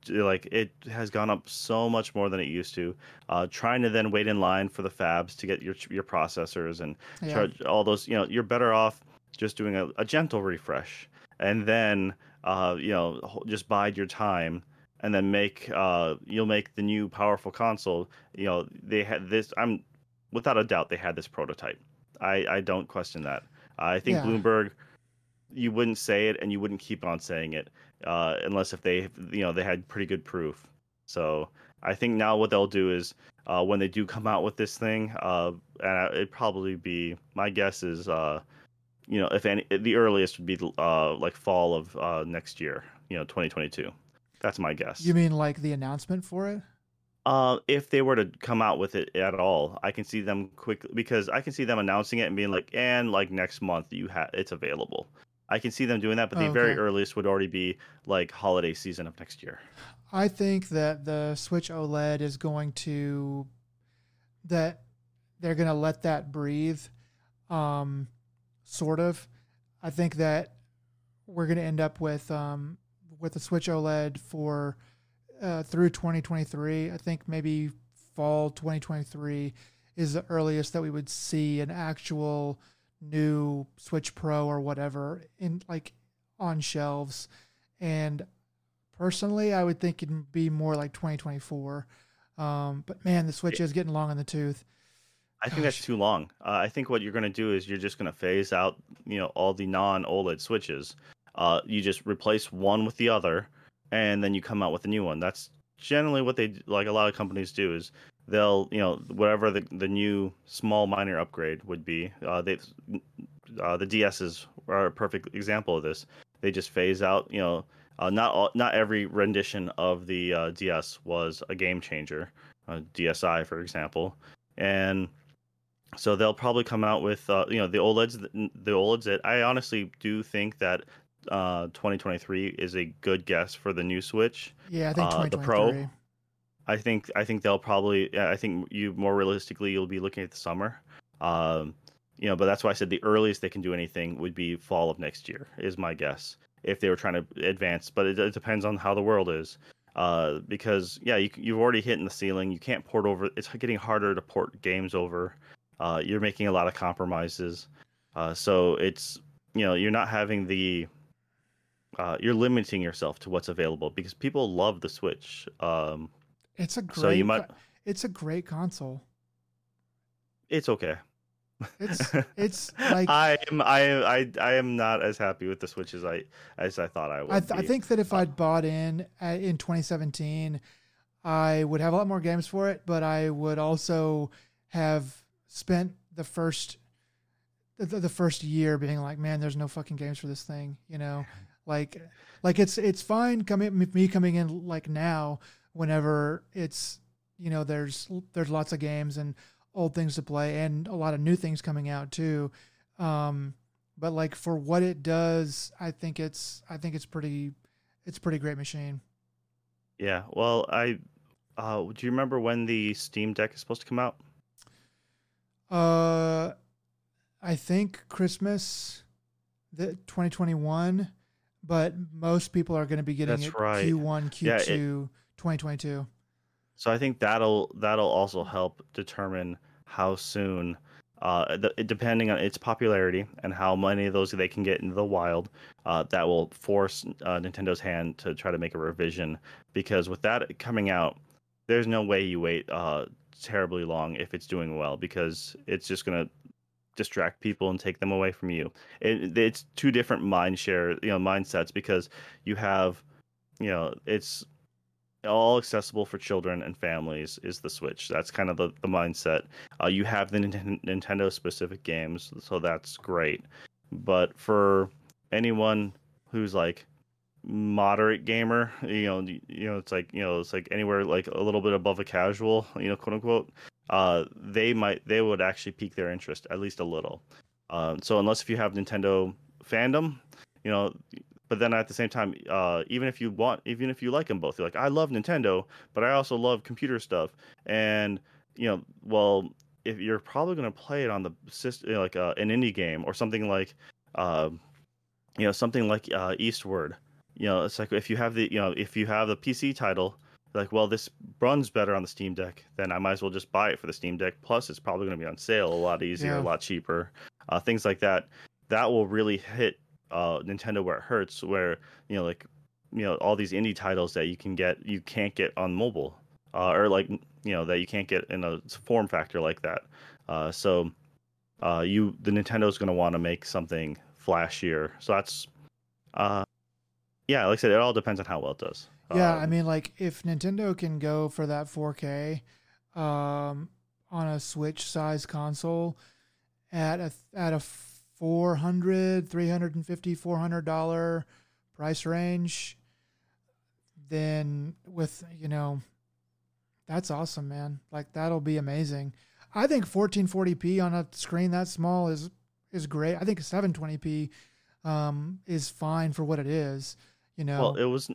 like it has gone up so much more than it used to. Uh, trying to then wait in line for the fabs to get your your processors and
yeah,
charge all those, you know, you're better off just doing a, a gentle refresh and then uh, you know just bide your time and then make uh, you'll make the new powerful console. You know they had this. I'm without a doubt they had this prototype. I I don't question that. I think
Yeah.
Bloomberg. You wouldn't say it, and you wouldn't keep on saying it uh, unless if they you know they had pretty good proof. So I think now what they'll do is uh, when they do come out with this thing, uh, and it'd probably be my guess is uh, you know if any the earliest would be uh, like fall of uh, next year, you know 2022. That's my guess.
you mean like the announcement for it?
Uh, if they were to come out with it at all, I can see them quickly because I can see them announcing it and being like, and like next month you have it's available. I can see them doing that, but the
Oh,
very earliest would already be like holiday season of next year.
I think that the Switch OLED is going to that they're going to let that breathe um sort of. I think that we're going to end up with um with the Switch OLED for uh, through 2023. I think maybe fall 2023 is the earliest that we would see an actual new Switch Pro or whatever in like on shelves. And personally, I would think it'd be more like 2024. Um, but man, the Switch is getting long in the tooth.
I think that's too long. Uh, I think what you're going to do is you're just going to phase out, you know, all the non OLED switches. Uh, you just replace one with the other, and then you come out with a new one. That's generally what they like. A lot of companies do is they'll, you know, whatever the the new small minor upgrade would be. Uh, they, uh, the DSs are a perfect example of this. They just phase out, you know. Uh, not all, not every rendition of the uh, DS was a game changer. Uh, DSi, for example, and so they'll probably come out with uh, you know the OLEDs the OLEDs that I honestly do think that uh, 2023 is a good guess for the new Switch.
Yeah, I think
Uh, the Pro? I think I think they'll probably I think you more realistically you'll be looking at the summer Um, you know, but that's why I said the earliest they can do anything would be fall of next year, is my guess, if they were trying to advance. But it, it depends on how the world is. Uh, because yeah, you, you've already hit in the ceiling. You can't port over. It's getting harder to port games over. Uh, you're making a lot of compromises. Uh, so it's you know you're not having the uh, you're limiting yourself to what's available because people love the Switch. Um,
It's a great.
so you might.
It's a great console.
It's okay.
It's it's like
I am I I, I am not as happy with the Switch as I as I thought I would.
I, th- I think that if I'd bought in at, in 2017, I would have a lot more games for it, but I would also have spent the first the, the first year being like, man, there's no fucking games for this thing, you know, like like it's it's fine coming me coming in like now whenever it's you know there's there's lots of games and old things to play and a lot of new things coming out too. Um, but like for what it does, I think it's I think it's pretty it's a pretty great machine.
Yeah. Well, I uh, do you remember when the Steam Deck is supposed to come out?
Uh, I think Christmas, the 2021, but most people are going to be getting
That's
it
right.
Q1, Q2,
Yeah, it-
2022.
So I think that'll that'll also help determine how soon, uh, the, depending on its popularity and how many of those they can get into the wild, uh, that will force uh, Nintendo's hand to try to make a revision. Because with that coming out, there's no way you wait uh, terribly long if it's doing well, because it's just gonna distract people and take them away from you. It, it's two different mind share, you know, mindsets because you have, you know, it's all accessible for children and families is the Switch. That's kind of the, the mindset. Uh, you have the Ninten- Nintendo specific games, so that's great. But for anyone who's like moderate gamer, you know, you know, it's like you know, it's like anywhere like a little bit above a casual, you know, quote unquote. Uh, they might they would actually pique their interest at least a little. Um, so unless if you have Nintendo fandom, you know, but then at the same time, uh, even if you want, even if you like them both, you're like, I love Nintendo, but I also love computer stuff, and you know, well, if you're probably going to play it on the system, like uh, an indie game or something like, uh, you know, something like uh, Eastward. You know, it's like if you have the, you know, if you have the PC title, like, well, this runs better on the Steam Deck, then I might as well just buy it for the Steam Deck. Plus, it's probably going to be on sale a lot easier,
Yeah.
a lot cheaper, uh, things like that. That will really hit uh, Nintendo where it hurts, where you know, like, you know, all these indie titles that you can get, you can't get on mobile, uh, or like, you know, that you can't get in a form factor like that. Uh, so, uh, you, the Nintendo's going to want to make something flashier. So that's, uh, yeah, like I said, it all depends on how well it does.
Yeah,
Um,
I mean, like if Nintendo can go for that 4K um, on a Switch size console at a at a 400 350 400 dollar price range then with you know that's awesome man. Like that'll be amazing. I think 1440p on a screen that small is is great. I think 720p um, is fine for what it is you know
Well, it was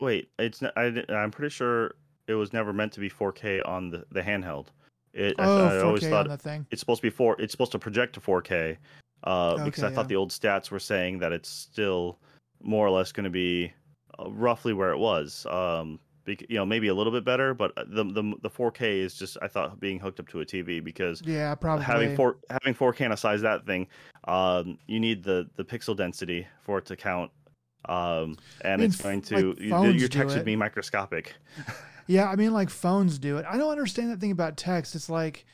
wait. It's not, I, I'm pretty sure it was never meant to be 4K on the, the handheld. It,
oh
I, always
4K
thought
on the thing
it's supposed to be four. It's supposed to project to 4K. Uh, because I
Okay,
thought the old stats were saying that it's still more or less going to be uh, roughly where it was. Um, bec- you know, maybe a little bit better, but the the the 4K is just I thought being hooked up to a TV because
yeah probably
having four having 4K on a size that thing, um, you need the the pixel density for it to count. Um, and
mean,
it's going
like,
to you- your text would be microscopic.
Yeah, I mean, like phones do it. I don't understand that thing about text. It's like,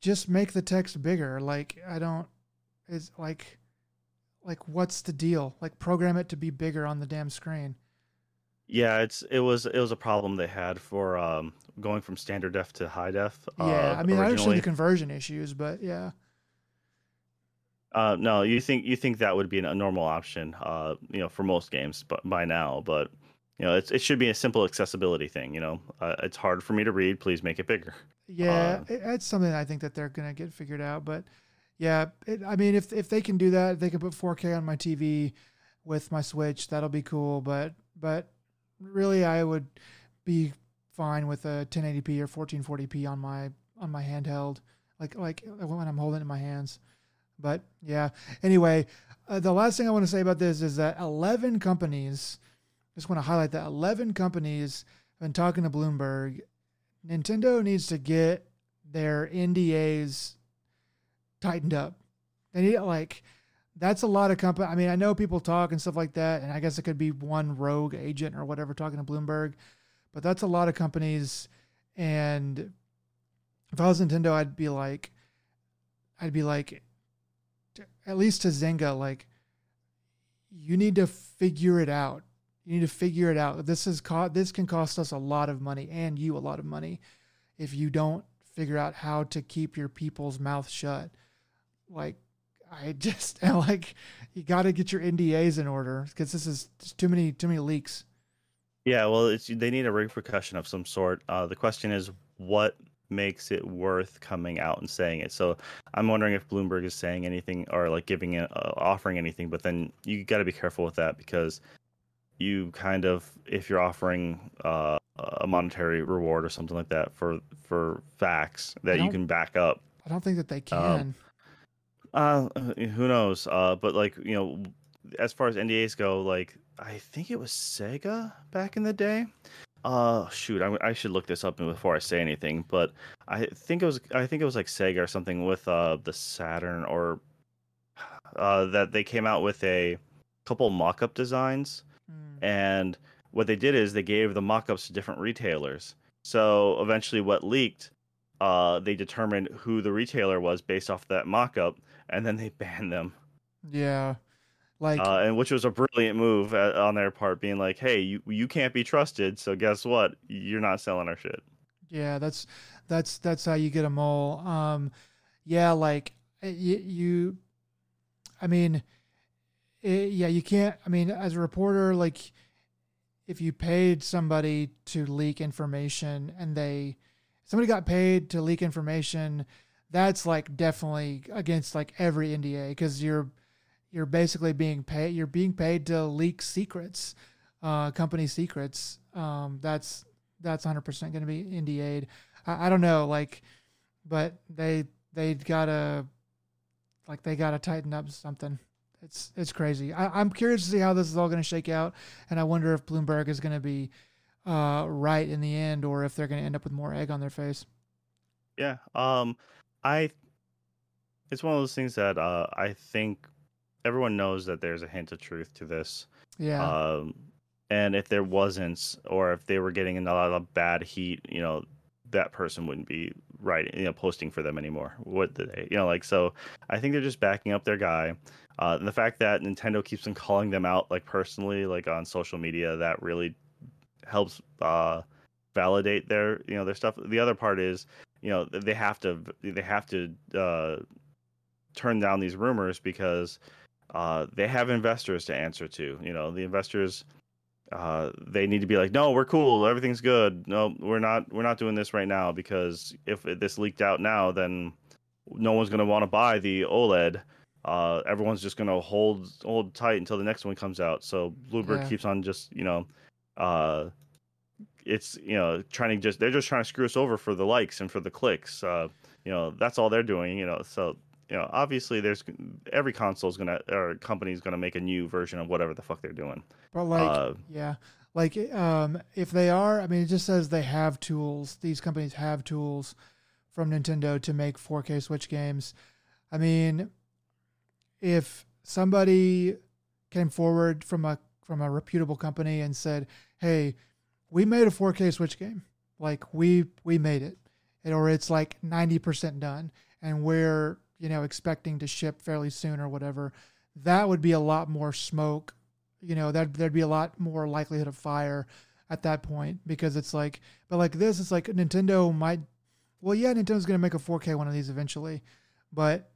just make the text bigger. Like, I don't. It's like, like what's the deal? Like, program it to be bigger on the damn screen.
Yeah, it's it was it was a problem they had for um, going from standard def to high def.
Yeah,
uh,
I mean, I understand
originally.
the conversion issues, but yeah,
Uh, no, you think you think that would be a normal option, uh, you know, for most games, but by now, but you know, it's, it should be a simple accessibility thing. You know, uh, it's hard for me to read. Please make it bigger.
yeah, it, it's something I think that they're gonna get figured out. But yeah, it, I mean, if if they can do that, they can put 4K on my TV with my Switch. That'll be cool. But but really, I would be fine with a 1080p or 1440p on my on my handheld. like like when I'm holding it in my hands. But yeah. Anyway, uh, the last thing I want to say about this is that 11 companies. Just want to highlight that 11 companies have been talking to Bloomberg. Nintendo needs to get their NDAs tightened up. They need like that's a lot of company. I mean, I know people talk and stuff like that, and I guess it could be one rogue agent or whatever talking to Bloomberg, but that's a lot of companies. And if I was Nintendo, I'd be like, I'd be like, at least to Zynga, like, you need to figure it out. You need to figure it out. This is co- this can cost us a lot of money and you a lot of money if you don't figure out how to keep your people's mouth shut. Like, I just like you got to get your NDAs in order because this is too many too many leaks.
Yeah, well, they need a repercussion of some sort. Uh, the question is, what makes it worth coming out and saying it? So I'm wondering if Bloomberg is saying anything or like giving it, uh, offering anything, but then you got to be careful with that because you kind of, if you're offering uh, a monetary reward or something like that for for facts that you can back up.
I don't think that they can.
Um, uh, who knows? Uh, but like you know, as far as NDAs go, like I think it was Sega back in the day. Uh, shoot, I, I should look this up before I say anything. But I think it was I think it was like Sega or something with uh the Saturn or uh that they came out with a couple mock-up designs, mm. and what they did is they gave the mock-ups to different retailers. So eventually, what leaked, uh, they determined who the retailer was based off that mock-up, and then they banned them.
Yeah, like
uh, and which was a brilliant move at, on their part, being like, "Hey, you you can't be trusted, so guess what? You're not selling our shit."
Yeah, that's that's that's how you get a mole. Um, yeah, like you, you I mean, it, yeah, you can't. I mean, as a reporter, like if you paid somebody to leak information and they somebody got paid to leak information, that's like definitely against like every NDA because you're you're basically being paid you're being paid to leak secrets, uh, company secrets. Um, that's that's 100% going to be NDA'd. I, I don't know, like, but they they gotta like they gotta tighten up something. It's it's crazy. I, am curious to see how this is all going to shake out, and I wonder if Bloomberg is going to be uh, right in the end, or if they're going to end up with more egg on their face.
Yeah, um, I. It's one of those things that uh, I think everyone knows that there's a hint of truth to this.
Yeah.
Um, and if there wasn't, or if they were getting in a lot of bad heat, you know, that person wouldn't be writing, you know, posting for them anymore. What did they, you know, like so? I think they're just backing up their guy. Uh, the fact that Nintendo keeps on calling them out, like personally, like on social media, that really helps uh, validate their, you know, their stuff. The other part is, you know, they have to, they have to uh, turn down these rumors because uh, they have investors to answer to. You know, the investors uh, they need to be like, no, we're cool, everything's good. No, we're not. We're not doing this right now because if this leaked out now, then no one's going to want to buy the OLED. Uh, everyone's just going to hold hold tight until the next one comes out. So Bloomberg yeah. keeps on just you know, uh, it's you know trying to just they're just trying to screw us over for the likes and for the clicks. Uh, you know that's all they're doing. You know so you know, obviously there's every console is gonna or company is gonna make a new version of whatever the fuck they're doing.
But like, uh, yeah, like um, if they are, I mean, it just says they have tools. These companies have tools from Nintendo to make 4K Switch games. I mean, if somebody came forward from a from a reputable company and said, "Hey, we made a 4K Switch game. Like we we made it, or it's like 90% done, and we're you know, expecting to ship fairly soon or whatever, that would be a lot more smoke. You know, that there'd be a lot more likelihood of fire at that point because it's like, but like this, it's like Nintendo might, well, yeah, Nintendo's going to make a 4K one of these eventually, but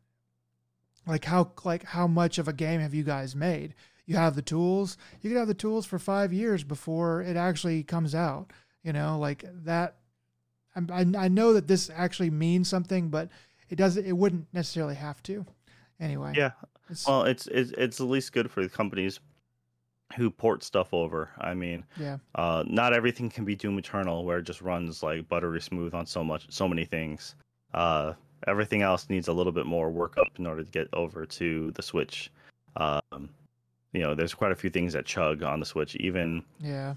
like how like how much of a game have you guys made? You have the tools. You can have the tools for five years before it actually comes out. You know, like that. I, I know that this actually means something, but it doesn't. It wouldn't necessarily have to. Anyway.
Yeah. It's, well, it's, it's it's at least good for the companies who port stuff over. I mean,
yeah.
Uh, not everything can be Doom Eternal, where it just runs like buttery smooth on so much, so many things. Uh, Everything else needs a little bit more work up in order to get over to the Switch. Um, you know, there's quite a few things that chug on the Switch, even
Yeah.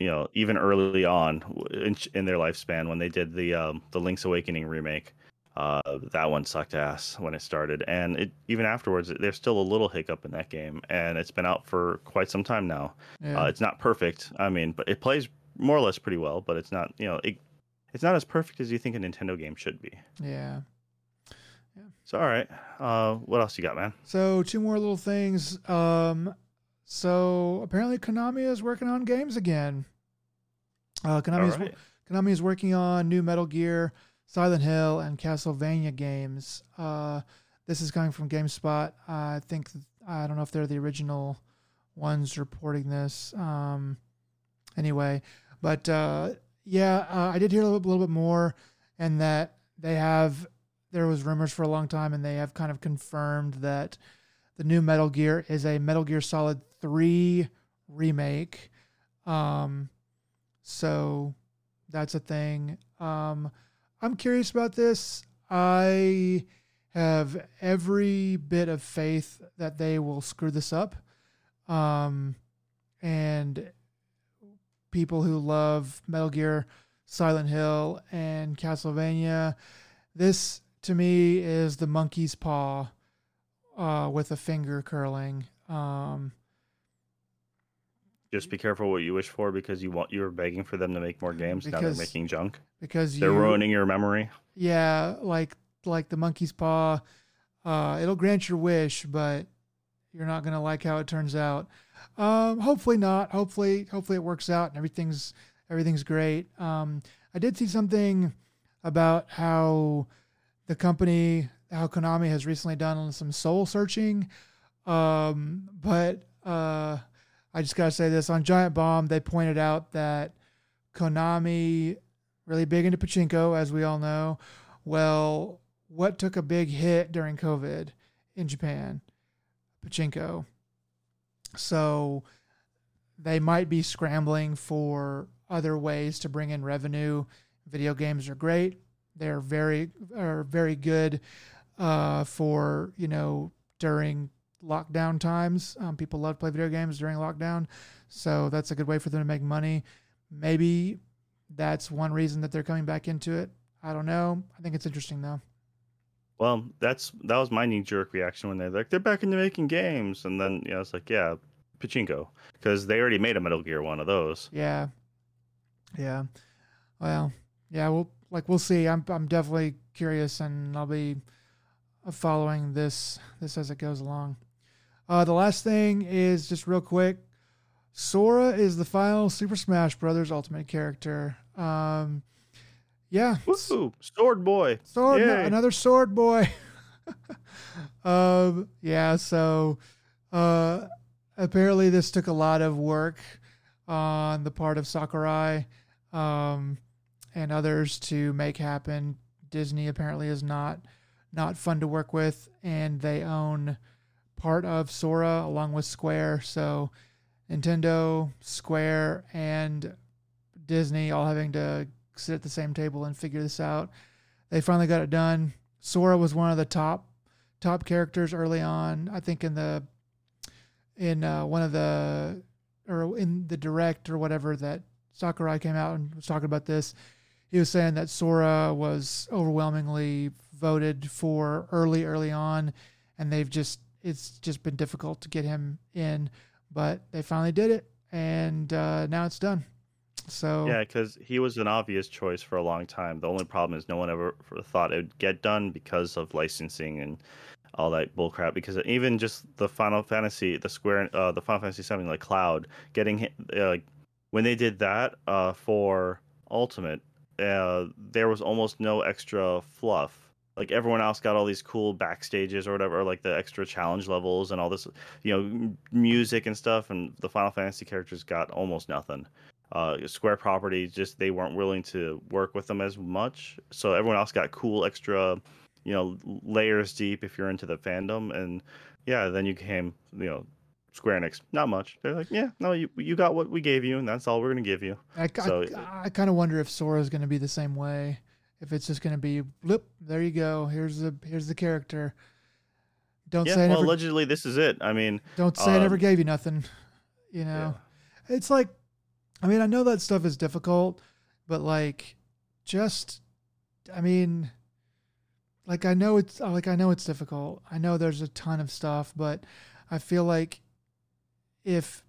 you know, even early on in, in their lifespan when they did the um, the Link's Awakening remake. Uh, that one sucked ass when it started, and it even afterwards, there's still a little hiccup in that game, and it's been out for quite some time now.
Yeah.
Uh, it's not perfect, I mean, but it plays more or less pretty well. But it's not, you know, it, it's not as perfect as you think a Nintendo game should be.
yeah.
So, all right, uh, what else you got, man?
So two more little things. Um, so apparently Konami is working on games again. Uh,
All
Konami's
right.
Konami is working on new Metal Gear, Silent Hill, and Castlevania games. Uh, this is coming from GameSpot. I think I don't know if they're the original ones reporting this. Um, anyway, but uh, yeah, uh, I did hear a little, little bit more, and that they have. There was rumors for a long time, and they have kind of confirmed that the new Metal Gear is a Metal Gear Solid Three remake. Um, so that's a thing. Um, I'm curious about this. I have every bit of faith that they will screw this up. Um, and people who love Metal Gear, Silent Hill, and Castlevania, this to me is the monkey's paw uh, with a finger curling. Um,
Just be careful what you wish for because you want you were begging for them to make more games. now they're
Because
making junk.
because
They're
you,
ruining your memory.
Yeah, like like the monkey's paw. Uh, it'll grant your wish, but you're not gonna like how it turns out. Um, hopefully not. Hopefully, hopefully it works out and everything's everything's great. Um, I did see something about how the company, how Konami has recently done some soul searching. Um, but uh, I just gotta say this on Giant Bomb, they pointed out that Konami really big into pachinko, as we all know. Well, what took a big hit during COVID in Japan? Pachinko. So they might be scrambling for other ways to bring in revenue. Video games are great. They're very are very good uh, for you know during lockdown times. Um, people love to play video games during lockdown, so that's a good way for them to make money. Maybe that's one reason that they're coming back into it. I don't know. I think it's interesting though.
Well, that's that was my knee jerk reaction when they're like they're back into making games, and then you know it's like yeah, pachinko because they already made a Metal Gear one of those.
Yeah. Yeah. Well, yeah, we'll like we'll see. I'm I'm definitely curious and I'll be following this this as it goes along. Uh the last thing is just real quick. Sora is the final Super Smash Brothers Ultimate character. Um yeah,
Woohoo! Sword Boy.
sword
Yay.
another sword boy. um yeah, so uh apparently this took a lot of work on the part of Sakurai um, and others to make happen. Disney apparently is not not fun to work with, and they own part of Sora along with Square. So Nintendo, Square, and Disney all having to sit at the same table and figure this out. They finally got it done. Sora was one of the top top characters early on. I think in the in uh, one of the or in the direct or whatever that Sakurai came out and was talking about this. He was saying that Sora was overwhelmingly voted for early, early on, and they've just it's just been difficult to get him in, but they finally did it, and uh, now it's done. So
Yeah, because he was an obvious choice for a long time. The only problem is no one ever thought it would get done because of licensing and all that bullcrap. Because even just the Final Fantasy, the Square, uh, the Final Fantasy something like Cloud, getting hit, uh, when they did that uh, for Ultimate, uh, there was almost no extra fluff. Like everyone else got all these cool backstages or whatever, or like the extra challenge levels and all this, you know, music and stuff. And the Final Fantasy characters got almost nothing uh, Square property just they weren't willing to work with them as much. So everyone else got cool extra, you know, layers deep if you're into the fandom. And yeah, then you came, you know, Square Enix, not much. They're like, yeah, no, you you got what we gave you, and that's all we're gonna give you.
I,
So-
I, I kind of wonder if Sora is going to be the same way. If it's just going to be blip, there you go. Here's the here's the character. Don't
yeah,
say
well,
never,
allegedly this is it. I mean,
don't say I never
um,
gave you nothing. You know, it's like, I mean, I know that stuff is difficult, but like, just, I mean, like I know it's like I know it's difficult. I know there's a ton of stuff, but I feel like if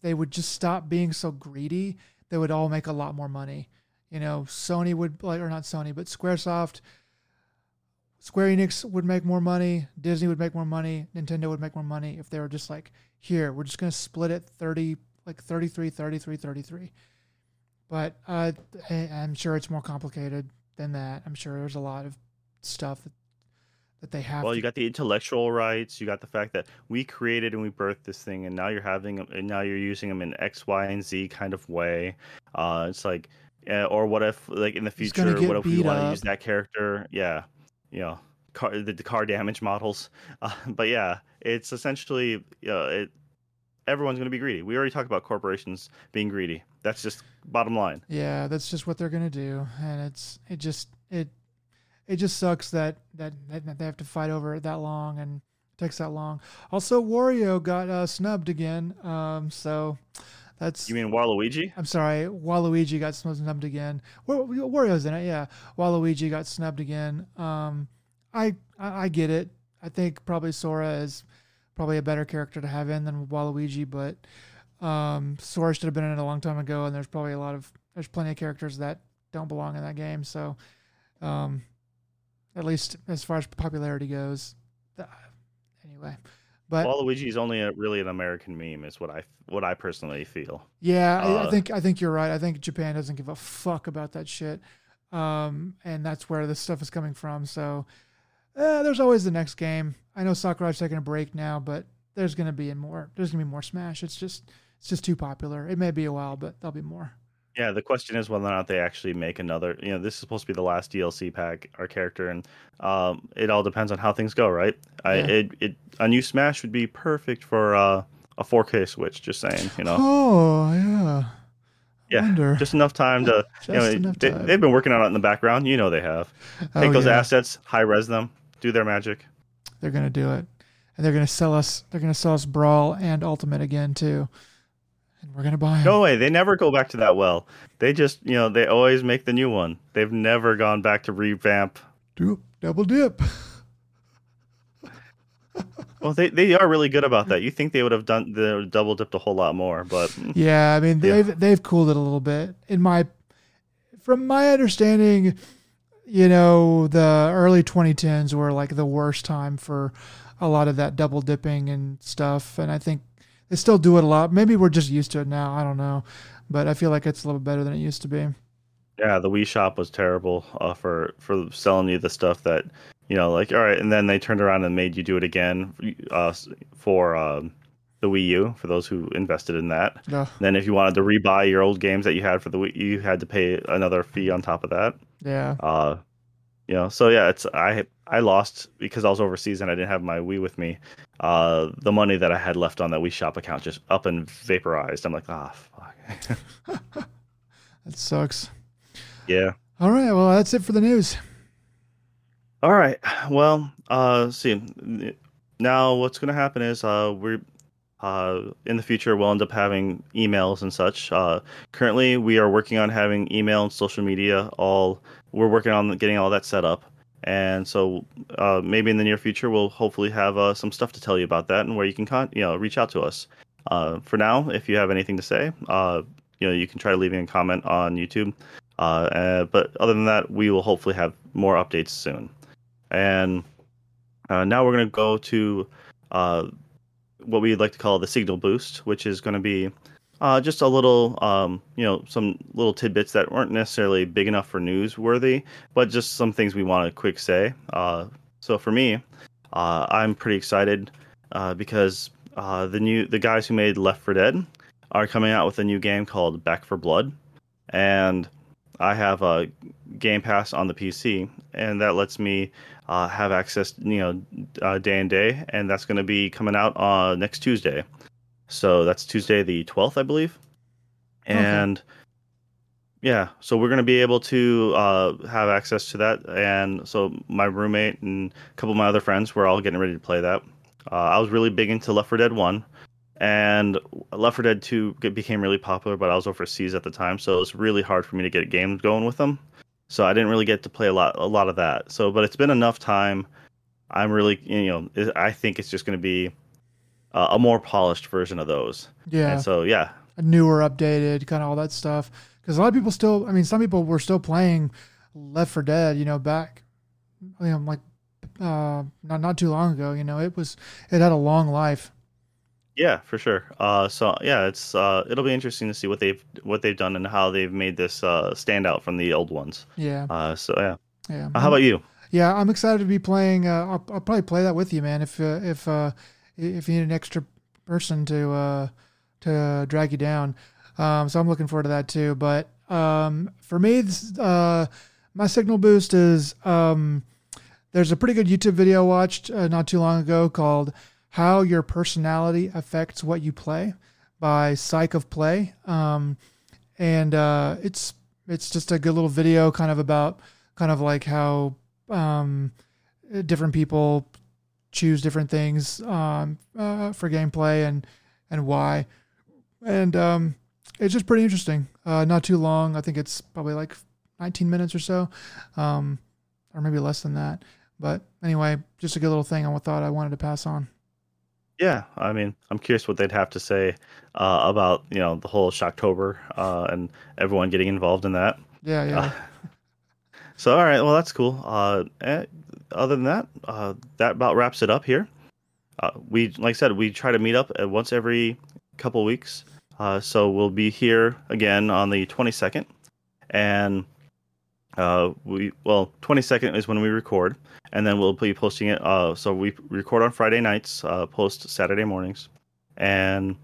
they would just stop being so greedy, they would all make a lot more money. You know, Sony would like or not Sony, but SquareSoft, Square Enix would make more money, Disney would make more money, Nintendo would make more money if they were just like, here, we're just going to split it 30 like 33 33 33. But uh, I- I'm sure it's more complicated than that. I'm sure there's a lot of stuff that that they have
well,
to
you got the intellectual rights. You got the fact that we created and we birthed this thing, and now you're having 'em- and now you're using them in X, Y, and Z kind of way. Uh, it's like, uh, or what if like in the future, what if we want to use that character? Yeah, you know, car the, the car damage models. Uh, but yeah, it's essentially uh, it. Everyone's going to be greedy. We already talked about corporations being greedy. That's just bottom line.
Yeah, that's just what they're gonna do, and it's it just it it just sucks that that, that they have to fight over it that long and it takes that long. Also, Wario got uh, snubbed again, um, so that's
You mean Waluigi?
I'm sorry, Waluigi got snubbed again. Wa- Wario's in it, yeah. Waluigi got snubbed again. Um, I, I I get it. I think probably Sora is probably a better character to have in than Waluigi, but um, Sora should have been in it a long time ago. And there's probably a lot of there's plenty of characters that don't belong in that game. So, um, at least as far as popularity goes, anyway. But
Waluigi is only a, really an American meme, is what I what I personally feel.
Yeah, I, I
Uh,
think I think you're right. I think Japan doesn't give a fuck about that shit, um, and that's where this stuff is coming from. So uh, there's always the next game. I know Sakurai's taking a break now, but there's gonna be more. There's gonna be more Smash. It's just it's just too popular. It may be a while, but there'll be more.
Yeah, the question is whether or not they actually make another. You know, this is supposed to be the last DLC pack, our character, and um, it all depends on how things go, right? I,
Yeah.
it, it a new Smash would be perfect for uh, a 4K Switch. Just saying, you know,
Oh yeah.
Yeah,
Wonder.
just enough time to.
Just
you know,
enough
they,
time.
they've been working on it in the background. You know, they have.
Oh,
Take those
yeah.
assets, high res them, do their magic.
They're gonna do it, and they're gonna sell us. They're gonna sell us Brawl and Ultimate again too, and we're gonna buy 'em.
No way, they never go back to that well. They just, you know, they always make the new one. They've never gone back to revamp
Do- double dip.
Well, they, they are really good about that. You think they would have done the double dipped a whole lot more, but
Yeah, I mean they've they've cooled it a little bit. In my from my understanding, you know, the early 2010s were like the worst time for a lot of that double dipping and stuff, and I think they still do it a lot. Maybe we're just used to it now. I don't know, but I feel like it's a little better than it used to be.
yeah, the Wii Shop was terrible uh, for for selling you the stuff that you know, like all right, and then they turned around and made you do it again uh, for um, the Wii U for those who invested in that. Then if you wanted to rebuy your old games that you had for the Wii, you had to pay another fee on top of that.
yeah,
Uh, you know, so yeah, it's I I lost because I was overseas and I didn't have my Wii with me. Uh, the money that I had left on that Wii Shop account just up and vaporized. I'm like, ah, fuck.
that sucks.
yeah.
All right, well that's it for the news.
All right. Well, uh, see. Now, what's going to happen is uh, we're uh, in the future we'll end up having emails and such. Uh, currently, we are working on having email and social media all. We're working on getting all that set up, and so uh, maybe in the near future we'll hopefully have uh, some stuff to tell you about that and where you can con- you know reach out to us. Uh, for now, if you have anything to say, uh, you know you can try leaving a comment on YouTube. Uh, uh, but other than that, we will hopefully have more updates soon. And now we're going to go to what we'd like to call the signal boost, which is going to be uh, just a little, um, you know, some little tidbits that weren't necessarily big enough for newsworthy, but just some things we want to quick say. Uh, so for me, uh, I'm pretty excited uh, because uh, the new the guys who made Left 4 Dead are coming out with a new game called Back 4 Blood, and I have a Game Pass on the PC, and that lets me uh, have access, you know, day and day, and that's going to be coming out next Tuesday. So that's Tuesday the twelfth, I believe.
Okay.
And Yeah, so we're gonna be able to uh, have access to that, and so my roommate and a couple of my other friends, we're all getting ready to play that. Uh, I was really big into Left 4 Dead One, and Left 4 Dead Two became really popular, but I was overseas at the time, so it was really hard for me to get games going with them. So I didn't really get to play a lot, a lot of that. So, but it's been enough time. I'm really, you know, I think it's just going to be uh, a more polished version of those.
Yeah.
And so, yeah,
a newer, updated, kind of all that stuff. Because a lot of people still, I mean, some people were still playing Left 4 Dead, you know, back, you know, like uh, not not too long ago. You know, it was it had a long life.
Yeah, for sure. Uh, so yeah, it's uh, it'll be interesting to see what they've what they've done and how they've made this uh, stand out from the old ones.
Yeah.
Uh, so yeah.
Yeah.
Uh, how about you?
Yeah, I'm excited to be playing. Uh, I'll, I'll probably play that with you, man. If uh, if uh, if you need an extra person to uh, to drag you down, um, so I'm looking forward to that too. But um, for me, this, uh, my signal boost is um, there's a pretty good YouTube video I watched uh, not too long ago called "How Your Personality Affects What You Play" by Psych of Play, um, and uh, it's it's just a good little video, kind of about kind of like how um, different people choose different things um, uh, for gameplay and and why, and um, it's just pretty interesting. Uh, not too long. I think it's probably like 19 minutes or so, um, or maybe less than that. But anyway, just a good little thing I thought I wanted to pass on.
Yeah, I mean, I'm curious what they'd have to say uh, about you know the whole Shocktober uh, and everyone getting involved in that.
Yeah, yeah.
Uh, so all right, well that's cool. Other than that, uh, that about wraps it up here. Uh, we like I said, we try to meet up once every couple weeks. Uh, so we'll be here again on the 22nd, and uh, we well 22nd is when we record, and then we'll be posting it. Uh, so we record on Friday nights, uh, post Saturday mornings, and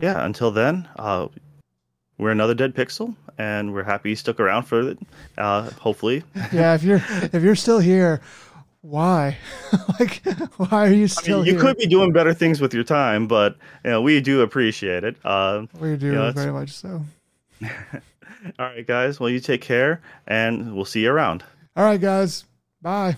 yeah, until then, uh, we're another dead pixel, and we're happy you stuck around for it. Uh, hopefully,
yeah. If you're if you're still here, why? like, why are you
I
still
mean, you
here?
could be doing better things with your time, but you know, we do appreciate it. Uh,
we do
you know,
very much so.
all right, guys. Well, you take care, and we'll see you around.
All right, guys. Bye.